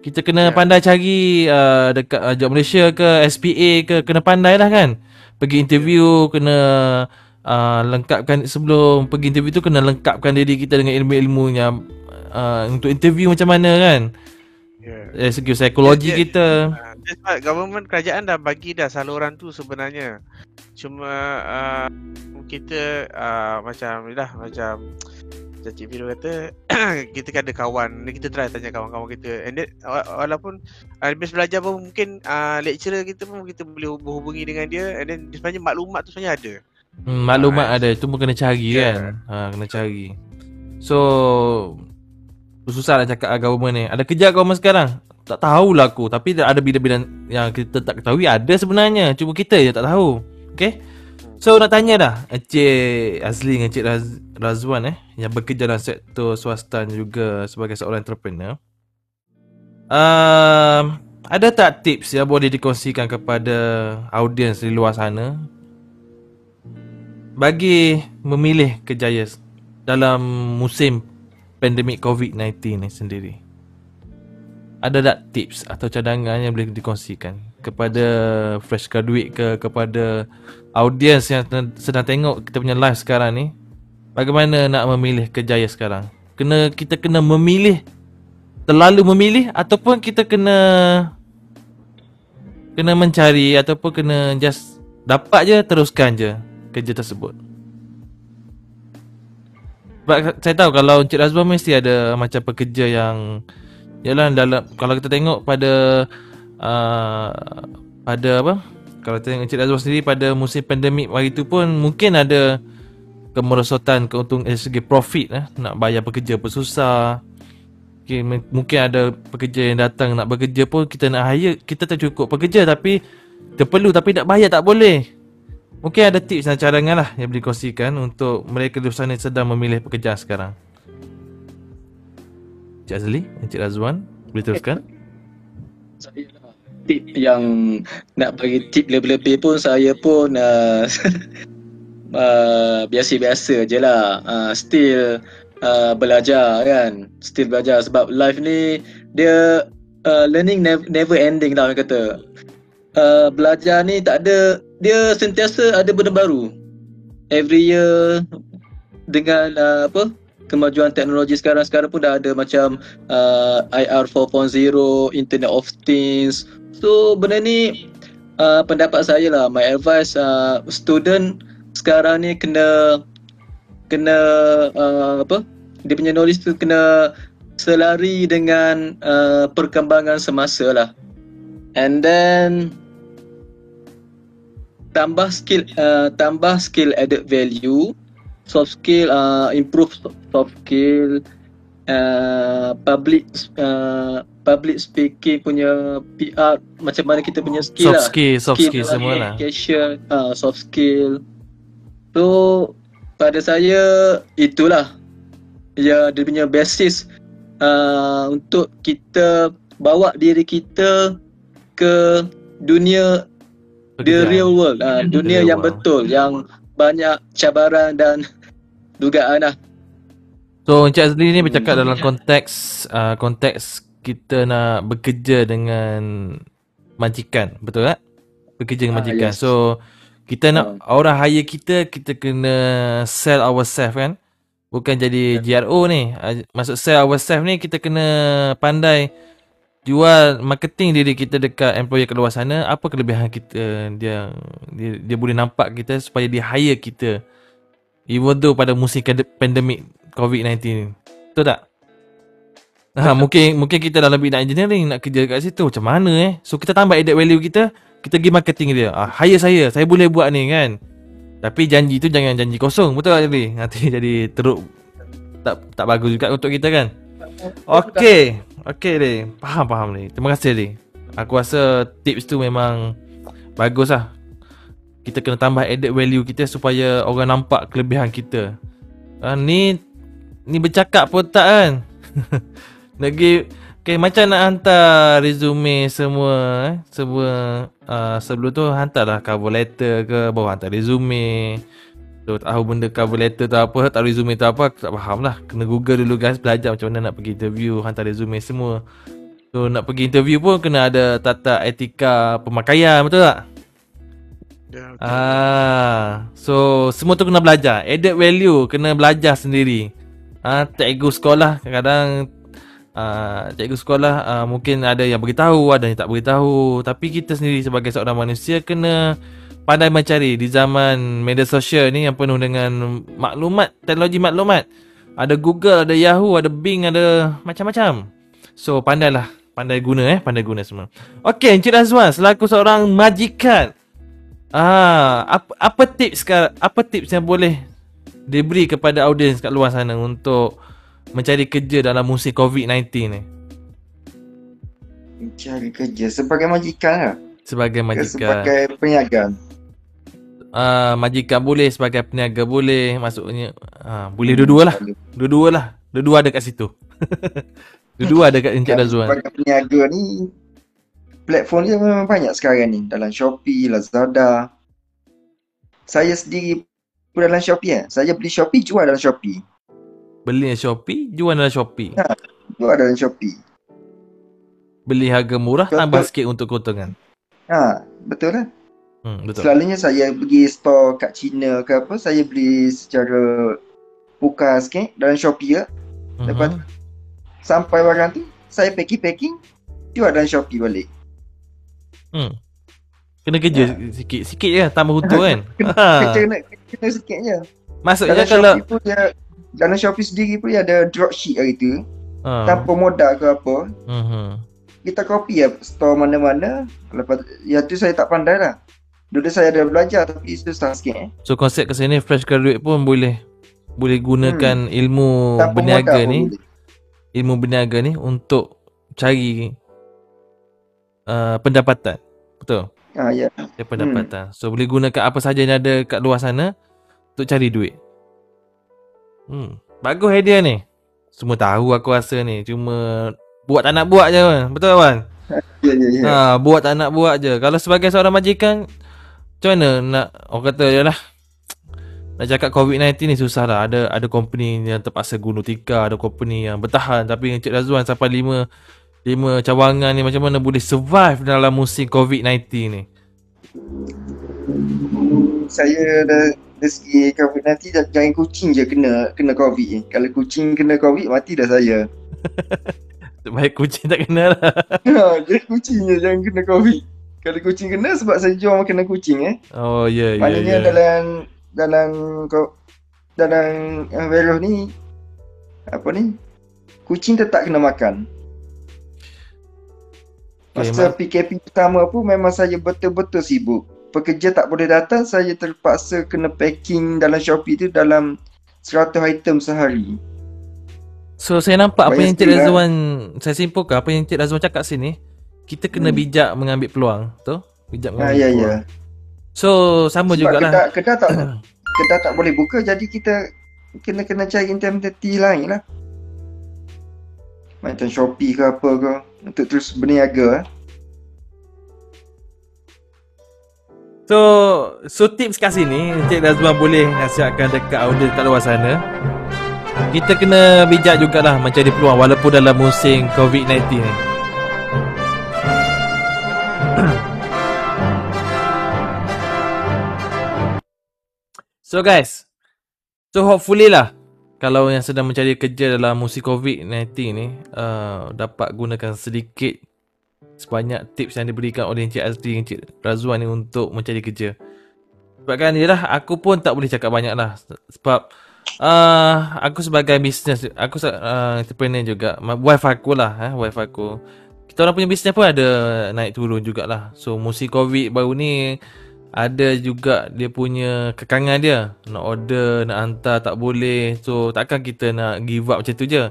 Kita kena Ya. pandai cari uh, dekat uh, Job Malaysia ke, SPA ke, kena pandai lah kan. Pergi interview, kena uh, lengkapkan sebelum pergi interview tu kena lengkapkan diri kita dengan ilmu-ilmu yang uh, untuk interview macam mana kan. Ya. Dari segi psikologi Ya, ya. kita. Ah, That's why government kerajaan dah bagi dah saluran tu sebenarnya. Cuma uh, kita uh, macam lah macam macam Cik Firu kata kita kan ada kawan ni kita try tanya kawan-kawan kita and then wa- walaupun uh, habis belajar pun mungkin uh, lecturer kita pun kita boleh berhubungi dengan dia and then sebenarnya maklumat tu sebenarnya ada. Hmm, maklumat Ah, ada, cuma kena cari Ya. kan. Ha, kena cari. So susah nak cakap government ni. Ada kerja government sekarang? Tak tahulah aku, tapi ada bidang-bidang yang kita tak ketahui ada sebenarnya. Cuma kita je tak tahu. Okay? So nak tanya dah Encik Azli dengan Encik Raz, Razwan eh Yang bekerja dalam sektor swasta juga sebagai seorang entrepreneur. Um, Ada tak tips yang boleh dikongsikan kepada audiens di luar sana? Bagi memilih kerjaya dalam musim pandemik COVID-19 ni sendiri. Ada tak tips atau cadangan yang boleh dikongsikan kepada fresh graduate ke kepada audiens yang sedang- tengok kita punya live sekarang ni bagaimana nak memilih kerjaya sekarang? Kena kita kena memilih terlalu memilih ataupun kita kena kena mencari ataupun kena just dapat je teruskan je kerja tersebut. Sebab saya tahu kalau Encik Razwan mesti ada macam pekerja yang Yalah dalam kalau kita tengok pada uh, pada apa? Kalau tengok Encik Razwan sendiri pada musim pandemik hari tu pun mungkin ada kemerosotan keuntungan dari segi profit eh nak bayar pekerja pun susah. Okay, mungkin ada pekerja yang datang nak bekerja pun kita nak hire kita tak cukup pekerja tapi kita perlu tapi nak bayar tak boleh. Mungkin ada tips dan cadangan lah yang boleh kongsikan untuk mereka di sana sedang memilih pekerjaan sekarang. Encik Azli, Encik Razwan, boleh teruskan? Saya tip yang nak bagi tip lebih-lebih pun saya pun uh, uh, biasa-biasa je lah. Uh, still uh, belajar kan. Still belajar sebab life ni dia uh, learning never, never ending lah orang kata. Uh, belajar ni tak ada dia sentiasa ada benda baru. Every year dengan uh, apa kemajuan teknologi sekarang sekarang pun dah ada macam uh, IR 4.0, Internet of Things. So benda ni uh, pendapat saya lah, my advice uh, student sekarang ni kena kena uh, apa? Dia punya knowledge tu kena selari dengan uh, perkembangan semasa lah. And then tambah skill uh, tambah skill added value soft skill uh, improve soft skill uh, public uh, public speaking punya PR macam mana kita punya skill Soft lah skill, soft skill semua lah. communication uh, soft skill so pada saya itulah ya dia punya basis uh, untuk kita bawa diri kita ke dunia the real world uh, dunia yang world. betul yang banyak cabaran dan dugaan lah So Encik Azli ni bercakap dalam konteks uh, konteks kita nak bekerja dengan majikan, betul tak? Bekerja dengan Ah, majikan. yes. So kita nak orang hire kita, kita kena sell ourselves kan? Bukan jadi GRO ni. Ah, Maksud sell ourselves ni kita kena pandai jual marketing diri kita dekat employer kat luar sana. Apa kelebihan kita dia dia, dia boleh nampak kita supaya dia hire kita. Even though pada musim pandemik COVID-19 ni. Betul tak? Ha, mungkin mungkin kita dalam bidang engineering nak kerja kat situ macam mana eh. So kita tambah added value kita, kita pergi marketing dia. Ah, hire saya, saya boleh buat ni kan. Tapi janji tu jangan janji kosong, betul tak jadi? Nanti jadi teruk tak tak bagus juga untuk kita kan. Okey. Okey ni. Faham faham ni. Terima kasih ni. Aku rasa tips tu memang bagus lah. Kita kena tambah added value kita supaya orang nampak kelebihan kita. Ah, ni ni bercakap pun tak kan? pergi Okay, macam nak hantar resume semua eh? Semua uh, Sebelum tu hantarlah cover letter ke Baru hantar resume So tahu benda cover letter tu apa Tak resume tu apa Aku tak faham lah Kena google dulu guys Belajar macam mana nak pergi interview Hantar resume semua So nak pergi interview pun Kena ada tata etika pemakaian Betul tak? Ya, betul. Ah, so semua tu kena belajar. Added value kena belajar sendiri. Ah, cikgu sekolah kadang-kadang ah, cikgu sekolah ah, mungkin ada yang beritahu, ada yang tak beritahu. Tapi kita sendiri sebagai seorang manusia kena pandai mencari di zaman media sosial ni yang penuh dengan maklumat, teknologi maklumat. Ada Google, ada Yahoo, ada Bing, ada macam-macam. So pandailah, pandai guna eh, pandai guna semua. Okey, Encik Razwan selaku seorang majikan Ah, apa apa tips sekarang? Apa tips yang boleh diberi kepada audiens kat luar sana untuk mencari kerja dalam musim COVID-19 ni? Cari kerja sebagai majikan lah. Sebagai Ke majikan. sebagai peniaga. Ah, majikan boleh, sebagai peniaga boleh. Maksudnya ah, boleh dua-dua lah. Dua-dua lah. Dua-dua ada kat situ. dua-dua ada kat Encik Kalau Razwan. Sebagai peniaga ni platform dia memang banyak sekarang ni dalam Shopee, Lazada. Saya sendiri pun dalam Shopee eh. Saya beli Shopee jual dalam Shopee. Beli dalam Shopee, jual dalam Shopee. Jual dalam Shopee. Beli harga murah, Betul. tambah sikit untuk keuntungan. Ha, betul lah. Hmm, betul. Selalunya saya pergi store kat China ke apa, saya beli secara pukar sikit dalam Shopee ya. Lepas Mhm. sampai barang tu, saya packing-packing, jual dalam Shopee balik. Hmm. Kena kerja sikit sikit je tambah hutu kan. Kena, Ha. kena, kena, sikit je. Maksudnya Dalam kalau Shopee pun dia, dalam Shopee sendiri pun dia ada dropship hari tu. ha. Tanpa modal ke apa. Mhm. Kita copy ya store mana-mana. Lepas yang tu saya tak pandai lah. Dulu saya ada belajar tapi susah sikit eh. So konsep ke sini fresh graduate pun boleh boleh gunakan ilmu Tanpa berniaga ni, boleh. ilmu berniaga ni untuk cari uh, pendapatan. Betul. Ah ya. Cari pendapatan. So boleh gunakan apa saja yang ada kat luar sana untuk cari duit. Hmm. Bagus idea ni. Semua tahu aku rasa ni. Cuma buat tak nak buat je kan. Betul kan? Ya ya ya. Ha, buat tak nak buat je. Kalau sebagai seorang majikan, macam mana nak orang kata je lah. Nak cakap COVID-19 ni susah lah. Ada ada company yang terpaksa guna tikar, ada company yang bertahan. Tapi Encik Razwan sampai lima cawangan ni macam mana boleh survive dalam musim COVID-19 ni. Saya dah dari segi COVID nanti dah- jangan kucing je kena kena COVID ni. Kalau kucing kena COVID mati dah saya. Baik kucing tak kenal lah. Ha, jadi kucing je jangan kena COVID. Kalau kucing kena sebab saya jual makanan kucing eh. Oh ya ya Maknanya ya. dalam dalam kau dalam uh, virus ni apa ni? Kucing tetap kena makan. Okay, Masa mak- PKP pertama pun memang saya betul-betul sibuk. Pekerja tak boleh datang, saya terpaksa kena packing dalam Shopee tu dalam 100 item sehari. So saya nampak apa Banyak yang skill lah. Razwan Saya simpulkan apa yang Encik Razwan cakap sini Kita kena Hmm. bijak mengambil peluang Betul? Bijak Ha, mengambil ya, peluang ya. So sama Sebab jugalah kedai, kedai tak kedai tak boleh buka jadi kita kena kena cari alternatif lain lah. Macam Shopee ke apa ke untuk terus berniaga. eh. So So tips kat sini Encik Razwan boleh nasihatkan dekat audience kat luar sana Kita kena bijak jugalah mencari peluang Walaupun dalam musim COVID-19 ni So guys So hopefully lah Kalau yang sedang mencari kerja dalam musim COVID-19 ni uh, Dapat gunakan sedikit Sebanyak tips yang diberikan oleh Encik Azri Encik Razwan ni untuk mencari kerja. Sebab kan yelah aku pun tak boleh cakap banyak lah. Sebab uh, Aku sebagai bisnes Aku uh, entrepreneur juga Wife aku lah eh, Wife aku. Kita orang punya bisnes pun ada naik turun jugalah. So musim COVID baru ni ada juga dia punya kekangan dia. Nak order, nak hantar tak boleh. So takkan kita nak give up macam tu je.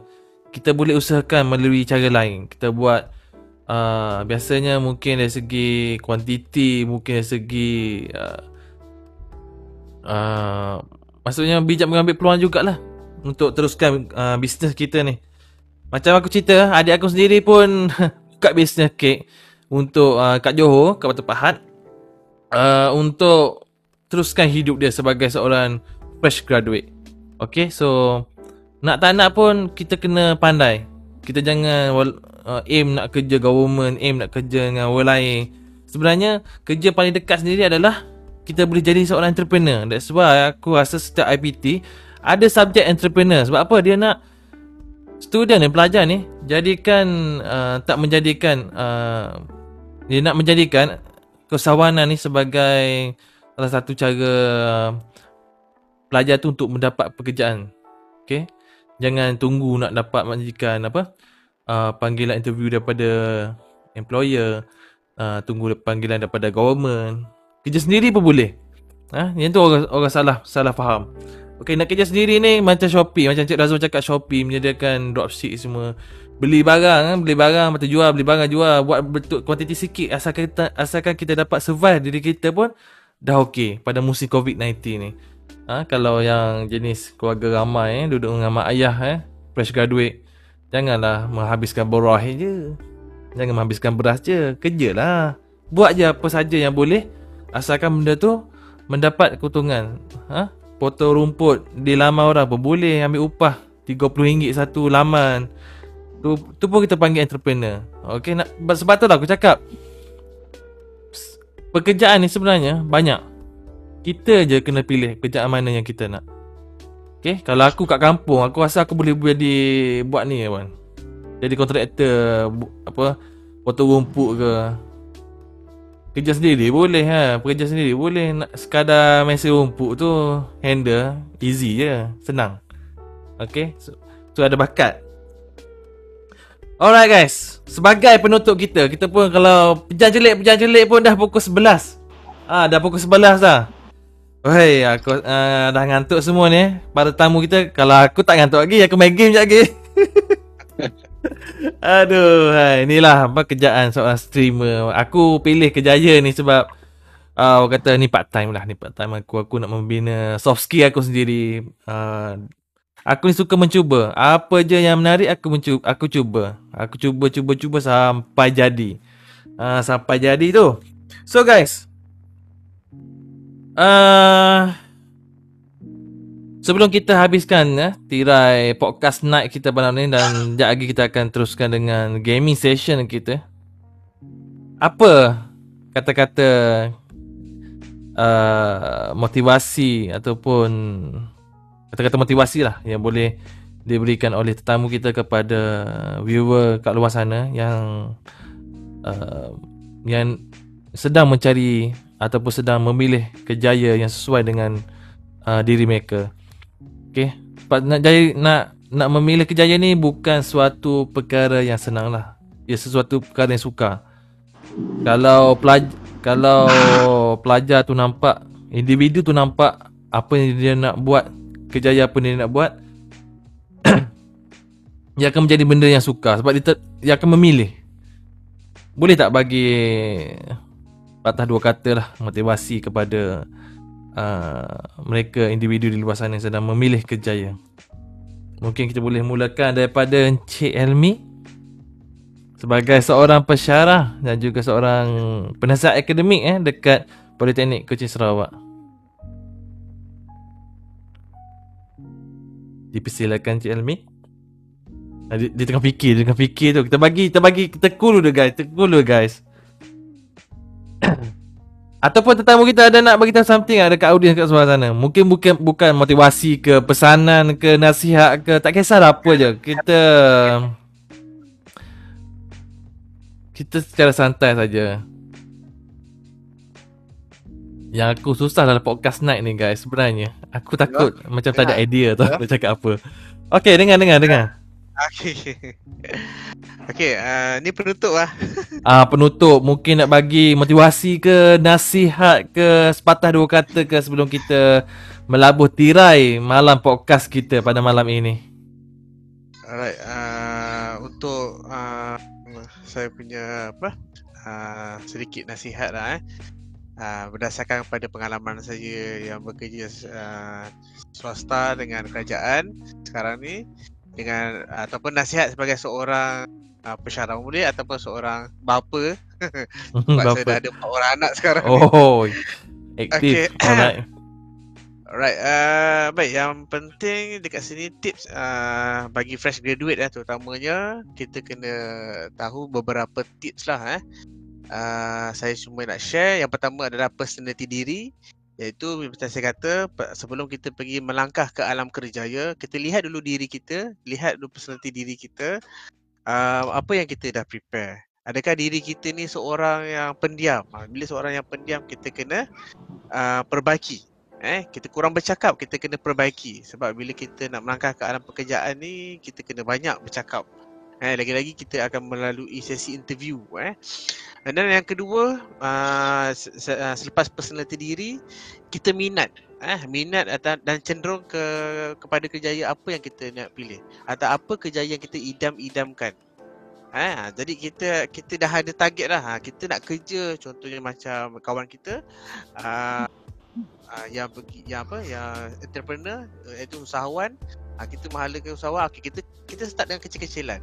Kita boleh usahakan melalui cara lain. Kita buat uh, Biasanya mungkin dari segi kuantiti Mungkin dari segi uh, uh, Maksudnya bijak mengambil peluang jugalah Untuk teruskan uh, bisnes kita ni. Macam aku cerita Adik aku sendiri pun Buka bisnes kek Untuk uh, kat Johor Kat Batu Pahat uh, untuk teruskan hidup dia sebagai seorang fresh graduate. Okay, so nak tak nak pun kita kena pandai. Kita jangan uh, aim nak kerja government, aim nak kerja dengan orang lain. Sebenarnya kerja paling dekat sendiri adalah kita boleh jadi seorang entrepreneur. That's why aku rasa setiap IPT ada subjek entrepreneur. Sebab apa? Dia nak student ni, pelajar ni jadikan uh, tak menjadikan uh, dia nak menjadikan kesawanan ni sebagai salah satu cara uh, pelajar tu untuk mendapat pekerjaan. Okay. Jangan tunggu nak dapat majikan apa uh, panggilan interview daripada employer, uh, tunggu panggilan daripada government. Kerja sendiri pun boleh. Ha, yang tu orang orang salah salah faham. Okey, nak kerja sendiri ni macam Shopee, macam Cik Razul cakap Shopee menyediakan dropship semua. Beli barang kan, beli barang tu jual, beli barang jual, buat bentuk kuantiti sikit asalkan kita asalkan kita dapat survive diri kita pun dah okey pada musim COVID-19 ni. Ha, kalau yang jenis keluarga ramai eh, duduk dengan mak ayah eh, fresh graduate, janganlah menghabiskan borah je. Jangan menghabiskan beras je, kerjalah. Buat je apa saja yang boleh asalkan benda tu mendapat keuntungan. Ha? Potong rumput di laman orang pun boleh ambil upah RM30 satu laman. Tu tu pun kita panggil entrepreneur. Okey nak sebab tu lah aku cakap pekerjaan ni sebenarnya banyak. Kita je kena pilih pekerjaan mana yang kita nak. Okay, kalau aku kat kampung, aku rasa aku boleh jadi buat ni kawan. Jadi kontraktor apa potong rumput ke. Kerja sendiri boleh ha, pekerja sendiri boleh nak sekadar mesa rumput tu handle easy je, senang. Okay, so, so ada bakat. Alright guys, sebagai penutup kita, kita pun kalau pejam jelik pejam jelik pun dah pukul 11. Ah, dah pukul 11 dah. Woi, aku uh, dah ngantuk semua ni. Para tamu kita, kalau aku tak ngantuk lagi, aku main game je lagi. Aduh, hai, inilah kerjaan seorang streamer. Aku pilih kejaya ni sebab uh, orang kata ni part time lah, ni part time aku. Aku nak membina soft skill aku sendiri. Uh, aku ni suka mencuba. Apa je yang menarik aku mencuba, aku cuba. Aku cuba cuba cuba sampai jadi. Uh, sampai jadi tu. So guys, Uh, sebelum kita habiskan ya, tirai podcast night kita malam ni dan sekejap lagi kita akan teruskan dengan gaming session kita. Apa kata-kata uh, motivasi ataupun kata-kata motivasi lah yang boleh diberikan oleh tetamu kita kepada viewer kat luar sana yang uh, yang sedang mencari ataupun sedang memilih kejaya yang sesuai dengan uh, diri mereka. Okey, nak jaya nak nak memilih kejaya ni bukan suatu perkara yang senang lah. Ia sesuatu perkara yang suka. Kalau pelaj kalau pelajar tu nampak individu tu nampak apa yang dia nak buat, kejaya apa dia nak buat, dia akan menjadi benda yang suka sebab dia, ter, dia akan memilih. Boleh tak bagi patah dua kata lah motivasi kepada uh, mereka individu di luar sana yang sedang memilih kejaya. Mungkin kita boleh mulakan daripada Encik Elmi sebagai seorang pesyarah dan juga seorang penasihat akademik eh dekat Politeknik Kuching Sarawak. Dipersilakan Encik Elmi. Ah, Dia, dia tengah fikir, dia tengah fikir tu. Kita bagi, kita bagi, kita cool dulu guys, kita cool dulu guys. Ataupun tetamu kita ada nak bagi tahu something ada dekat audience kat sebelah sana. Mungkin bukan bukan motivasi ke pesanan ke nasihat ke tak kisahlah apa je. Kita kita secara santai saja. Yang aku susah dalam podcast night ni guys sebenarnya. Aku takut Ya. macam tak ada Ya. idea tau Ya. nak cakap apa. Okay dengar dengar dengar. Okey. Okey, uh, ni penutup lah. Ah penutup mungkin nak bagi motivasi ke nasihat ke sepatah dua kata ke sebelum kita melabuh tirai malam podcast kita pada malam ini. Alright, uh, untuk uh, saya punya apa? Uh, sedikit nasihat lah eh. Uh, berdasarkan pada pengalaman saya yang bekerja uh, swasta dengan kerajaan sekarang ni dengan ataupun nasihat sebagai seorang uh, pesyarah boleh ataupun seorang bapa sebab saya dah ada empat orang anak sekarang ni. Oh. Aktif. Okay. Alright. Alright, uh, baik yang penting dekat sini tips uh, bagi fresh graduate lah terutamanya kita kena tahu beberapa tips lah eh. Uh, saya cuma nak share yang pertama adalah personality diri iaitu macam saya kata sebelum kita pergi melangkah ke alam kerjaya kita lihat dulu diri kita, lihat dulu personality diri kita uh, apa yang kita dah prepare. Adakah diri kita ni seorang yang pendiam? Ah, Bila seorang yang pendiam kita kena uh, perbaiki eh kita kurang bercakap kita kena perbaiki sebab bila kita nak melangkah ke alam pekerjaan ni kita kena banyak bercakap eh lagi-lagi kita akan melalui sesi interview eh. Dan yang kedua uh, se- se- selepas personality diri kita minat eh minat atau dan cenderung ke kepada kejayaan apa yang kita nak pilih atau apa kejayaan yang kita idam-idamkan. Eh, ha, jadi kita kita dah ada target lah. Ha, kita nak kerja contohnya macam kawan kita uh, uh, yang pergi yang apa yang entrepreneur iaitu usahawan. Uh, kita mahalakan usahawan. Okay, kita kita start dengan kecil-kecilan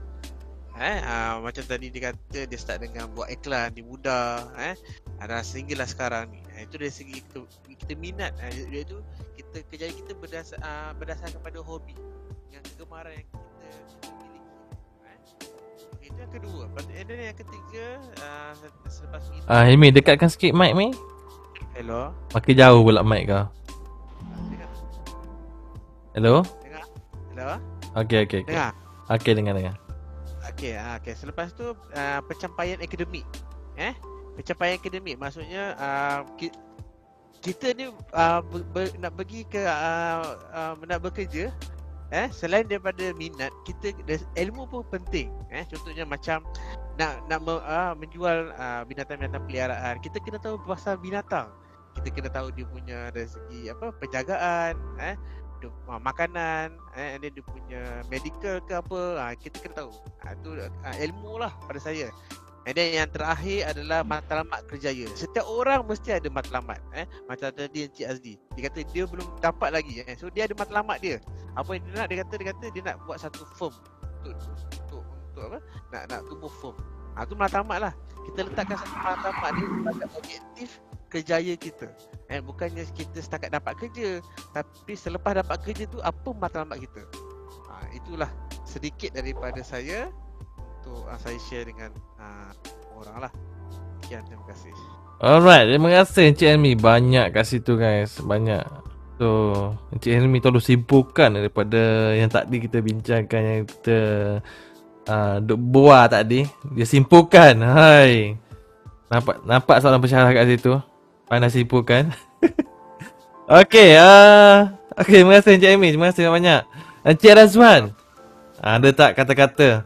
eh uh, macam tadi dia kata dia start dengan buat iklan di muda eh ada sehinggalah sekarang ni uh, itu dari segi kita, kita minat uh, iaitu kita kejayaan kita berdasar uh, berdasarkan pada hobi dengan kegemaran yang kita miliki eh okay, itu yang kedua and yang ketiga uh, selepas itu Ah Hilmi dekatkan sikit mic ni. hello Makin jauh pula mic kau. Hello? Dengar? Hello? Okey okey okey. Dengar? Okey dengar dengar. Okey, ah, okey. Selepas tu uh, pencapaian akademik. Eh? Pencapaian akademik maksudnya uh, ki, kita ni uh, ber, ber, nak pergi ke uh, uh, nak bekerja eh selain daripada minat kita ilmu pun penting eh contohnya macam nak nak me, uh, menjual uh, binatang-binatang peliharaan kita kena tahu pasal binatang kita kena tahu dia punya segi apa penjagaan eh dia, uh, makanan eh and then dia punya medical ke apa uh, kita kena tahu uh, tu uh, ilmu lah pada saya And then yang terakhir adalah matlamat kerjaya. Setiap orang mesti ada matlamat. Eh? Macam tadi Encik Azli. Dia kata dia belum dapat lagi. Eh? So dia ada matlamat dia. Apa yang dia nak, dia kata dia kata dia nak buat satu firm. Untuk, untuk, untuk apa? Nak nak tumbuh firm. Ha, tu matlamat lah. Kita letakkan satu matlamat ni sebagai objektif kerjaya kita. Eh, bukannya kita setakat dapat kerja. Tapi selepas dapat kerja tu, apa matlamat kita? Ha, itulah sedikit daripada saya untuk uh, saya share dengan uh, orang lah. Sekian, terima kasih. Alright, terima kasih Encik Helmi. Banyak kat situ guys. Banyak. So, Encik Helmi tolong simpulkan daripada yang tadi kita bincangkan yang kita uh, duk buah tadi. Dia simpulkan. Hai. Nampak nampak soalan pensyarah kat situ. Pandai simpulkan. okay, uh, okay, terima kasih Encik Helmi. Terima kasih banyak. Encik Razwan. Ada tak kata-kata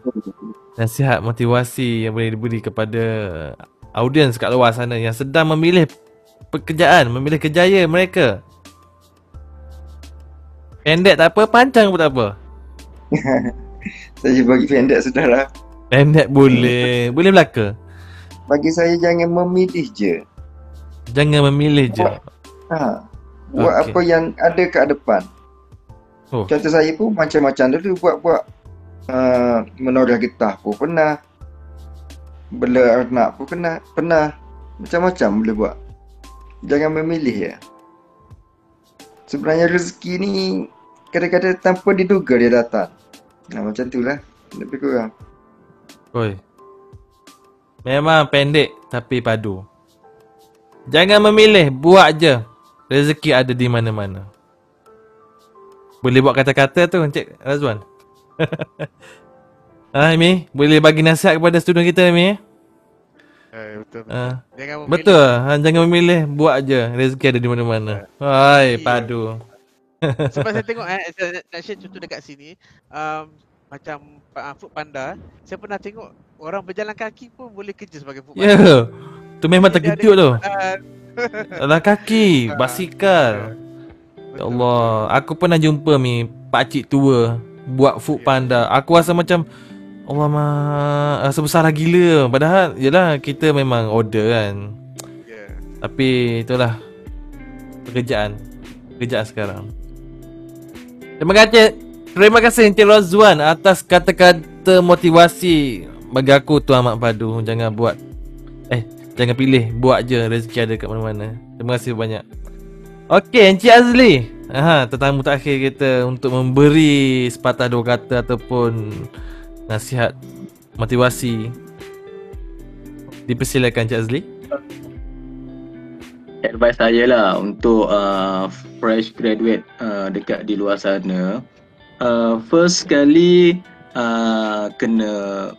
nasihat motivasi yang boleh diberi kepada audiens kat luar sana yang sedang memilih pekerjaan, memilih kerjaya mereka. Pendek tak apa, panjang pun tak apa. saya bagi pendek saudara. Pendek boleh, boleh belaka. Bagi saya jangan memilih je. Jangan memilih je. Ha. Buat Okey. apa yang ada kat depan. Oh. Contoh saya pun macam-macam dulu buat-buat uh, menoreh getah pun pernah. Bela anak pun pernah. Pernah. Macam-macam boleh buat. Jangan memilih ya. Sebenarnya rezeki ni kadang-kadang tanpa diduga dia datang. Nah, macam tu lah. Lebih kurang. Oi. Memang pendek tapi padu. Jangan memilih, buat je. Rezeki ada di mana-mana. Boleh buat kata-kata tu Encik Razwan. ah, Amy, boleh bagi nasihat kepada student kita Amy? Eh, betul. betul. Ah, Jangan memilih. betul. Ha, jangan memilih, buat je. Rezeki ada di mana-mana. Hai, padu. Sebab saya tengok eh, saya nak- share contoh dekat sini. Um, macam uh, food panda, saya pernah tengok orang berjalan kaki pun boleh kerja sebagai food Ya. panda. Tu memang terkejut tu. Alah kaki, basikal. Ya Betul, Allah, aku pernah jumpa mi pakcik tua buat food Ya. panda. Aku rasa macam Allah mah rasa besar lah gila. Padahal yalah kita memang order kan. Ya. Tapi itulah pekerjaan. Pekerjaan sekarang. Terima kasih. Terima kasih Encik Rozwan atas kata-kata motivasi bagi aku tu amat padu. Jangan buat eh jangan pilih, buat je rezeki ada kat mana-mana. Terima kasih banyak. Okey, Encik Azli. Aha, tetamu terakhir kita untuk memberi sepatah dua kata ataupun nasihat motivasi. Dipersilakan Encik Azli. advice saya lah untuk uh, fresh graduate uh, dekat di luar sana uh, first sekali uh, kena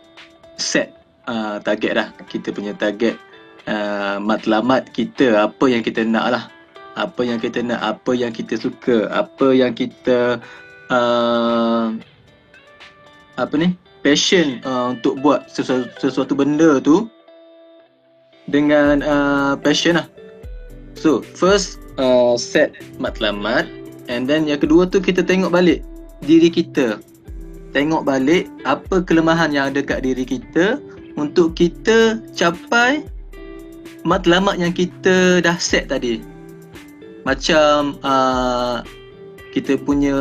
set uh, target dah kita punya target uh, matlamat kita apa yang kita nak lah apa yang kita nak apa yang kita suka. Apa yang kita uh, apa ni? Passion uh, untuk buat sesuatu, sesuatu benda tu dengan uh, passion lah. So, first uh, set matlamat. And then yang kedua tu kita tengok balik diri kita. Tengok balik apa kelemahan yang ada kat diri kita untuk kita capai matlamat yang kita dah set tadi. Macam uh, kita punya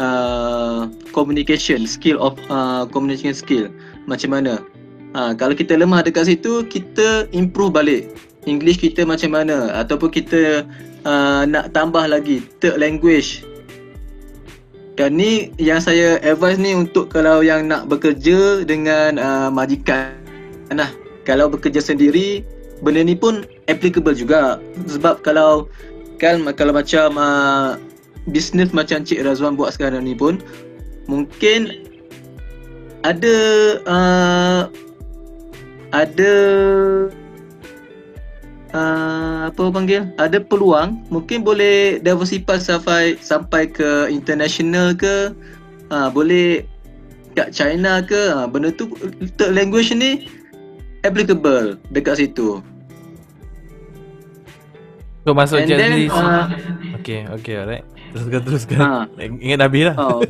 uh, communication skill of uh, communication skill. Macam mana? Uh, kalau kita lemah dekat situ kita improve balik. English kita macam mana? Ataupun kita uh, nak tambah lagi third language. Dan ni yang saya advise ni untuk kalau yang nak bekerja dengan uh, majikan nah kalau bekerja sendiri benda ni pun applicable juga. Sebab kalau kan kalau macam uh, bisnes macam Cik Razwan buat sekarang ni pun mungkin ada uh, ada uh, apa panggil? Ada peluang. Mungkin boleh diversify sampai sampai ke international ke uh, boleh kat China ke uh, benda tu third language ni applicable dekat situ So masuk And then, uh, Okay okay alright Teruskan teruskan Ha. Ingat Nabi lah Oh.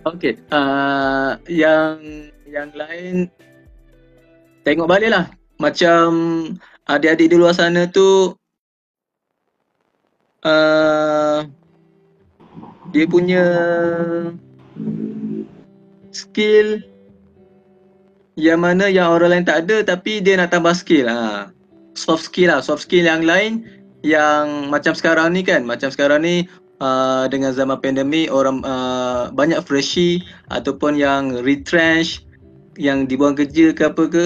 Okey, uh, yang yang lain tengok balik lah. Macam adik-adik di luar sana tu uh, dia punya skill yang mana yang orang lain tak ada tapi dia nak tambah skill ha. Soft skill lah, soft skill yang lain yang macam sekarang ni kan, macam sekarang ni uh, dengan zaman pandemik orang uh, banyak freshie ataupun yang retrench yang dibuang kerja ke apa ke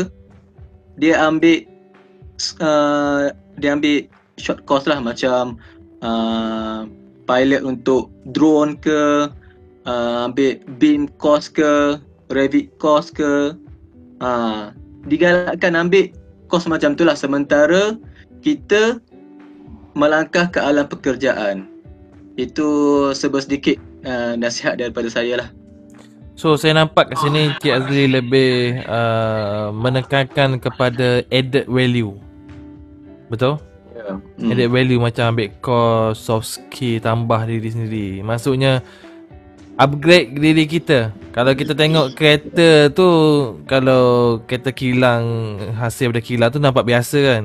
dia ambil uh, dia ambil short course lah macam uh, pilot untuk drone ke uh, ambil beam course ke Revit course ke uh, digalakkan ambil course macam tu lah sementara kita melangkah ke alam pekerjaan itu sedikit uh, nasihat daripada saya lah. So saya nampak kat sini Cik Azli lebih uh, menekankan kepada added value Betul? Yeah. Hmm. Added value macam ambil course, soft skill, tambah diri sendiri Maksudnya upgrade diri kita. Kalau kita tengok kereta tu Kalau kereta kilang hasil daripada kilang tu nampak biasa kan?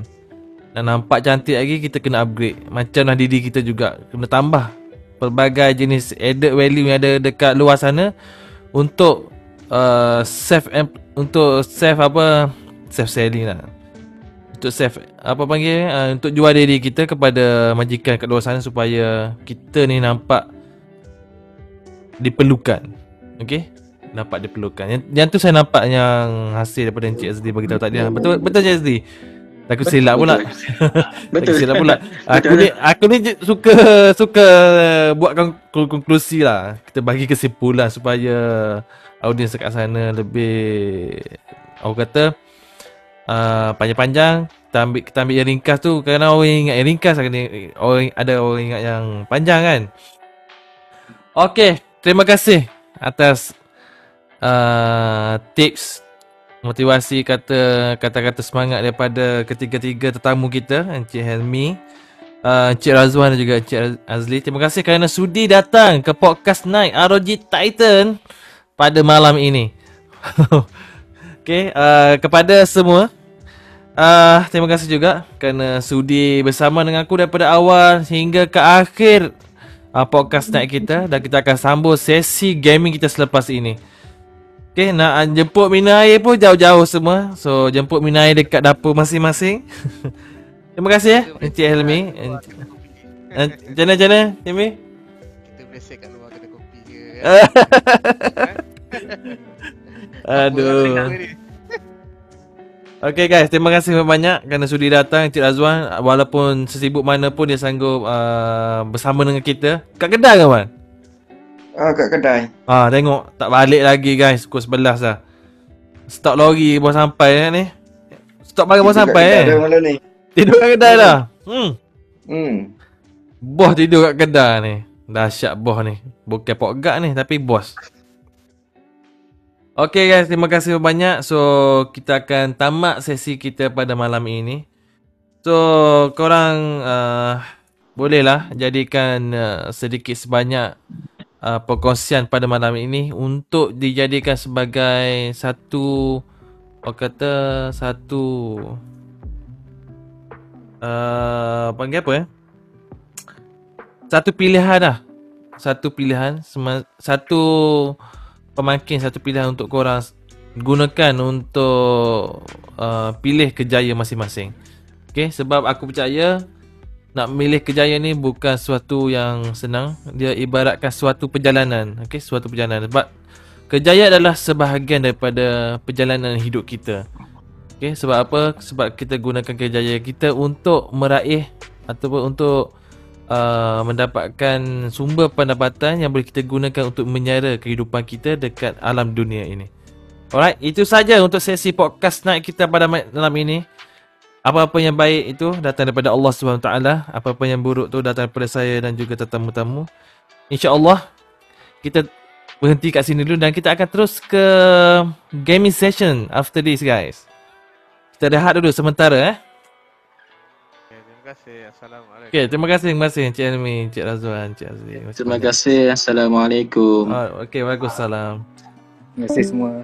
Dan nampak cantik lagi kita kena upgrade. Macamlah diri kita juga kena tambah. Pelbagai jenis added value yang ada dekat luar sana Untuk uh, self untuk self apa self selling lah. Untuk self apa panggil uh, untuk jual diri kita kepada majikan kat luar sana supaya kita ni nampak diperlukan. Okey? Nampak diperlukan. Yang, yang tu saya nampak yang hasil daripada Encik Azli bagi tahu tadi. lah. Betul betul Encik Azli. Takut Betul, silap pula. Betul. Takut silap pula. Aku Betul. ni aku ni suka suka buatkan konklusi lah. Kita bagi kesimpulan supaya audiens dekat sana lebih aku kata uh, panjang-panjang kita ambil kita ambil yang ringkas tu kerana orang ingat yang ringkas orang ada orang ingat yang panjang kan. Okey, terima kasih atas uh, tips motivasi kata kata-kata semangat daripada ketiga-tiga tetamu kita Encik Helmi, uh, Encik Razwan dan juga Encik Azli. Terima kasih kerana sudi datang ke podcast Night ROG Titan pada malam ini. Okey, uh, kepada semua uh, terima kasih juga kerana sudi bersama dengan aku daripada awal hingga ke akhir uh, podcast night kita dan kita akan sambung sesi gaming kita selepas ini. Okay, nak uh, jemput minum air pun jauh-jauh semua. So, jemput minum air dekat dapur masing-masing. Terima kasih ya, Encik Helmi. Macam mana, macam mana, Helmi? Kita biasa kat luar kedai kopi je kan. Aduh. Okay guys, terima kasih banyak kerana sudi datang Encik Razwan Walaupun sesibuk mana pun dia sanggup uh, bersama dengan kita Kat kedai ke Wan? Ah, kat kedai. Ah tengok tak balik lagi guys pukul 11 dah. Stok lori baru sampai eh, ni. Stok barang baru Tidur kat sampai kedai eh. malam ni. Tidur kat kedai dah. Hmm. Hmm. Bos tidur kat kedai ni. Dahsyat bos ni. Bukan pokgak ni tapi bos. Okay guys, terima kasih banyak. So, kita akan tamat sesi kita pada malam ini. So, korang uh, bolehlah jadikan uh, sedikit sebanyak uh, perkongsian pada malam ini untuk dijadikan sebagai satu orang kata satu uh, panggil apa eh? Satu pilihan lah. Satu pilihan satu pemakin satu pilihan untuk korang gunakan untuk uh, pilih kejayaan masing-masing. Okay, sebab aku percaya nak memilih kejayaan ni bukan sesuatu yang senang. Dia ibaratkan suatu perjalanan. Okay, suatu perjalanan. Sebab kejayaan adalah sebahagian daripada perjalanan hidup kita. Okay, sebab apa? Sebab kita gunakan kejayaan kita untuk meraih ataupun untuk uh, mendapatkan sumber pendapatan yang boleh kita gunakan untuk menyara kehidupan kita dekat alam dunia ini. Alright, itu saja untuk sesi podcast night kita pada malam ini. Apa-apa yang baik itu datang daripada Allah Subhanahu taala, apa-apa yang buruk tu datang daripada saya dan juga tetamu-tamu. Insya-Allah kita berhenti kat sini dulu dan kita akan terus ke gaming session after this guys. Kita rehat dulu sementara eh. Okay, terima kasih. Assalamualaikum. Okay, terima kasih, terima kasih Encik Elmi, Encik Razwan, Encik Azli. Terima kasih. Assalamualaikum. Oh, okay, Waalaikumsalam. Terima kasih semua.